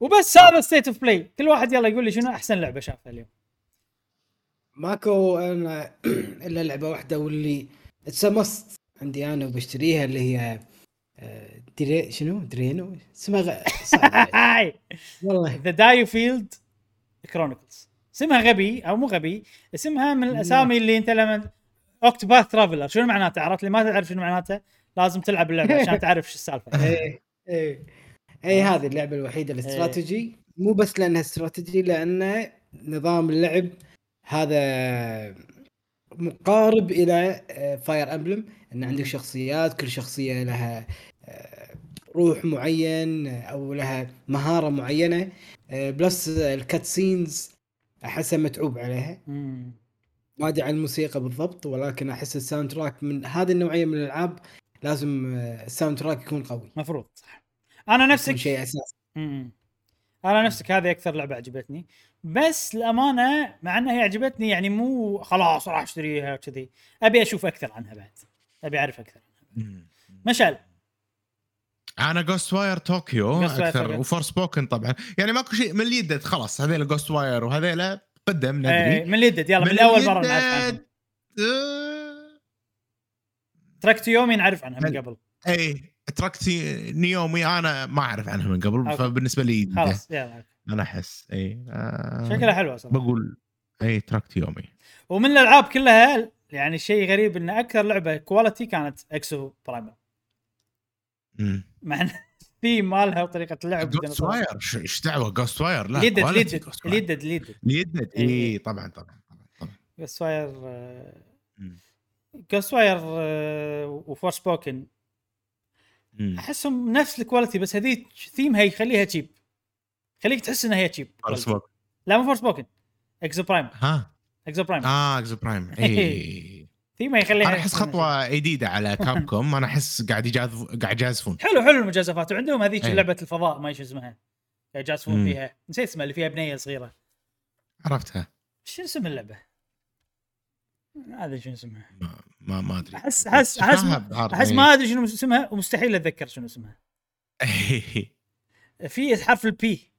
وبس هذا State of Play كل واحد يلا يقول لي شنو أحسن لعبة شافها اليوم. ماكو أنا إلا لعبة واحدة واللي اتسمست عندي أنا وبشتريها اللي هي آه، دري شنو؟ درينو؟ اسمها غ... والله. The DioField Chronicles اسمها غبي أو مو غبي اسمها من الأسامي اللي أنت لما Octopath Traveler شنو معناته عرفت؟ لي ما تعرف شنو معناته لازم تلعب اللعبة عشان تعرف شو السالفة. إيه إيه. اي هذه اللعبة الوحيدة الاستراتيجي. مو بس لأنها استراتيجي لأنه نظام اللعب هذا مقارب إلى Fire Emblem إن عندك شخصيات كل شخصية لها آه، role معين أو لها مهارة معينة آه، plus ال cutscenes أحسها متعوب عليها. ما أدري عن الموسيقى بالضبط ولكن أحس ال soundtrack من هذه النوعية من الألعاب لازم آه، ال soundtrack يكون قوي. مفروض صح. أنا نفسك شيء أساسي. أنا نفسك هذه أكثر لعبة عجبتني. بس الامانه مع أنها هي عجبتني يعني مو خلاص راح أشتريها كذي أبي أشوف أكثر عنها بعد. أبي أعرف أكثر. مشعل. أنا Ghostwire Tokyo أكثر. و Forspoken طبعا. يعني ماكو شيء من اللي يدد؟ خلاص هذيلا Ghostwire وهذيلا قدم إيه ندري من اللي يدد؟ يلا من, من اول مره نعرف Trek to Yomi نعرف عنها من قبل. اي Trek to Yomi أنا ما أعرف عنها من قبل okay. فبالنسبة لي. خلاص يلا أنا أحس اي آه، شكلها حلوة صراحة. بقول اي Trek to Yomi ومن الألعاب كلها يعني شيء غريب إن أكثر لعبة quality كانت Exoprimal. مع الثيم مالها وطريقة اللعب Ghostwire إيش دعوة Ghostwire لا ليدد ليدد. ليدد ليدد ليدد. اي طبعا طبعا طبعا Ghostwire. Ghostwire و Forspoken. أحسهم نفس ال quality بس هذه ثيمها يخليها cheap يخليك تحس إنها هي cheap. لا مو Forspoken Exoprimal ها؟ Exoprimal آه Exoprimal اي ثيمها يخليها أنا أحس خطوة جديدة على Capcom أنا أحس قاعد يجازف قاعد يجازفون. حلو حلو المجازفات. وعندهم هذيك إيه. لعبة الفضاء ما إيش اسمها. يجازفون. فيها. نسيت اسمها اللي فيها بنية صغيرة. عرفتها. شو اسم اللعبة؟ ما أدري شنو اسمها. ما ما, ما أدري. احس احس احس أحس إيه. ما أدري شنو اسمها ومستحيل أتذكر شنو اسمها. في حرف ال P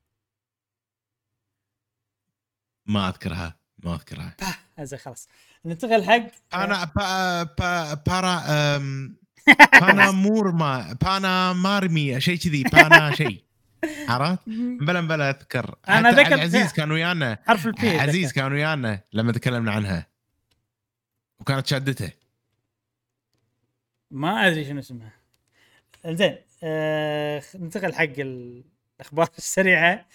ما أذكرها ما أذكرها. هذا خلاص. ننتقل حق أنا با با بارا بانا مورما بانا مارمي شيء كذي بانا شيء. عرفت؟ بلا بلا أذكر. أنا حتى ذكرت- عزيز كان ويانا. حرف البي عزيز كان ويانا لما تكلمنا عنها. وكانت شادته. ما أدري شنو اسمها. زين آه ننتقل حق الأخبار السريعة.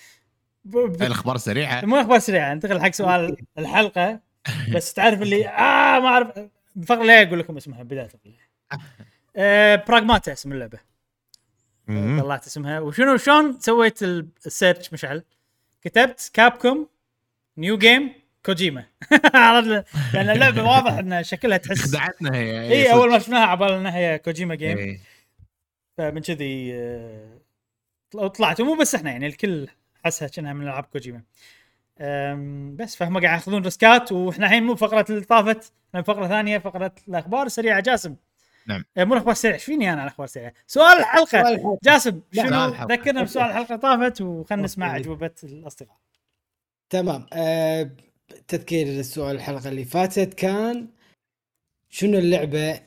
ب- ب- الأخبار سريعه مو أخبار سريعه ننتقل حق سؤال الحلقة. بس تعرف اللي آه ما أعرف. الفقره اللي أقول لكم اسمها بداية آه Pragmata اسم اللعبة. مم. طلعت اسمها. وشنو شلون سويت ال- ال search مشعل؟ كتبت Capcom new game Kojima لأن اللعبة واضح إن شكلها تحس خدعتنا هي. اي أول ما شفناها عبال انها هي Kojima game إيه. فمن كذي آه، طل- طلعت. ومو بس إحنا يعني الكل حسها كأنها من ألعاب كوجيما بس فهم قاعد ياخذون ريسكات وإحنا الحين مو فقره اللي طافت إحنا فقره ثانية فقرة الأخبار السريعه جاسم نعم. آه، مو الأخبار السريعة إيش فيني أنا على الأخبار السريعة سؤال الحلقة سؤال الحلقة. جاسم لا، شنو سؤال الحلقة. ذكرنا بسؤال الحلقة طافت وخلنا نسمع. أجوبة الأصدقاء تمام آه تذكير السؤال الحلقة اللي فاتت كان شنو اللعبة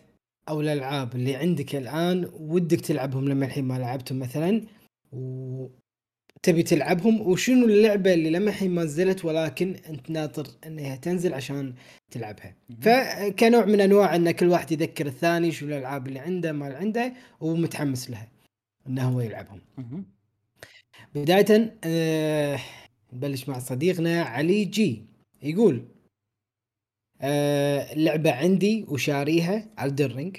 أو الألعاب اللي عندك الآن ودك تلعبهم لما الحين ما لعبتهم مثلا تبي تلعبهم وشنو اللعبة اللي لما الحين ما نزلت ولكن أنت ناطر إنها تنزل عشان تلعبها. فكنوع من أنواع إن كل واحد يذكر الثاني شو الألعاب اللي عنده ما اللي عنده ومتحمس لها إنه هو يلعبهم. بداية آه نبلش مع صديقنا علي جي. يقول آه اللعبة عندي وشاريها Elden Ring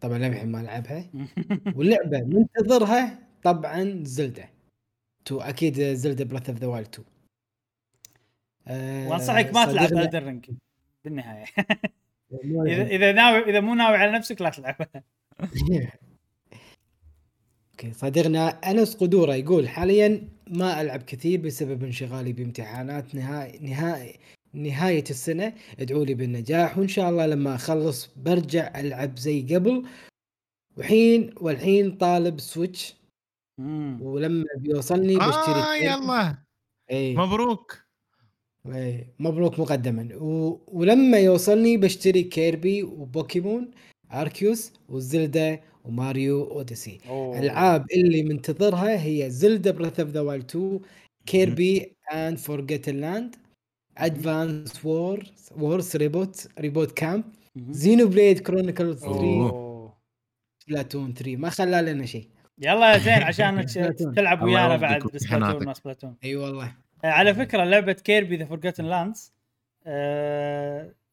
طبعا للحين ما ألعبها. واللعبة منتظرها طبعا Zelda 2 أكيد Zelda Breath of the Wild 2 وانصحك ما تلعب Elden Ring بالنهاية. اذا إذا ناوي إذا مو ناوي على نفسك لا تلعبها أوكي صديقنا أنس قدورة يقول حاليا ما ألعب كثير بسبب انشغالي بامتحانات نهائي نهائي نهاية السنة. ادعوا لي بالنجاح وإن شاء الله لما أخلص برجع ألعب زي قبل. وحين والحين طالب Switch ولما بيوصلني بشتري آه يلا. اي مبروك. إيه، مبروك مقدما. و... ولما يوصلني بشتري Kirby و Pokemon Arceus و Zelda و Mario Odyssey. أوه. الألعاب اللي منتظرها هي Zelda Breath of the Wild 2 Kirby and Forgotten Land Advance War Wars Reboot Reboot Camp. Xenoblade Chronicle 3 أوه. Splatoon 3 ما خلى لنا شيء. يلا يا زين عشان. تلعب ويانا بعد وامتحاناتك. ب Splatoon ما Splatoon. أي والله. آه، على فكرة لعبة Kirby the Forgotten Lands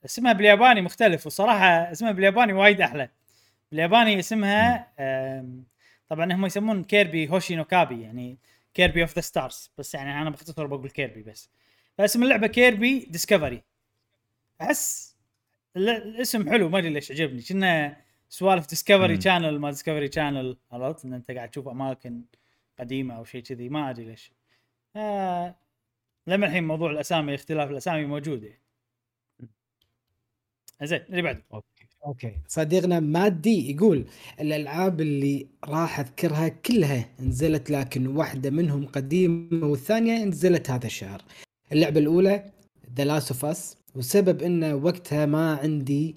اسمها بالياباني مختلف وصراحة اسمها بالياباني وايد أحلى. بالياباني اسمها طبعا هم يسمون Kirby Hoshi no Kirby يعني Kirby of the Stars بس يعني أنا باختصار بقول Kirby بس. فاسم اللعبة Kirby Discovery أحس ال- الاسم حلو ما أدري ليش عجبني. كنا سوالف Discovery. Channel ما Discovery Channel عرفت؟ إن أنت قاعد تشوف أماكن قديمة أو شيء كذي ما أدري ليش. آه لما الحين موضوع الأسامي اختلاف الأسامي موجود يعني. زين اللي بعده. أوكي. صديقنا مادي يقول الألعاب اللي راح أذكرها كلها نزلت لكن واحدة منهم قديمة والثانية نزلت هذا الشهر. اللعبة الأولى The Last of Us والسبب انه وقتها ما عندي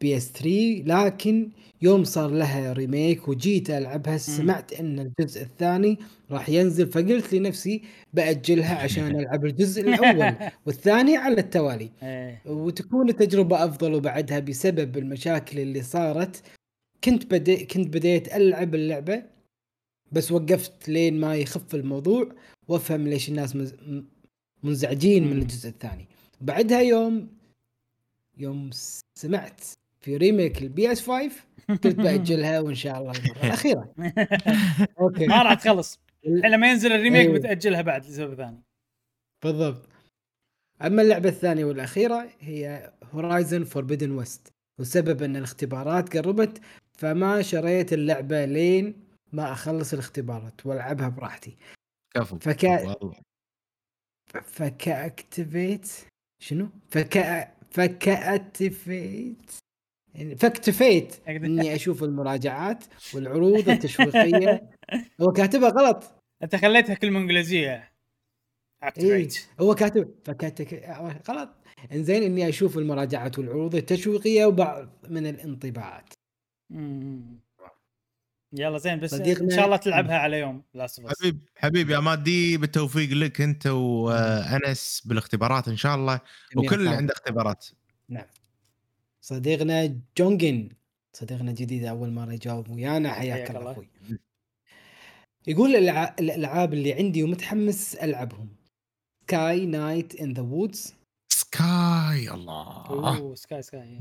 PS 3 لكن يوم صار لها remake وجيت ألعبها سمعت إن الجزء الثاني راح ينزل فقلت لنفسي بأجلها عشان ألعب الجزء الأول والثاني على التوالي إيه. وتكون التجربة أفضل وبعدها بسبب المشاكل اللي صارت كنت بدي كنت بديت ألعب اللعبة بس وقفت لين ما يخف الموضوع وأفهم ليش الناس منزعجين من. الجزء الثاني بعدها يوم يوم سمعت في remake ال PS 5 قلت بأجلها وإن شاء الله المرة الأخيرة أوكي ما راح تخلص الحين لما ينزل ال remake إيه. بتاجلها بعد لسبب ثاني بالضبط اما اللعبه الثانية والاخيره هي Horizon Forbidden West والسبب ان الاختبارات قربت فما شريت اللعبه لين ما اخلص الاختبارات والعبها براحتي كفو فكا-. فكاكتيفيت شنو؟ فكا فكاكتيفيت يعني فاكتفيت أقدر- إني أشوف المراجعات والعروض التشويقية. هو كاتبها غلط. أنت خليتها كلمة إنجليزية. إيه. Activate هو كاتب فكاتك غلط. إنزين إني أشوف المراجعات والعروض التشويقية وبعض من الانطباعات. مم. يلا زين بس إن شاء الله تلعبها على يوم. لاست حبيب حبيبي يا مادي بالتوفيق لك أنت وانس بالإختبارات إن شاء الله. وكل اللي عنده اختبارات. نعم. صديقنا جونجن صديقنا جديد أول مرة يجاوب ويانا حياك الله. أخوي. يقول الألعاب اللي عندي ومتحمس ألعبهم. سكاي نايت ان ذا وودز سكاي الله. أوه سكاي سكاي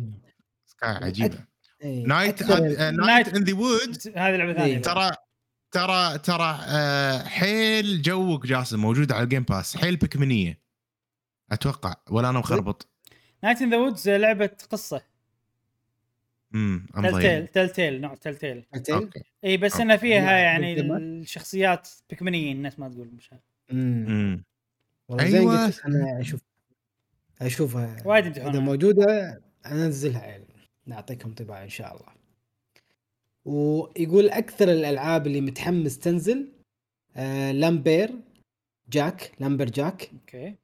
سكاي عجيبة. نايت نايت ان ذا وود هذه لعبة ثانية إيه. ترى ترى ترى آه، حيل جوك جاسم موجود على الجيم باس حيل بيكمنيه أتوقع ولا أنا مخربط. نايت ان ذا وودز لعبة قصة. امم تل تيل تل تيل نوع تل تيل. أوكي. أوكي. إي بس. انها فيها يعني. الشخصيات بيكمنيين الناس ما تقول مش. امم والله زين أيوة. قلت أنا أشوف أشوفها. وايد إذا يمدحونها موجوده أنزلها يعني. نعطيكم انطباع إن شاء الله. ويقول أكثر الألعاب اللي متحمس تنزل آه Lumberjack Lumberjack. أوكي.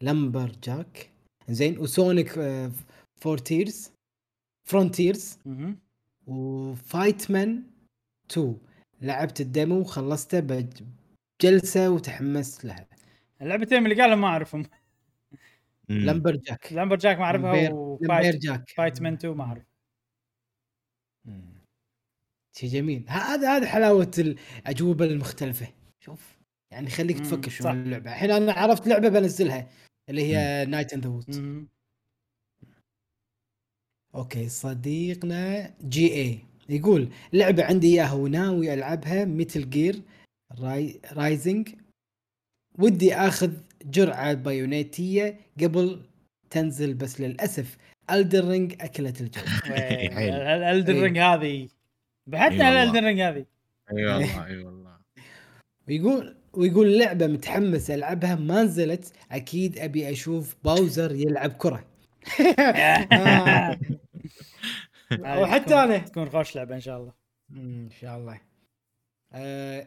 Lumberjack. زين و Sonic آه Frontiers Frontiers. و Fight Man 2 لعبت ال demo وخلصته بج- بجلسة وتحمست لها. اللعبتين اللي قالهم ما أعرفهم. Lumberjack Lumberjack ما أعرفها و Fight Jack Fight Man 2 ما أعرف. شيء جميل. هذا هذا حلاوة الاجوبه المختلفة. شوف. يعني خليك تفكر. شلون اللعبة. الحين أنا عرفت لعبة بنزلها اللي هي Night in the Woods. أوكي صديقنا جي اي يقول لعبة عندي إياها وناوي ألعبها Metal Gear Ri Rising ودي آخذ جرعة Bayonetta ية قبل تنزل بس للأسف Elden Ring أكلت الجو. ال Elden إيه. Ring هذه بحثنا أي والله. ال Elden Ring هذه إي والله إي والله ويقول ويقول لعبة متحمس ألعبها ما نزلت أكيد أبي أشوف Bowser يلعب كرة آه. هذه وحتى أنا. تكون خوش لعبه إن شاء الله. إن شاء الله. آه،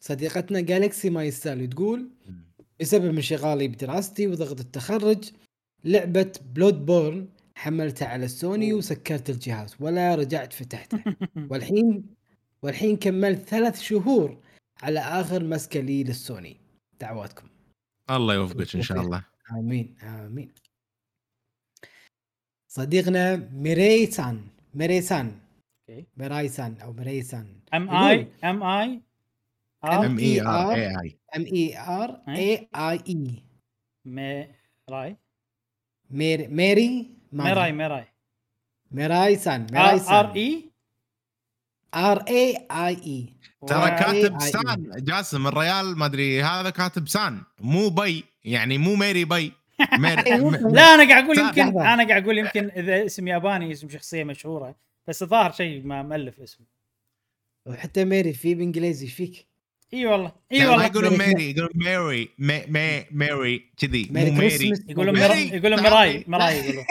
صديقتنا Galaxy ما يستاهل تقول بسبب انشغالي بدراستي وضغط التخرج لعبة Bloodborne حملتها على السوني وسكرت الجهاز ولا رجعت فتحته. والحين والحين كملت ثلاث شهور على آخر مسكة لي للسوني. دعواتكم. الله يوفقك إن شاء الله. آمين آمين. صديقنا ميري سان ميري سان أوكي ميراي سان أو ميري سان ام اي ام اي ار ام اي ار اي اي ام اي ار اي اي اي ميراي ميري ميري ميراي. ميراي ميراي سان ميراي سان ار اي ار اي اي اي ترى كاتب آي- سان. جاسم الريال ما أدري هذا كاتب سان. مو بي يعني مو ميري بي. لا أنا قاعد أقول. يمكن. أنا قاعد أقول يمكن إذا اسم ياباني اسم شخصية مشهورة بس الظاهر شيء ما مؤلف اسمه وحتى ميري في بالانجليزي إيش فيك؟ إي والله إي والله يقولون ميري. ميري يقولون ميري مي مي ميري كذي ميري مو ميري يقولون ميري. يقولون. مراي مراي يقولون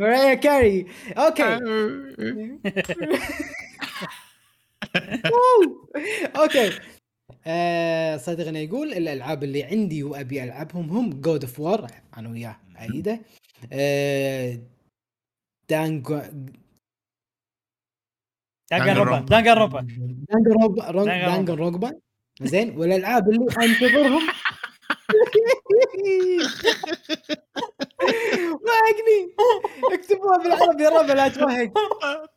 مرايا كاري أوكي. أوكي آه، صديقنا يقول الألعاب اللي عندي وأبي ألعبهم هم God of War أنا وياه ايده آه، Dango Danganronpa Danganronpa. زين والألعاب اللي أنتظرهم واقني اكتبوها بالعربي يا ربع لا توهق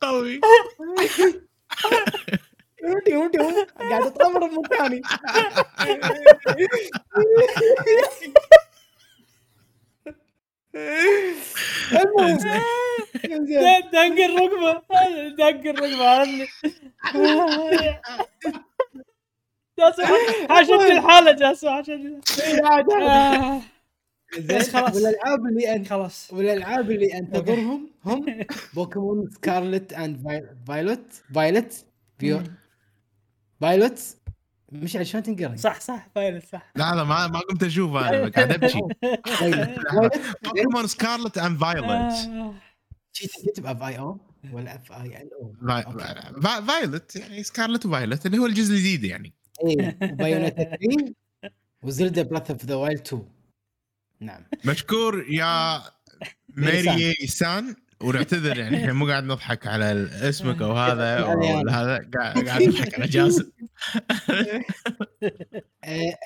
قوي. ودي ودي قاعد اتطمر بمكاني المهم. زين. دانجن رقبه دانجن رقبه عرفني. جاسم حاشتني الحاله جاسم حاشتني زين بس خلاص. والألعاب اللي انت خلاص. والألعاب اللي أنتظرهم هم Pokémon Scarlet and Violet Violet Vio Violet مش عارف شلون تنقرا صح صح Violet صح. لا هذا ما ما قمت أشوف أنا قاعد أبكي. Violet Pokémon Scarlet and Violet شي تكتب V I O ولا V I L أو Violet يعني Scarlet و Violet اللي هو الجزء الجديد يعني. إيه و Bayonetta 3 و Zelda Breath of the Wild 2 نعم. مشكور يا ميري سان. ونعتذر يعني إحنا مو قاعد نضحك على اسمك أو هذا أو. هذا قاعد قاعد نضحك على جاسم.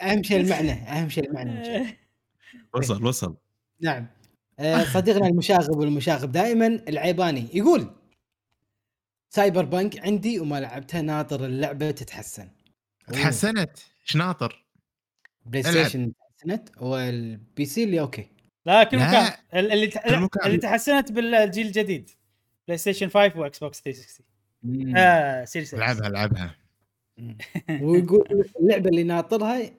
أهم شيء المعنى أهم شيء المعنى. وصل وصل. نعم. آه، صديقنا المشاغب والمشاغب دائما العيباني يقول Cyberpunk عندي وما لعبتها ناطر اللعبة تتحسن. تحسنت؟ إيش ناطر؟ Play. Station تحسنت وال PC اللي أوكي. لا كل مكان ال- اللي كل. اللي تحسنت بالجيل الجديد. PlayStation 5 و Xbox 360 مم. آه Series العبها العبها ويقول اللعبة اللي ناطرها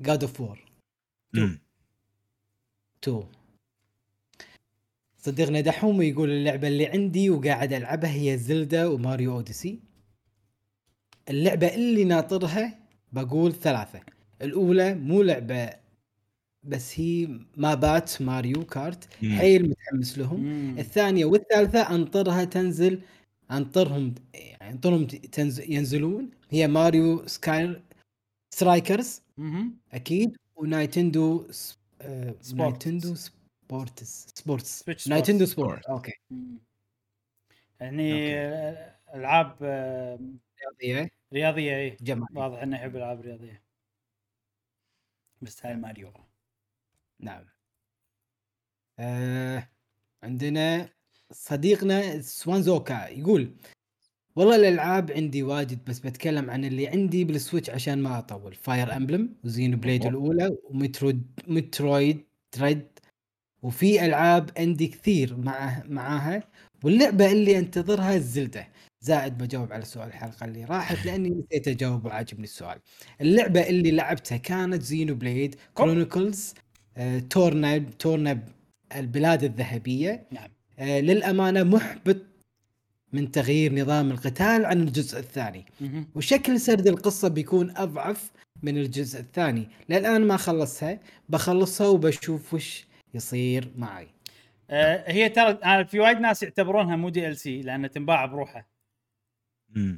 God of War مم. 2 صديقنا دحوم يقول اللعبة اللي عندي وقاعد ألعبها هي Zelda و Mario Odyssey. اللعبة اللي ناطرها بقول ثلاثة. الأولى مو لعبة بس هي map ات Mario Kart مم. حيل متحمس لهم. الثانية والثالثة انطرها تنزل انطرهم يعني انطرهم تنزل ينزلون. هي ماريو سكاي Strikers. أكيد. و Nintendo س... آه... Sports. Nintendo Sports. Sports. Nintendo Sports. Sport أوكي. يعني العاب آه، رياضية. رياضية إي. واضح انه يحب الالعاب الرياضيه ب style Mario. نعم. آه... عندنا صديقنا سوانزوكا يقول والله الألعاب عندي واجد بس بتكلم عن اللي عندي بال Switch عشان ما أطول. Fire Emblem و Xenoblade. الأولى و Metroid Metroid Dread وفي ألعاب عندي كثير مع معاها واللعبة اللي أنتظرها ال Zelda. زائد بجاوب على سؤال الحلقة اللي راحت لأني نسيت أجاوب وعاجبني السؤال. اللعبة اللي لعبتها كانت Xenoblade Chronicles آه، Torna Torna البلاد الذهبية. نعم. آه، للأمانة محبط من تغيير نظام القتال عن الجزء الثاني. مهم. وشكل سرد القصة بيكون أضعف من الجزء الثاني. للآن ما خلصها بخلصها وبشوف وش يصير معي. آه، هي ترى آه، في وايد ناس يعتبرونها مو DLC لأنها تنباع بروحها.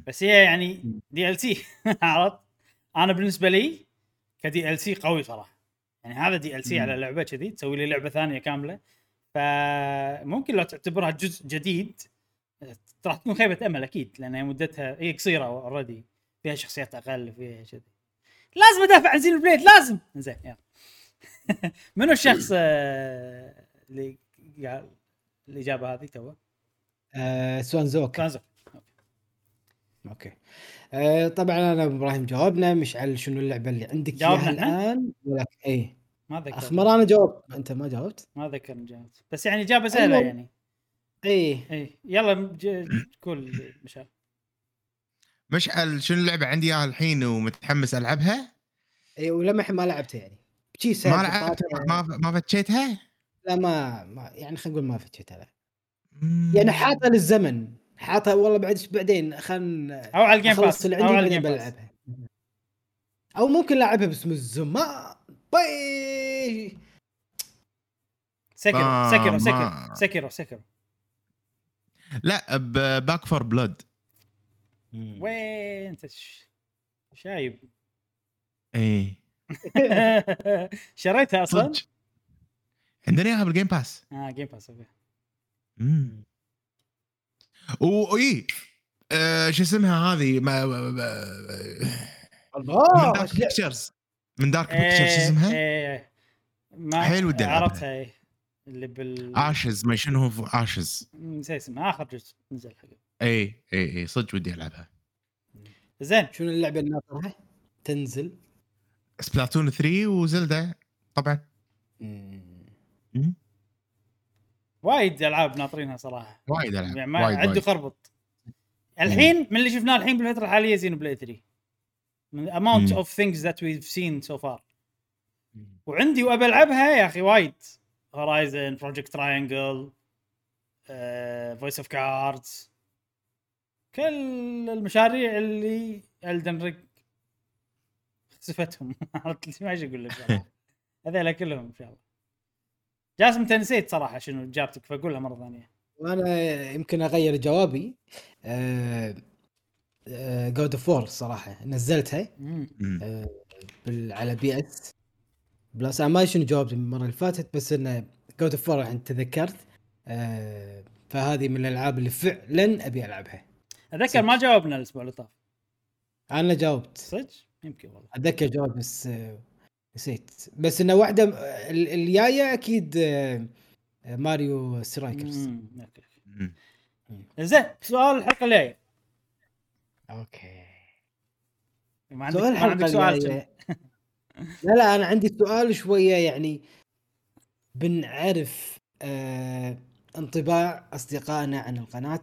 بس هي يعني DLC عرفت؟ أنا بالنسبة لي ك DLC قوي صراحة. يعني هذا DLC. على لعبة كذي تسوي لي لعبة ثانية كاملة. فممكن لو تعتبرها جزء جديد راح تكون خيبة أمل أكيد لأن هي مدتها هي قصيرة already فيها شخصيات أقل فيها كذي. لازم أدافع عن Xenoblade لازم! زين يلا. منو الشخص آه، اللي قال الإجابة هذه تو آه سوانزوكا. كانزو okay. آه طبعا أنا إبراهيم جاوبنا مشعل شنو اللعبة اللي عندك اياها؟ الآن؟ ولك اي ما ذكر أخمر أنا جاوب أنت ما جاوبت؟ ما ذكر جاوبت بس يعني إجابة سهلة أيوة. يعني. اي اي يلا قول مشعل. مشعل شنو اللعبة عندي إياها الحين ومتحمس ألعبها؟ اي ولما ما لعبتها يعني. شي ما سهل لعبت؟ بساطة. ما ما فتشيتها؟ لا ما, ما يعني خلينا نقول ما فتشتها لا. يعني حاطها للزمن. حاطها والله بعد بعدين خلنا أو على ال Game Pass اللي أو عندي على بعدين ال Game Pass بلعبها. أو ممكن لعبها باسم الزمان باي سكرو ما- سكرو ما- سكرو سكرو. سكرو لا Back 4 Blood وين؟ أنت ش- شايب. اي شريتها أصلا؟ عندنا إياها بال Game Pass آه Game Pass okay. واي آه شو اسمها هذه؟ ما من The Dark Pictures من Dark Pictures شو إيه، اسمها؟ إيه. ما حيل ودي. عرفتها إيه. اللي بال Ashes ما شنو هو Ashes نسيت اسمها آخر جزء نزل حقه. اي اي اي صدق ودي ألعبها. زين. شنو اللعبة اللي ناطرها؟ تنزل. Splatoon 3 و Zelda طبعا. مم. وايد العاب ناطرينها صراحة. وايد العب يعني ما وايد. خربط. الحين من اللي شفناه الحين بالفترة الحالية Xenoblade 3 من amount of things that we've seen so far. وعندي وابى ألعبها يا أخي وايد. Horizon Project Triangle Voice of Cards كل المشاريع اللي Elden Ring خسفتهم عرفت لي ما إيش أقول لك. هذيلا كلهم إن شاء الله. جاسم انت نسيت صراحة شنو إجابتك فقولها مرة ثانية. وأنا يمكن أغير جوابي. God of War صراحة نزلتها. آه، على PS. Plus أنا ما شنو جاوبت المرة اللي فاتت بس إنه God of War الحين تذكرت. آه، فهذه من الألعاب اللي فعلا أبي ألعبها. اتذكر ما جاوبنا الأسبوع اللي طاف. أنا جاوبت. صدق؟ يمكن والله. أتذكر جواب بس آه، نسيت. بس إنه واحدة آه، ال- الجاية أكيد آه، آه، Mario Strikers. زين سؤال الحلقة الجاية. okay. ما عندك سؤال الحلقة. لا لا أنا عندي سؤال شوية يعني بنعرف آه انطباع أصدقائنا عن القناة.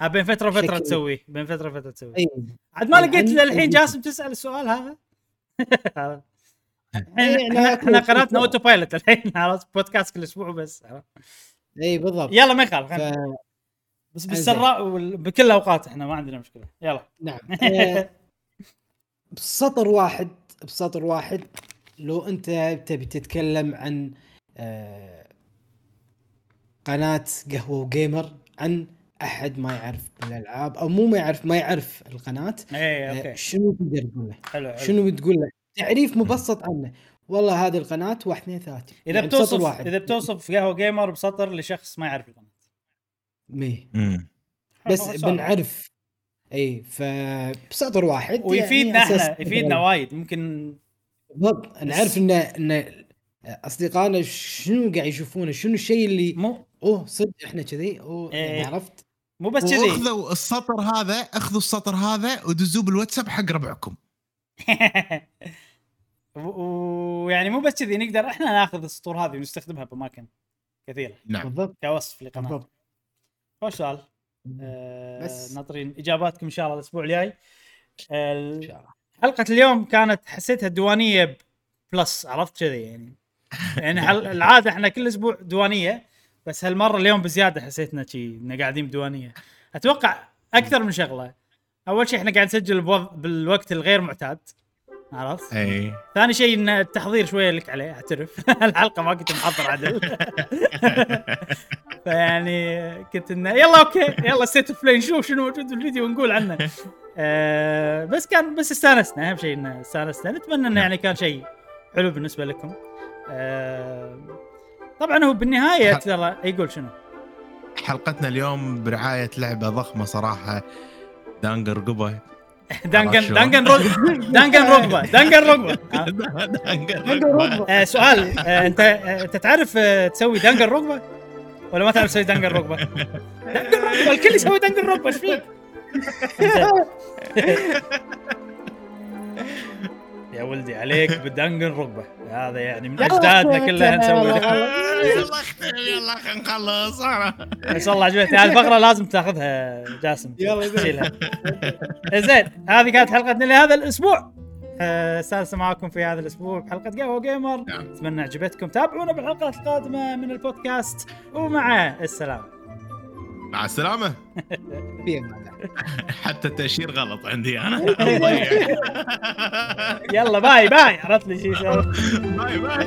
ها بين فترة وفترة تسويه بين فترة وفترة تسويه. اي عاد ما لقيت عن- للحين جاسم تسأل السؤال هذا؟ إيه، إحنا أنا إحنا أكو- قناتنا autopilot الحين عرفت بودكاست كل أسبوع بس؟ اي بالضبط. يلا ما يخالف ف... بس بالسراء بكل الأوقات إحنا ما عندنا مشكلة. يلا. نعم. آه بسطر واحد بسطر واحد. لو أنت تبي تتكلم عن آه قناة قهوة وجيمر عن أحد ما يعرف بالألعاب أو مو ما يعرف ما يعرف القناة. إيه آه أوكي. شنو تقدر تقول له؟ حلو حلو. شنو بتقول له؟ تعريف مبسط عنه. والله هذه القناة واحد اثنين ثلاثة. إذا يعني بتوصف واحد. إذا بتوصف قهوة Gamer بسطر لشخص ما يعرف القناة. مي. بس. بنعرف. إي فبسطر واحد ويفيدنا يعني إحنا يفيدنا وايد. ممكن بالضبط. نعرف إن إن أصدقائنا شنو قاعد يشوفونه؟ شنو الشيء اللي مو أوه صدق إحنا كذي. أوه إيه. يعني عرفت؟ مو بس كذي. واخذوا السطر هذا اخذوا السطر هذا ودزوه بالواتساب حق ربعكم. ويعني مو بس كذي نقدر إحنا ناخذ السطور هذه ونستخدمها باماكن كثيرة. نعم. بالضبط. كوصف لقناة. بالضبط. خوش سؤال. آه بس. ناطرين إجاباتكم إن شاء الله الأسبوع الجاي. إن شاء الله. حلقة اليوم كانت حسيتها ديوانيه بلس عرفت كذي يعني. يعني. العادة إحنا كل أسبوع ديوانية. بس هالمرة اليوم بزيادة حسيتنا شي ان قاعدين بديوانية. أتوقع أكثر من شغلة. أول شيء إحنا قاعد نسجل بوض... بالوقت الغير معتاد. عرفت؟ إي. ثاني شيء إن التحضير شوية لك عليه أعترف. الحلقة ما كنت محضر عدل فيعني كنت انه يلا okay State of Play نشوف شنو موجود بالفيديو ونقول عنه. آه بس كان بس استانسنا أهم شيء انه استانسنا. نتمنى إنه يعني كان شيء حلو بالنسبة لكم. آه طبعا هو بالنهاية ترى يقول شنو حلقتنا اليوم برعاية لعبة ضخمة صراحة دانجن ركبه دانجن؟ دانجن ركبه دانجن ركبه دانجن ركبه. ركبة. آه سؤال آه انت آه انت تعرف تسوي دانجن ركبه ولا ما تعرف تسوي دانجن ركبه؟ دانجن ركبه الكل يسوي دانجن ركبه إيش فيك؟ يا ولدي عليك بدنقن ركبة. هذا يعني من أجدادنا كلها. نسوي يلا. اختم يلا خلينا نخلص. ما شاء الله عجبتني. هذه الفقرة لازم تأخذها جاسم. يلا زين. هذه كانت حلقتنا لهذا الأسبوع. استانس معكم في هذا الأسبوع بحلقة قهوة جيمر. نعم. أتمنى عجبتكم. تابعونا بالحلقات القادمة من البودكاست. ومع السلامة. مع الله. حتى التأشير غلط عندي يعين. يلا bye bye. عرفت لي شيء bye باي.